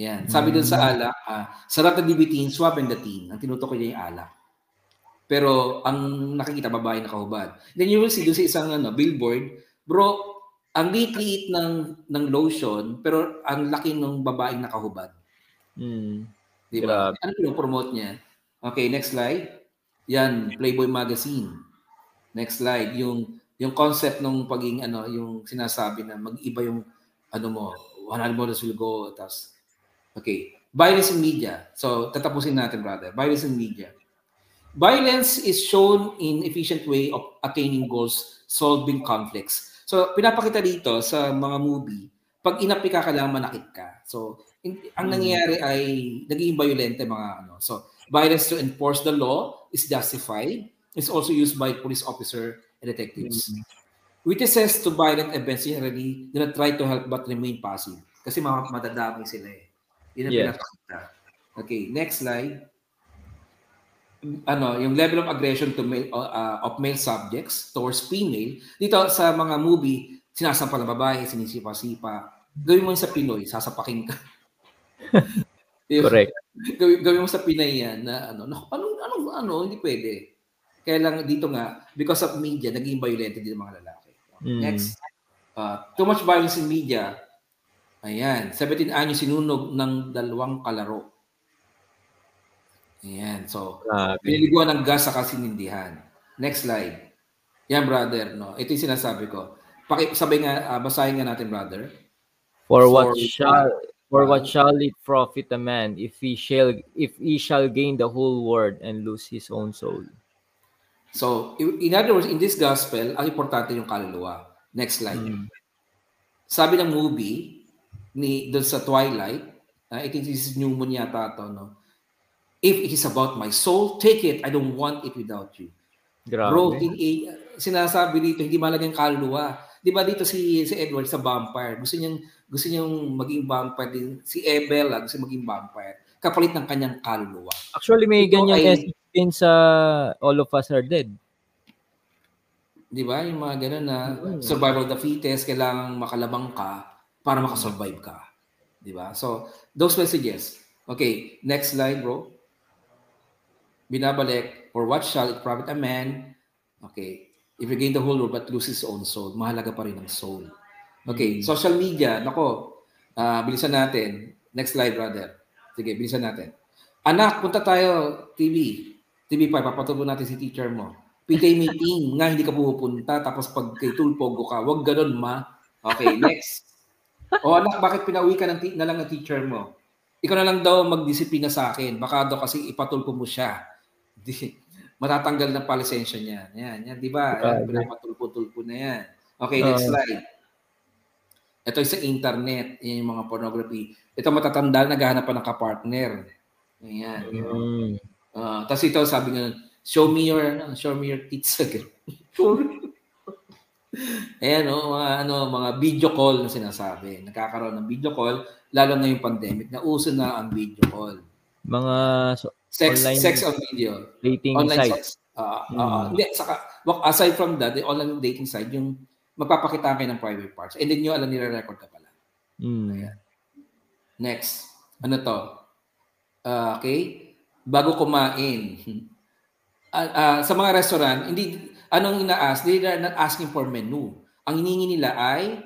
yan. Sabi dun sa hmm. alak, uh, sarap na dibitin, swab and datin. Ang tinutukoy niya yung alak. Pero ang nakikita babae nakahubad. Then you will see dun sa isang ano, billboard, bro, ang liit-liit ng ng lotion pero ang laki ng babaeng nakahubad. Mm. Di ba? Ano pinopromote niya? Okay, next slide. Yan, Playboy magazine. Next slide, yung yung concept ng paging ano, yung sinasabi na mag-iba yung ano mo, 100 models will go, tapos Okay. Violence in media. So, tatapusin natin, brother. Violence in media. Violence is shown in efficient way of attaining goals, solving conflicts. So, pinapakita dito sa mga movie, pag inapi ka, kailangan manakit ka. So, in, ang hmm. nangyayari ay naging violente mga ano. So, violence to enforce the law is justified. It's also used by police officer and detectives. Mm-hmm. Witnesses to violent events generally do not try to help but remain passive. Kasi mga madadamay sila eh. Yun ang yeah. pinapakita. Okay, next slide. Ano, yung level of aggression to male, uh, of male subjects towards female. Dito sa mga movie, sinasampa ng babae, sinisipa-sipa. Gawin mo sa Pinoy, sasapakin ka. Correct. Gawin, gawin mo sa Pinay yan na ano, ano, ano, ano, hindi pwede. Kaya lang dito nga, because of media, naging violent din mga lalaki. Mm. Next. Uh, too much violence in media Ayan, 17 anyo sinunog ng dalawang kalaro. Ayan, so Grabe. piniliguan ng gas sa kasinindihan. Next slide. Yan, brother, no. Ito yung sinasabi ko. Paki sabay nga uh, basahin nga natin, brother. For, for what shall for what shall it profit a man if he shall if he shall gain the whole world and lose his own soul? So, in other words, in this gospel, ang importante yung kaluluwa. Next slide. Hmm. Sabi ng movie, ni doon sa Twilight, uh, I think this is Newman yata to, no? If it is about my soul, take it. I don't want it without you. Grabe. Bro, in, eh, sinasabi dito, hindi malagang kaluluwa. Di ba dito si si Edward sa vampire, gusto niyang gusto niyang maging vampire din. Si Ebel, gusto maging vampire. Kapalit ng kanyang kaluluwa. Actually, may Ito ganyan ay, din sa All of Us Are Dead. Di ba? Yung mga ganun na mm. survival of the fittest, kailangan makalabang ka para makasurvive ka. Di ba? So, those messages. Okay, next slide, bro. Binabalik, for what shall it profit a man? Okay, if you gain the whole world but lose his own soul, mahalaga pa rin ang soul. Okay, mm-hmm. social media, nako, uh, bilisan natin. Next slide, brother. Sige, bilisan natin. Anak, punta tayo, TV. TV5, papatubo natin si teacher mo. PTA meeting, nga hindi ka pupunta, tapos pag kay tulpogo ka, wag ganun, ma. Okay, next o anak, bakit pinauwi ka ng na lang ng teacher mo? Ikaw na lang daw magdisiplina sa akin. Baka daw kasi ipatulpo mo siya. Di, matatanggal na pa lisensya niya. Yan, yan, di ba? Yan, pinapatulpo-tulpo na yan. Okay, next uh, slide. Ito sa internet, yan yung mga pornography. Ito matatanda, naghahanap pa ng kapartner. Ayan. Mm. Uh, Tapos ito, sabi nga, show me your, ano, show me your tits. Ayan, no, mga, ano, mga video call na sinasabi. Nagkakaroon ng video call, lalo na yung pandemic, na uso na ang video call. Mga so, sex, online sex on video. Dating online sites. Uh, uh, uh, hindi, saka, aside from that, the online dating site, yung magpapakita kayo ng private parts. And then nyo alam nire-record ka pala. Mm. Ayan. Next. Ano to? Uh, okay? Bago kumain. Uh, uh, sa mga restaurant, hindi Anong ina-ask? They are not asking for menu. Ang hiningi nila ay,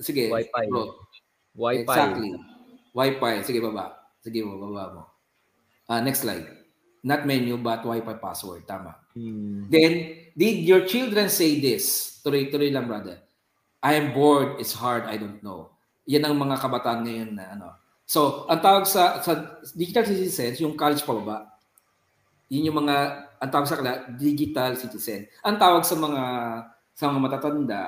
sige, Wi-Fi. Bro. Wi-Fi. Exactly. Wi-Fi. Sige, baba. Sige, baba mo. Uh, next slide. Not menu, but Wi-Fi password. Tama. Hmm. Then, did your children say this? Tuloy-tuloy lang, brother. I am bored. It's hard. I don't know. Yan ang mga kabataan ngayon na ano. So, ang tawag sa, sa digital citizens, yung college pa ba? Yun yung mga, ang tawag sa kanila, digital citizen. Ang tawag sa mga, sa mga matatanda,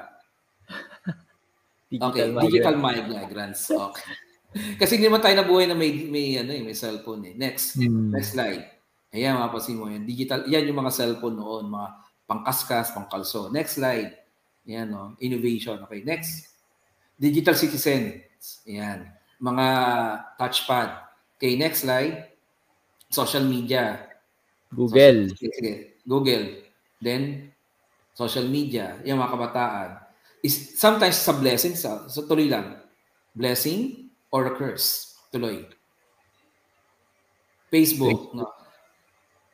digital okay, migrant. digital migrants. Okay. Kasi hindi naman tayo nabuhay na may, may, ano, eh, may cellphone eh. Next. Hmm. Next slide. Ayan, mapapansin mo yan. Digital, yan yung mga cellphone noon, mga pangkaskas, pangkalso. Next slide. Yan, no? Innovation. Okay, next. Digital citizens. Yan. Mga touchpad. Okay, next slide. Social media. Google. Social, sige, Google. Then, social media. Yan, mga kabataan. Is, sometimes sa blessing, sa, so tuloy lang. Blessing, or a curse. Tuloy. Facebook. No?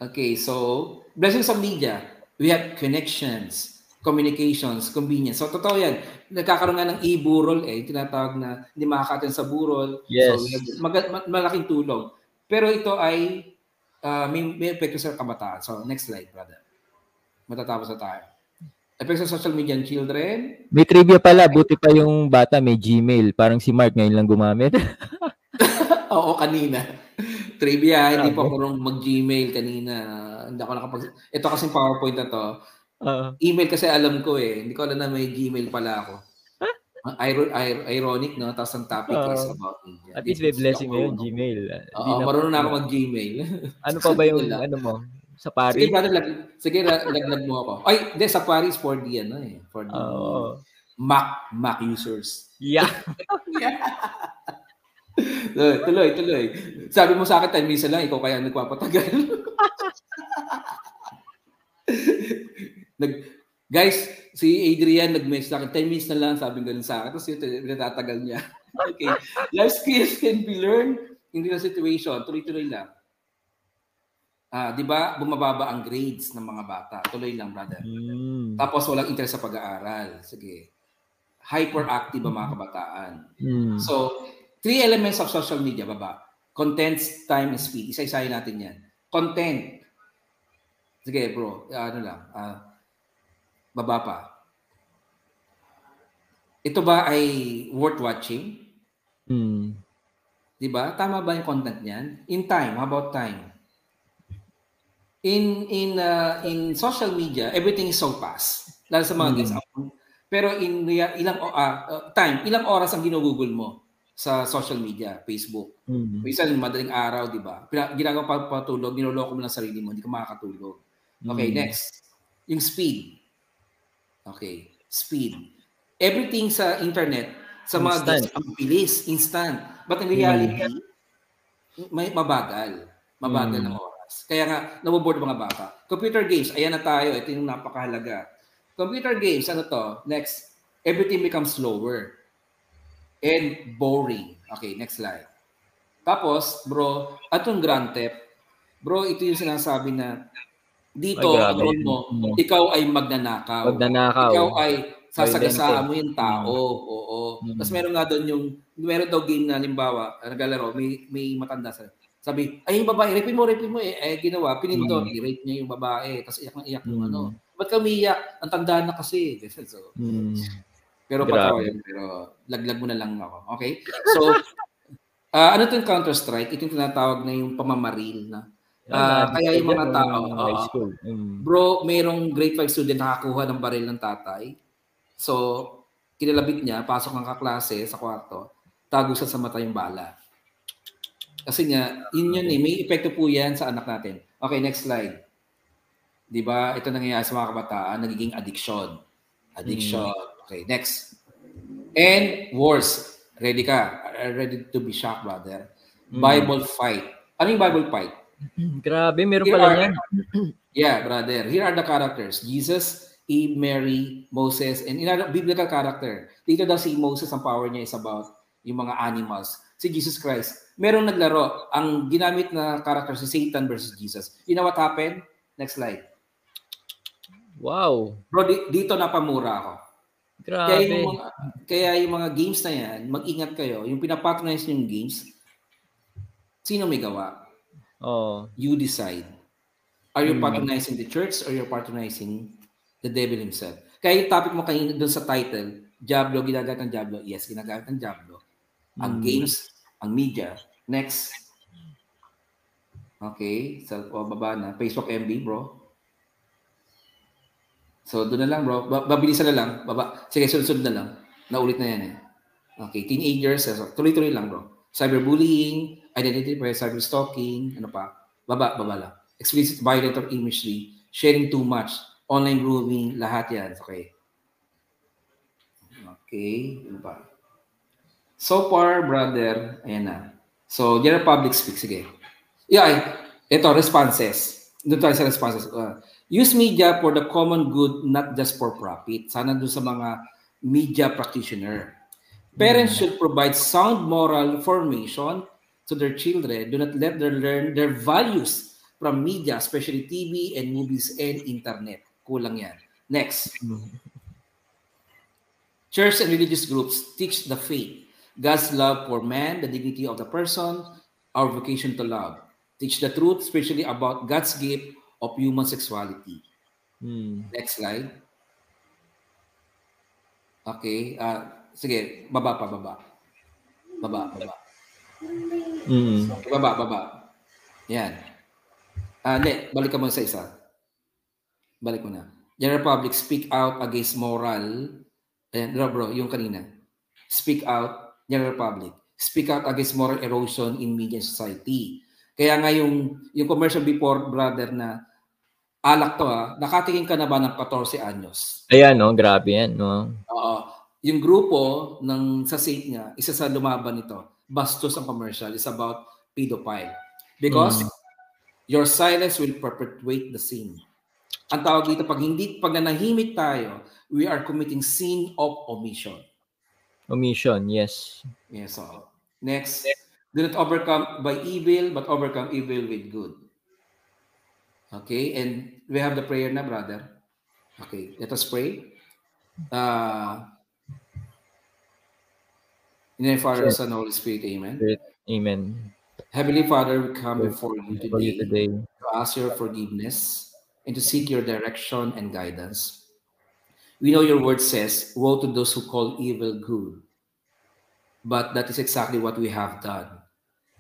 Okay, so blessings of media. We have connections, communications, convenience. So totoo yan. Nagkakaroon nga ng e-burol eh, tinatawag na hindi makakatin sa burol. Yes. So mag- malaking tulong. Pero ito ay uh, may, may epekto sa kabataan. So next slide, brother. Matatapos na tayo. Epekto sa social media ng children. May trivia pala, buti pa yung bata may Gmail. Parang si Mark ngayon lang gumamit. Oo, kanina. Trivia, hindi pa ako mag-Gmail kanina. Hindi ako nakapag... Ito kasi PowerPoint na to. Uh-huh. Email kasi alam ko eh. Hindi ko alam na may Gmail pala ako. Ir- ir- ironic, no? Tapos ang topic uh, is about media. At least may blessing mo yung Gmail. Oo, marunong na ako mag-Gmail. ano pa ba yung ano mo? Sa Paris? Sige, brother, lag, sige laglag mo ako. Ay, hindi, sa Paris, for the, ano eh, for the oh. Mac, Mac users. Yeah. yeah. tuloy, tuloy. Sabi mo sa akin, 10 minutes lang, ikaw kaya nagpapatagal. Nag, guys, si Adrian nag-message sa akin, 10 minutes na lang, sabi ganun sa akin. Tapos ito, natatagal niya. okay. Life skills can be learned in the situation. Tuloy-tuloy lang. Ah, 'di ba? Bumababa ang grades ng mga bata. Tuloy lang, brother. Mm. Tapos walang interest sa pag-aaral. Sige. Hyperactive ang mga kabataan. Mm. So, three elements of social media, baba. Content, time, and speed. Isa-isahin natin yan. Content. Sige, bro. Ano lang. Uh, baba pa. Ito ba ay worth watching? Mm. 'Di ba? Tama ba yung content niyan? In time, how about time? In in uh, in social media, everything is so fast. Lalo sa mga mm-hmm. Pero in ilang uh, uh, time, ilang oras ang ginugugol mo sa social media, Facebook. Mm-hmm. Minsan madaling araw, 'di ba? Ginagawa pa patulog, niloloko mo lang sarili mo, hindi ka makakatulog. Okay, mm-hmm. next. Yung speed. Okay, speed. Everything sa internet, sa mga instant. games, ang bilis, instant. But in reality, mm-hmm. may mabagal. Mabagal mm-hmm. ng oras. Kaya nga, naboboard mga bata. Computer games, ayan na tayo. Ito yung napakahalaga. Computer games, ano to? Next, everything becomes slower and boring. Okay, next slide. Tapos, bro, atong Grand Theft, bro, ito yung sinasabi na dito, role mo, ikaw ay magnanakaw. Magnanakaw. Ikaw ay sasagasaan mo yung tao. Mm. Oo. Mm. Tapos meron nga doon yung, meron daw game na, limbawa, naglalaro, may, may matanda sa, sabi, ay yung babae, rapin mo, rapin mo. Eh, eh ginawa, pinindot, mm. i-rape niya yung babae. Tapos iyak na iyak yung mm. ano. Ba't ka umiyak? Ang tandaan na kasi. so, mm. Pero patawa yun. Pero laglag mo na lang ako. Okay? So, uh, ano itong Counter-Strike? Ito yung tinatawag na yung pamamaril na. Uh, kaya yung mga tao, uh, mm. bro, mayroong grade 5 student nakakuha ng baril ng tatay. So, kinalabit niya, pasok ng kaklase sa kwarto, tago sa sa mata yung bala. Kasi nga, yun yun eh, may epekto po yan sa anak natin. Okay, next slide. Di ba? Ito nangyayari sa mga kabataan, nagiging addiction. Addiction. Mm. Okay, next. And worse, ready ka? Ready to be shocked, brother. Mm. Bible fight. Ano yung Bible fight? Grabe, meron pala yan. yeah, brother. Here are the characters. Jesus, Eve, Mary, Moses, and in a biblical character. Dito daw si Moses, ang power niya is about yung mga animals. Si Jesus Christ, merong naglaro. Ang ginamit na character si Satan versus Jesus. You know what happened? Next slide. Wow. Bro, di, dito napamura ako. Grabe. Kaya yung, mga, kaya yung mga games na yan, mag-ingat kayo. Yung pinapatronize yung games, sino may gawa? Oh. You decide. Are you mm. patronizing the church or you're patronizing the devil himself? Kaya yung topic mo kanina doon sa title, Diablo, ginagamit ng Diablo. Yes, ginagamit ng Diablo. Ang mm. games, ang media. Next. Okay, sa so, baba na. Facebook MB, bro. So, doon na lang, bro. Babilisan na lang. Baba. Sige, sunod-sunod na lang. Naulit na yan eh. Okay, teenagers. Tuloy-tuloy lang, bro. Cyberbullying, identity theft, cyber stalking, ano pa? Baba, baba lang. Explicit violent or imagery, sharing too much, online grooming, lahat yan. Okay. Okay, ano pa? So far, brother, ayan na. So, general public speak, sige. Yeah, ito, responses. Doon tayo sa responses. Uh, use media for the common good, not just for profit. Sana doon sa mga media practitioner. Parents mm. should provide sound moral formation to their children. Do not let them learn their values from media, especially TV and movies and internet. Kulang yan. Next. Mm. Church and religious groups teach the faith God's love for man, the dignity of the person, our vocation to love. Teach the truth, especially about God's gift of human sexuality. Hmm. Next slide. Okay. Uh, sige, baba pa, baba. Baba, baba. Mm. Okay, baba, baba. Yan. Ah, uh, ne, balik ka mo sa isa. Balik mo na. General public, speak out against moral. Ayan, bro, bro, yung kanina. Speak out General Public. Speak out against moral erosion in media society. Kaya nga yung, yung commercial before, brother, na alak to ha, nakatingin ka na ba ng 14 anyos? Ayan, no? Grabe yan, no? Oo. Yung grupo ng sa state niya, isa sa lumaban nito, bastos ang commercial, is about pedophile. Because mm. your silence will perpetuate the sin. Ang tawag dito, pag hindi, pag nanahimik tayo, we are committing sin of omission. Omission, yes. Yes, so next. Do not overcome by evil, but overcome evil with good. Okay, and we have the prayer na, brother. Okay, let us pray. Uh, in the name of Father, Son, Holy Spirit, Amen. Amen. Heavenly Father, we come before you today, today to ask your forgiveness and to seek your direction and guidance. We know your word says, Woe to those who call evil good. But that is exactly what we have done.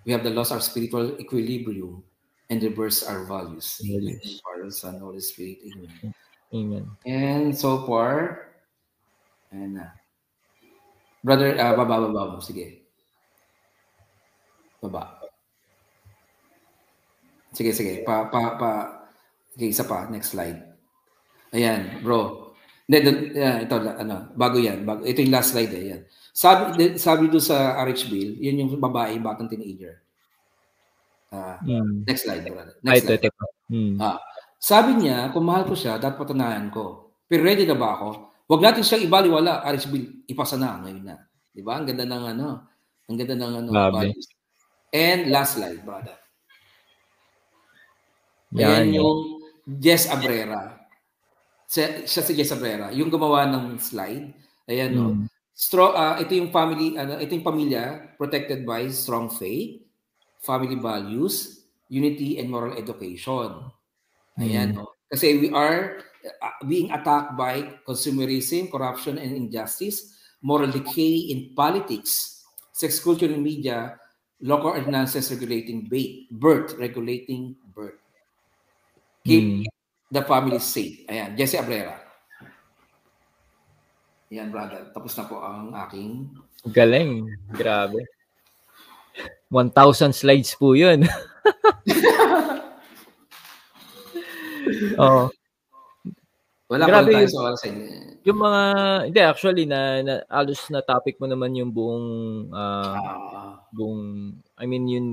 We have lost our spiritual equilibrium and reversed our values. Yes. Father, Son, Holy Spirit. Amen. Amen. And so far, and uh, brother, uh, baba, baba. Sige. Baba. Sige, sige. Pa, pa, pa. Okay, isa pa. Next slide. Ayan, bro. Hindi, uh, ito, ano, bago yan. Bago, ito yung last slide eh. Yan. Sabi, sabi doon sa RH Bill, yun yung babae, batang teenager. Uh, mm. Next slide, brother. Next slide. Ito, ito. Mm. Ah, sabi niya, kung mahal ko siya, dapat patunayan ko. Pero ready na ba ako? Huwag natin siyang ibaliwala. RH Bill, ipasa na, ngayon na. Di ba? Ang ganda ng ano. Ang ganda ng ano. And last slide, brother. Yan, Ayan yung Jess Abrera siya, siya si Jess Abrera, yung gumawa ng slide. Ayan, mm. no. Hmm. Strong, uh, ito yung family, ano, ito yung pamilya protected by strong faith, family values, unity, and moral education. Ayan, mm. no. Kasi we are uh, being attacked by consumerism, corruption, and injustice, moral decay in politics, sex culture in media, local ordinances regulating birth, regulating birth. Keep mm the family safe. Ayan, Jesse Abrera. Ayan, brother. Tapos na po ang aking... Galing. Grabe. 1,000 slides po yun. oh. Wala Grabe tayo sa oras Yung mga, hindi actually na, na alos na topic mo naman yung buong uh, uh, buong I mean yung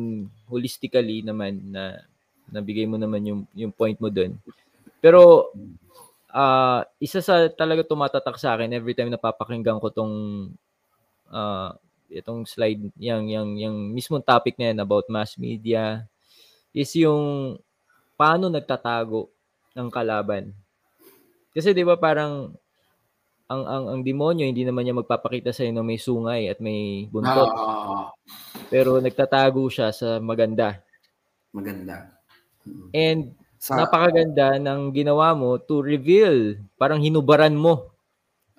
holistically naman na nabigay mo naman yung yung point mo doon. Pero uh, isa sa talaga tumatatak sa akin every time napapakinggan ko tong uh, itong slide yang yang yang mismong topic na yan about mass media is yung paano nagtatago ng kalaban. Kasi 'di ba parang ang ang ang demonyo hindi naman niya magpapakita sa inyo may sungay at may buntot. Ah. Pero nagtatago siya sa maganda. Maganda. And sa, napakaganda ng ginawa mo to reveal, parang hinubaran mo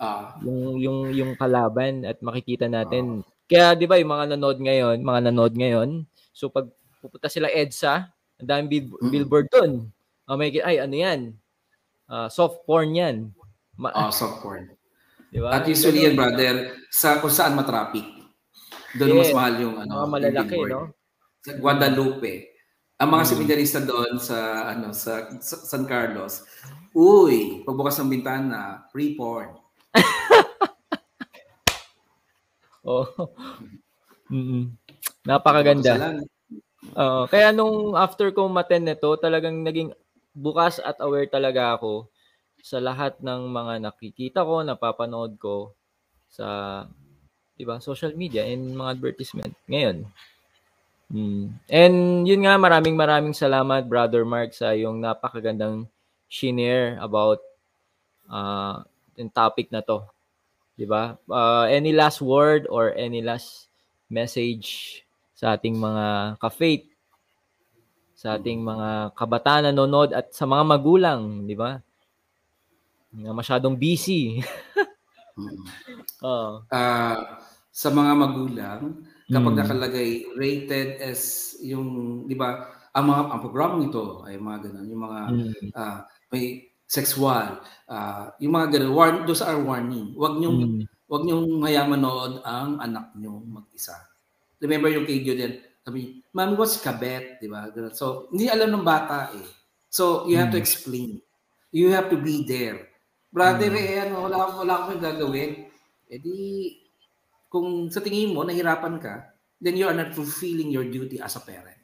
uh, yung yung yung kalaban at makikita natin. Uh, Kaya 'di ba yung mga nanood ngayon, mga nanood ngayon, so pag pupunta sila EDSA, ang daming bil- mm-hmm. billboard doon. Uh, may ay ano 'yan? Uh, soft porn 'yan. Ma- oh, soft porn. Diba? At usually yan, brother, sa kung saan matraffic. Doon yes. mas mahal yung ano, mga malalaki, no? Sa Guadalupe. Ang mga hmm. seminarista doon sa ano sa, sa San Carlos, uy, pagbukas ng bintana, free porn. oh. Mm-mm. Napakaganda. Uh, kaya nung after kong maten nito, talagang naging bukas at aware talaga ako sa lahat ng mga nakikita ko, napapanood ko sa 'di ba, social media and mga advertisement ngayon. Mm. And yun nga maraming maraming salamat Brother Mark sa yung napakagandang share about uh yung topic na to. 'Di ba? Uh, any last word or any last message sa ating mga ka-faith sa ating mga kabataan nanonood at sa mga magulang, 'di ba? na masyadong busy. uh, uh, sa mga magulang, kapag mm. nakalagay rated as yung, di ba, ang mga ang program nito ay mga ganun, yung mga mm. uh, may sexual, uh, yung mga ganun, warn, those are warning. Wag niyo mm. wag niyo manood ang anak niyo mag-isa. Remember yung kay Julian, sabi, Mami, what's kabet? Di ba? So, hindi alam ng bata eh. So, you have mm. to explain. You have to be there. Brother, hmm. eh, ano, wala, wala akong gagawin. Eh di, kung sa tingin mo, nahirapan ka, then you are not fulfilling your duty as a parent.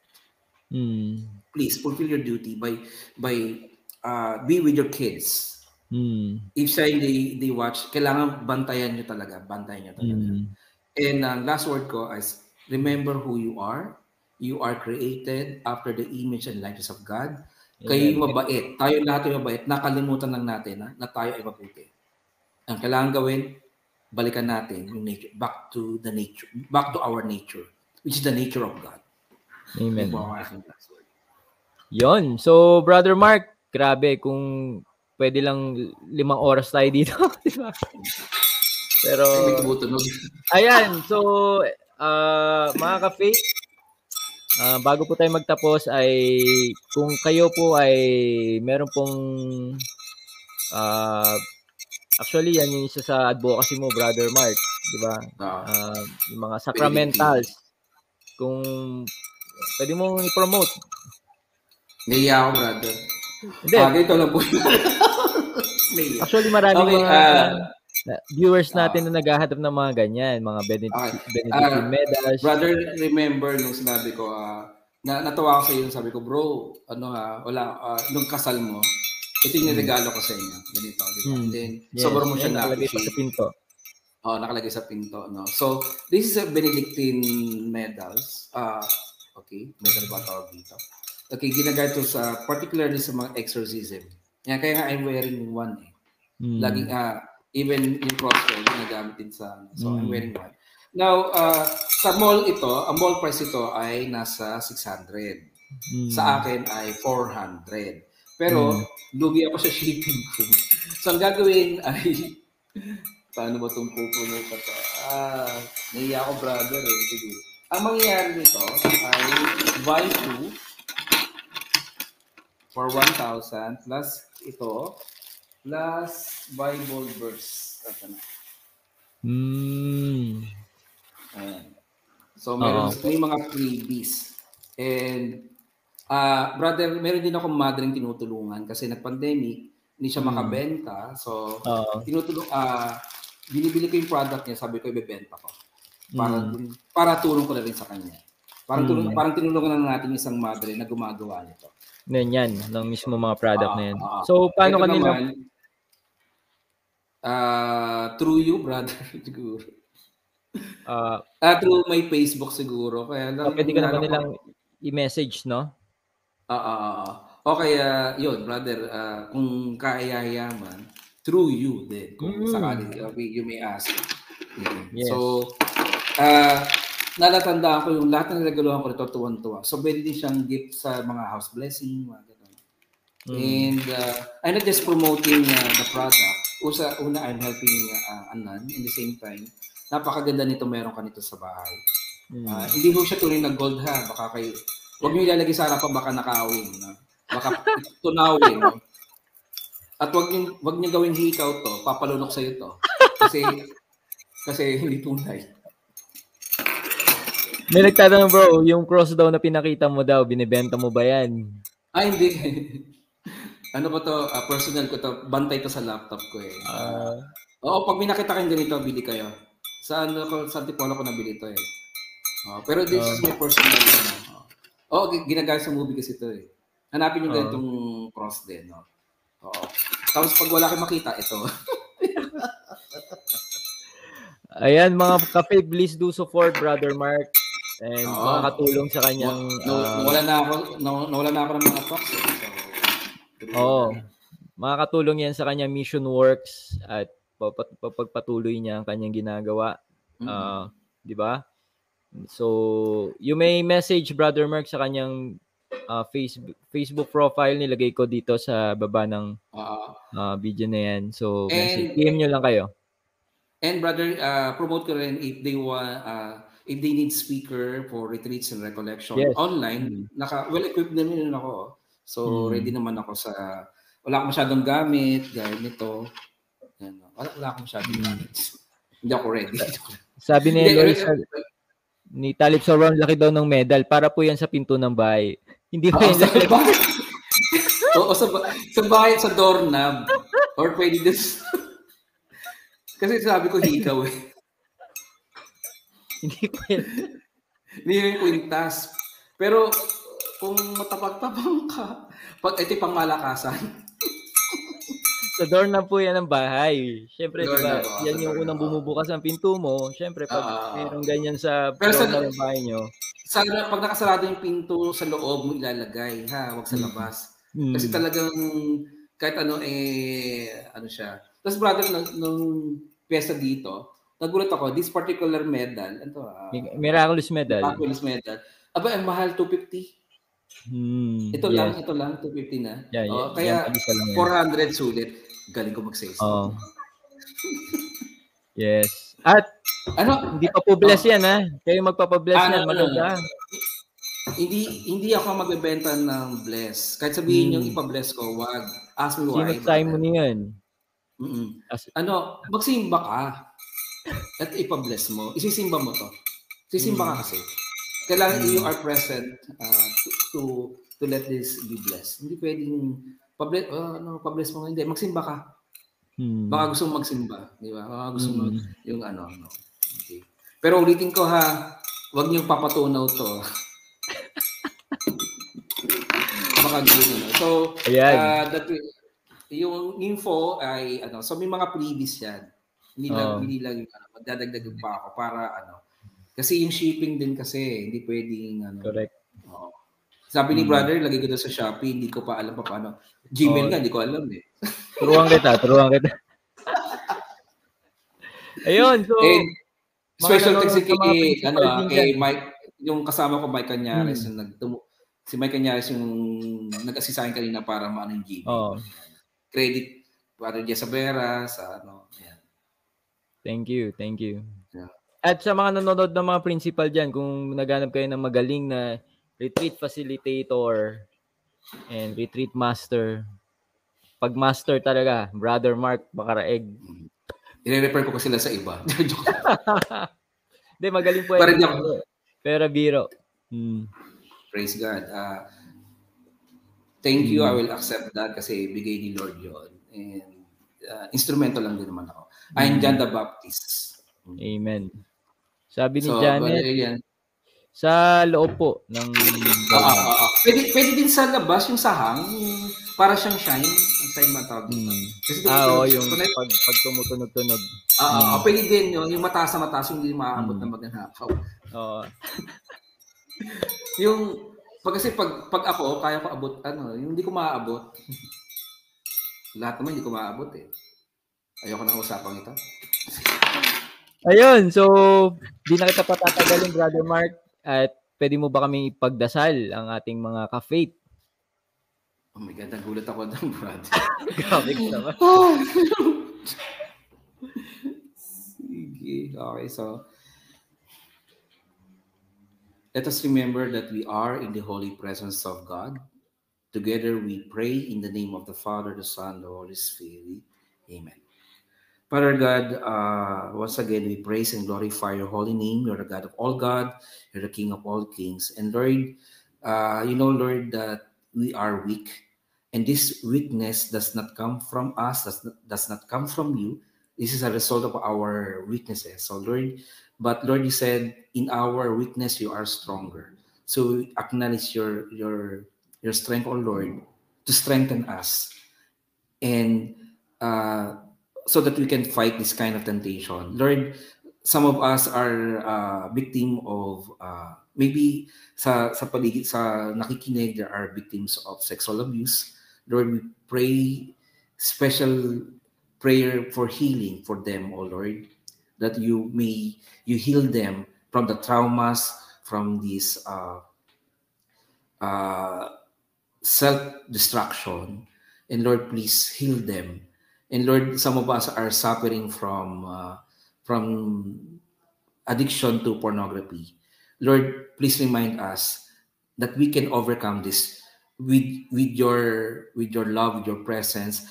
Mm. Please, fulfill your duty by by uh, be with your kids. Mm. If say they, they watch, kailangan bantayan nyo talaga. Bantayan nyo talaga. Mm. And uh, last word ko is, remember who you are. You are created after the image and likeness of God. Kayo yung mabait. Tayo lahat ay mabait. Nakalimutan lang natin na, na tayo ay mabuti. Ang kailangan gawin, balikan natin yung nature, back to the nature, back to our nature, which is the nature of God. Amen. Yon. So, Brother Mark, grabe kung pwede lang limang oras tayo dito. Pero, ayan. So, uh, mga ka-faith, Uh, bago po tayo magtapos ay kung kayo po ay meron pong uh, actually yan yung isa sa advocacy mo brother Mark, di ba? Uh, yung mga sacramentals. Kung pwede mo i-promote. Naiya ako brother. Hindi. Ah, ito lang po. actually maraming okay, mga uh, viewers natin uh, na naghahanap ng mga ganyan, mga benedict, okay. benediction uh, medals. Brother, remember nung sinabi ko, uh, na natawa ako sa iyo, sabi ko, bro, ano ha, wala, uh, nung kasal mo, ito yung hmm. regalo ko sa inyo. Ganito, di ba? Mm. then, yes. sobrang mo siya na-appreciate. Nakalagay sa pinto. Oh, nakalagay sa pinto, no? So, this is a Benedictine medals. Uh, okay, medal ba tawag dito? Okay, ginagamit to sa, particularly sa mga exorcism. Yan, kaya nga I'm wearing one eh. Mm. Laging, uh, Even yung crossbow, ginagamit din sa. So, mm. I'm wearing one. Now, uh, sa mall ito, ang mall price ito ay nasa 600. Mm. Sa akin ay 400. Pero, mm. lugi ako sa shipping ko. so, ang gagawin ay, paano ba itong pupuno pa to? Ah, naiya ako brother eh. Sige. Ang mangyayari nito ay buy two for 1,000 plus ito plus Bible verse. Ito na. Mm. Ayan. So, meron, Uh-oh. may mga freebies. And, uh, brother, meron din akong madaling tinutulungan kasi nag-pandemic, hindi siya mm. makabenta. So, Uh-oh. tinutulong, uh, binibili ko yung product niya, sabi ko, ibebenta ko. Para, mm. para tulong ko na rin sa kanya. Parang, tulong, mm. parang tinulungan na natin isang madre na gumagawa nito. Yan, ng mismo mga product uh, na yan. Uh, so, paano kanila? Naman, Uh, through you, brother, siguro. Uh, uh, through my Facebook siguro. Kaya lang, pwede ka naman nilang i-message, no? Ah, uh, uh, uh, Okay, uh, yun, brother, uh, kung kaayayaman, through you din. Kung mm. sakali, uh, you may ask. Mm. Yes. So, uh, nalatandaan ko yung lahat ng regalohan ko nito tuwan-tuwa. So, pwede din siyang gift sa mga house blessing, mga ganun. Mm. And uh, I'm not just promoting uh, the product. Usa, una, I'm helping uh, Anan. In the same time, napakaganda nito meron ka nito sa bahay. Mm. Uh, hindi ko siya tuloy na gold ha. Baka kayo, huwag niyo ilalagay sa harapan baka nakawin. No? Baka tunawin. No? At wag niyo wag niyo gawing hikaw to, papalunok sa iyo to. Kasi kasi hindi tunay. May nagtatanong bro, yung cross daw na pinakita mo daw, binebenta mo ba yan? Ah, hindi. ano ba to? Uh, personal ko to. Bantay to sa laptop ko eh. Uh, Oo, pag minakita kayong ganito, bili kayo. Sa ano ko, sa Antipolo ko nabili to eh. Uh, pero this uh, is my personal. Ano. Oo, oh, ginagamit sa movie kasi to eh. Hanapin yung uh, ganitong cross din. No? Oo. Tapos pag wala kang makita, ito. Ayan mga kape, please do support Brother Mark and Oo. makakatulong sa kanyang no, uh, nawala na ako nawala na ako ng mga talks. Eh. So, Oo. Makakatulong yan sa kanyang mission works at pagpatuloy niya ang kanyang ginagawa. Mm-hmm. Uh, 'di ba? So, you may message Brother Mark sa kanyang uh, Facebook Facebook profile nilagay ko dito sa baba ng uh, video na yan. So, and, PM nyo lang kayo. And brother, uh, promote ko rin if they want uh, if they need speaker for retreats and recollection yes. online, naka well equipped na rin ako. So mm. ready naman ako sa wala akong masyadong gamit, gaya nito. Yan, wala, wala akong masyadong gamit. Hindi ako ready. Sabi ni Lois, ni Talib Soron, laki daw ng medal. Para po yan sa pinto ng bahay. Hindi pa yun. Sa bahay. Oo, sa, sa bahay, sa doorknob. Or pwede this. Kasi sabi ko hikaw eh. Hindi kwenta. Hindi yung kwintas. Pero kung matapag-tapang ka, pag ito pang malakasan. Sa door na po yan ng bahay. Siyempre, di ba, yan yung unang bumubukas ng pinto mo. Siyempre, pag uh, mayroong ganyan sa sa, ng bahay nyo, sa pag nakasarado yung pinto sa loob mo ilalagay ha, wag sa mm. labas. Mm. Kasi talagang kahit ano eh ano siya. Tapos brother nung, nung piyesa dito, nagulat ako, this particular medal, ano uh, Miraculous medal. Miraculous medal. Aba, ang mahal 250. Hmm, ito yes. lang, ito lang 250 na. Yeah, yeah, oh, kaya yeah, 400 sulit. Galing ko mag-sales. Oh. yes. At ano? Hindi pa po bless oh. yan ha. Kayo magpapabless ano, yan. Maganda. Ano, hindi hindi ako magbebenta ng bless. Kahit sabihin hmm. yung ipa-bless ko, wag. Ask me why. Sino time mo niyan? Mm-mm. Ano, magsimba ka at ipa-bless mo. Isisimba mo to. Sisimba ka hmm. kasi. Kailangan mm. you are present uh, to, to to let this be blessed. Hindi pwedeng pa-bless, uh, ano, pa-bless mo. Hindi, magsimba ka. Hmm. Baka gusto mo magsimba, di ba? Baka gusto mo hmm. yung ano, ano. Okay. Pero ulitin ko ha, wag niyo papatunaw to. Baka gano'n. No? So, Ayan. uh, that, yung info ay ano, so may mga previous yan. Hindi lang, oh. hindi lang yung ano, magdadagdag pa ako para ano. Kasi yung shipping din kasi, hindi pwedeng ano. Correct. Oh. Sabi ni hmm. brother, lagay ko daw sa Shopee, hindi ko pa alam pa paano. Gmail oh. nga, hindi ko alam eh. Turuan kita, turuan kita. Ayun, so And, special thanks kay ano ah, kay Mike, yung kasama ko Mike Canyares hmm. yung nagtumo si Mike Canyares yung nag-assist sa akin kanina para maano yung Gmail. Oh. Credit para Jessa Vera sa ano, yan. Thank you, thank you. Yeah. At sa mga nanonood ng mga principal diyan, kung naghanap kayo ng magaling na retreat facilitator and retreat master, pag master talaga, Brother Mark Bakaraeg. I-refer ko kasi sila sa iba. Hindi, magaling po. Pero, pero biro. Hmm. Praise God. Uh, thank you. Hmm. I will accept that kasi bigay ni Lord yon And uh, instrumento lang din naman ako. Hmm. I'm John the Baptist. Amen. Sabi ni so, Janet, but, sa loob po ng... Uh, uh, uh, uh. Pwede, pwede din sa labas yung sahang, yung para siyang shine, ang sign man tawag. Hmm. Kasi ah, oo, yung connect, pag, pag tumutunog-tunog. Ah, uh, uh, pwede din yun, yung mataas na mataas, yung hindi maaabot hmm. na magnanakaw. Oo. yung, pag kasi pag, pag ako, kaya ko abot, ano, yung hindi ko maaabot. Lahat naman hindi ko maaabot eh. Ayoko na usapang ito. Ayun, so di na kita patatagalin, Brother Mark. At pwede mo ba kami ipagdasal ang ating mga ka-faith? Oh my God, nagulat ako doon, brother. Grabe ka naman. Sige, okay, so let us remember that we are in the holy presence of God. Together we pray in the name of the Father, the Son, the Holy Spirit. Amen. Father God, uh, once again, we praise and glorify your holy name. You're the God of all God. You're the King of all kings. And Lord, uh, you know, Lord, that we are weak. And this weakness does not come from us, does not, does not come from you. This is a result of our weaknesses. So, Lord, but Lord, you said, in our weakness, you are stronger. So acknowledge your your your strength, oh Lord, to strengthen us. And uh, so that we can fight this kind of temptation. Lord, some of us are uh, victim of uh, maybe sa sa paligid sa nakikinig there are victims of sexual abuse. Lord, we pray special prayer for healing for them, oh Lord, that you may you heal them from the traumas, from this uh, uh, self-destruction. And Lord, please heal them and Lord, some of us are suffering from uh, from addiction to pornography. Lord, please remind us that we can overcome this with with your with your love, with your presence,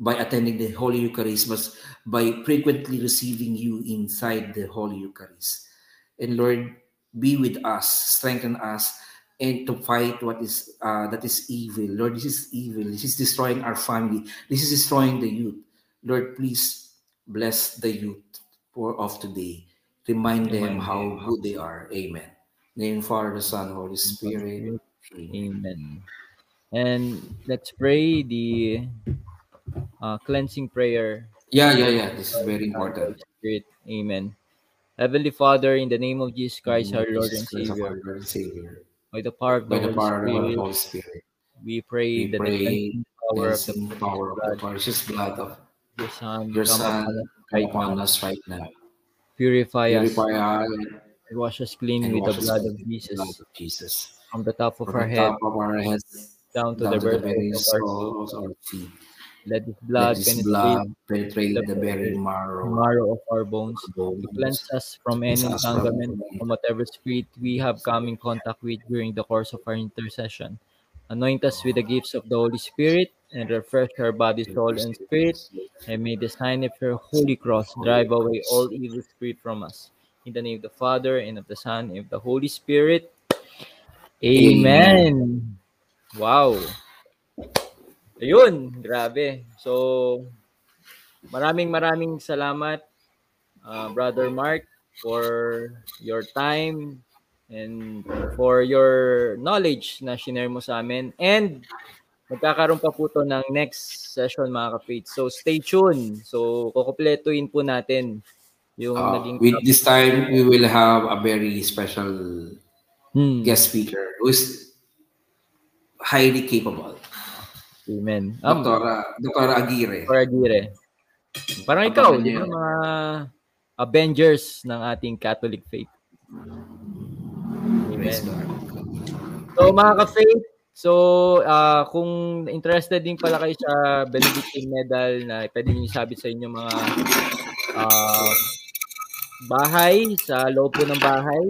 by attending the Holy Eucharist, but by frequently receiving you inside the Holy Eucharist. And Lord, be with us, strengthen us, and to fight what is uh, that is evil. Lord, this is evil. This is destroying our family. This is destroying the youth. Lord, please bless the youth for of today. Remind them how good they are. Amen. Name Father, Son, Holy Spirit. Amen. And let's pray the uh, cleansing prayer. Yeah, yeah, yeah. This is very important. Spirit. Amen. Heavenly Father, in the name of Jesus Christ, our Lord and Savior, Lord and Savior, by the power of the, Holy, Spirit, the Holy Spirit, we pray we that pray the power of the power of the precious blood of your Son, your come Son come right upon now. us right now. Purify, Purify us, and wash us clean with the blood of Jesus, blood of Jesus. from the top of From our the head top of our heads down to down the to the very very soles of our feet. Soles of our. Let this blood this penetrate blood penetrate the the very marrow of marrow of our bones our to cleanse us from any entanglement from whatever spirit we have come in contact with during the course of our intercession. Anoint us with the gifts of the Holy Spirit and refresh our body, soul, and spirit. And may the sign of your holy cross drive away all evil spirit from us. In the name of the Father, and of the Son, and of the Holy Spirit. Amen. Wow. Ayun, grabe. So, maraming maraming salamat, uh, Brother Mark, for your time and for your knowledge na share mo sa amin. And magkakaroon pa po to ng next session mga kapit. So, stay tuned. So, kukumpletuin po natin yung Uh, naging with this time, we will have a very special Hmm. guest speaker who is highly capable. Amen. Um, Dr. Dr. Aguirre. Dr. Aguirre. Parang Abangan ikaw, di ba? Mga Avengers ng ating Catholic faith. Amen. So mga ka-faith, so ah, kung interested din pala kayo sa Benedictine Medal na pwede niyo sabit sa inyong mga ah, bahay, sa loob po ng bahay.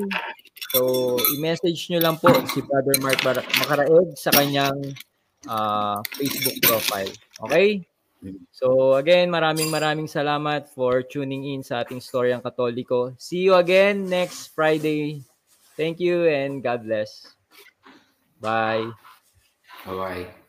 So, i-message nyo lang po si Brother Mark Bar- Macaraeg sa kanyang ah, Facebook profile. Okay? So, again, maraming maraming salamat for tuning in sa ating Storyang Katoliko. See you again next Friday. Thank you and God bless. Bye. Bye-bye.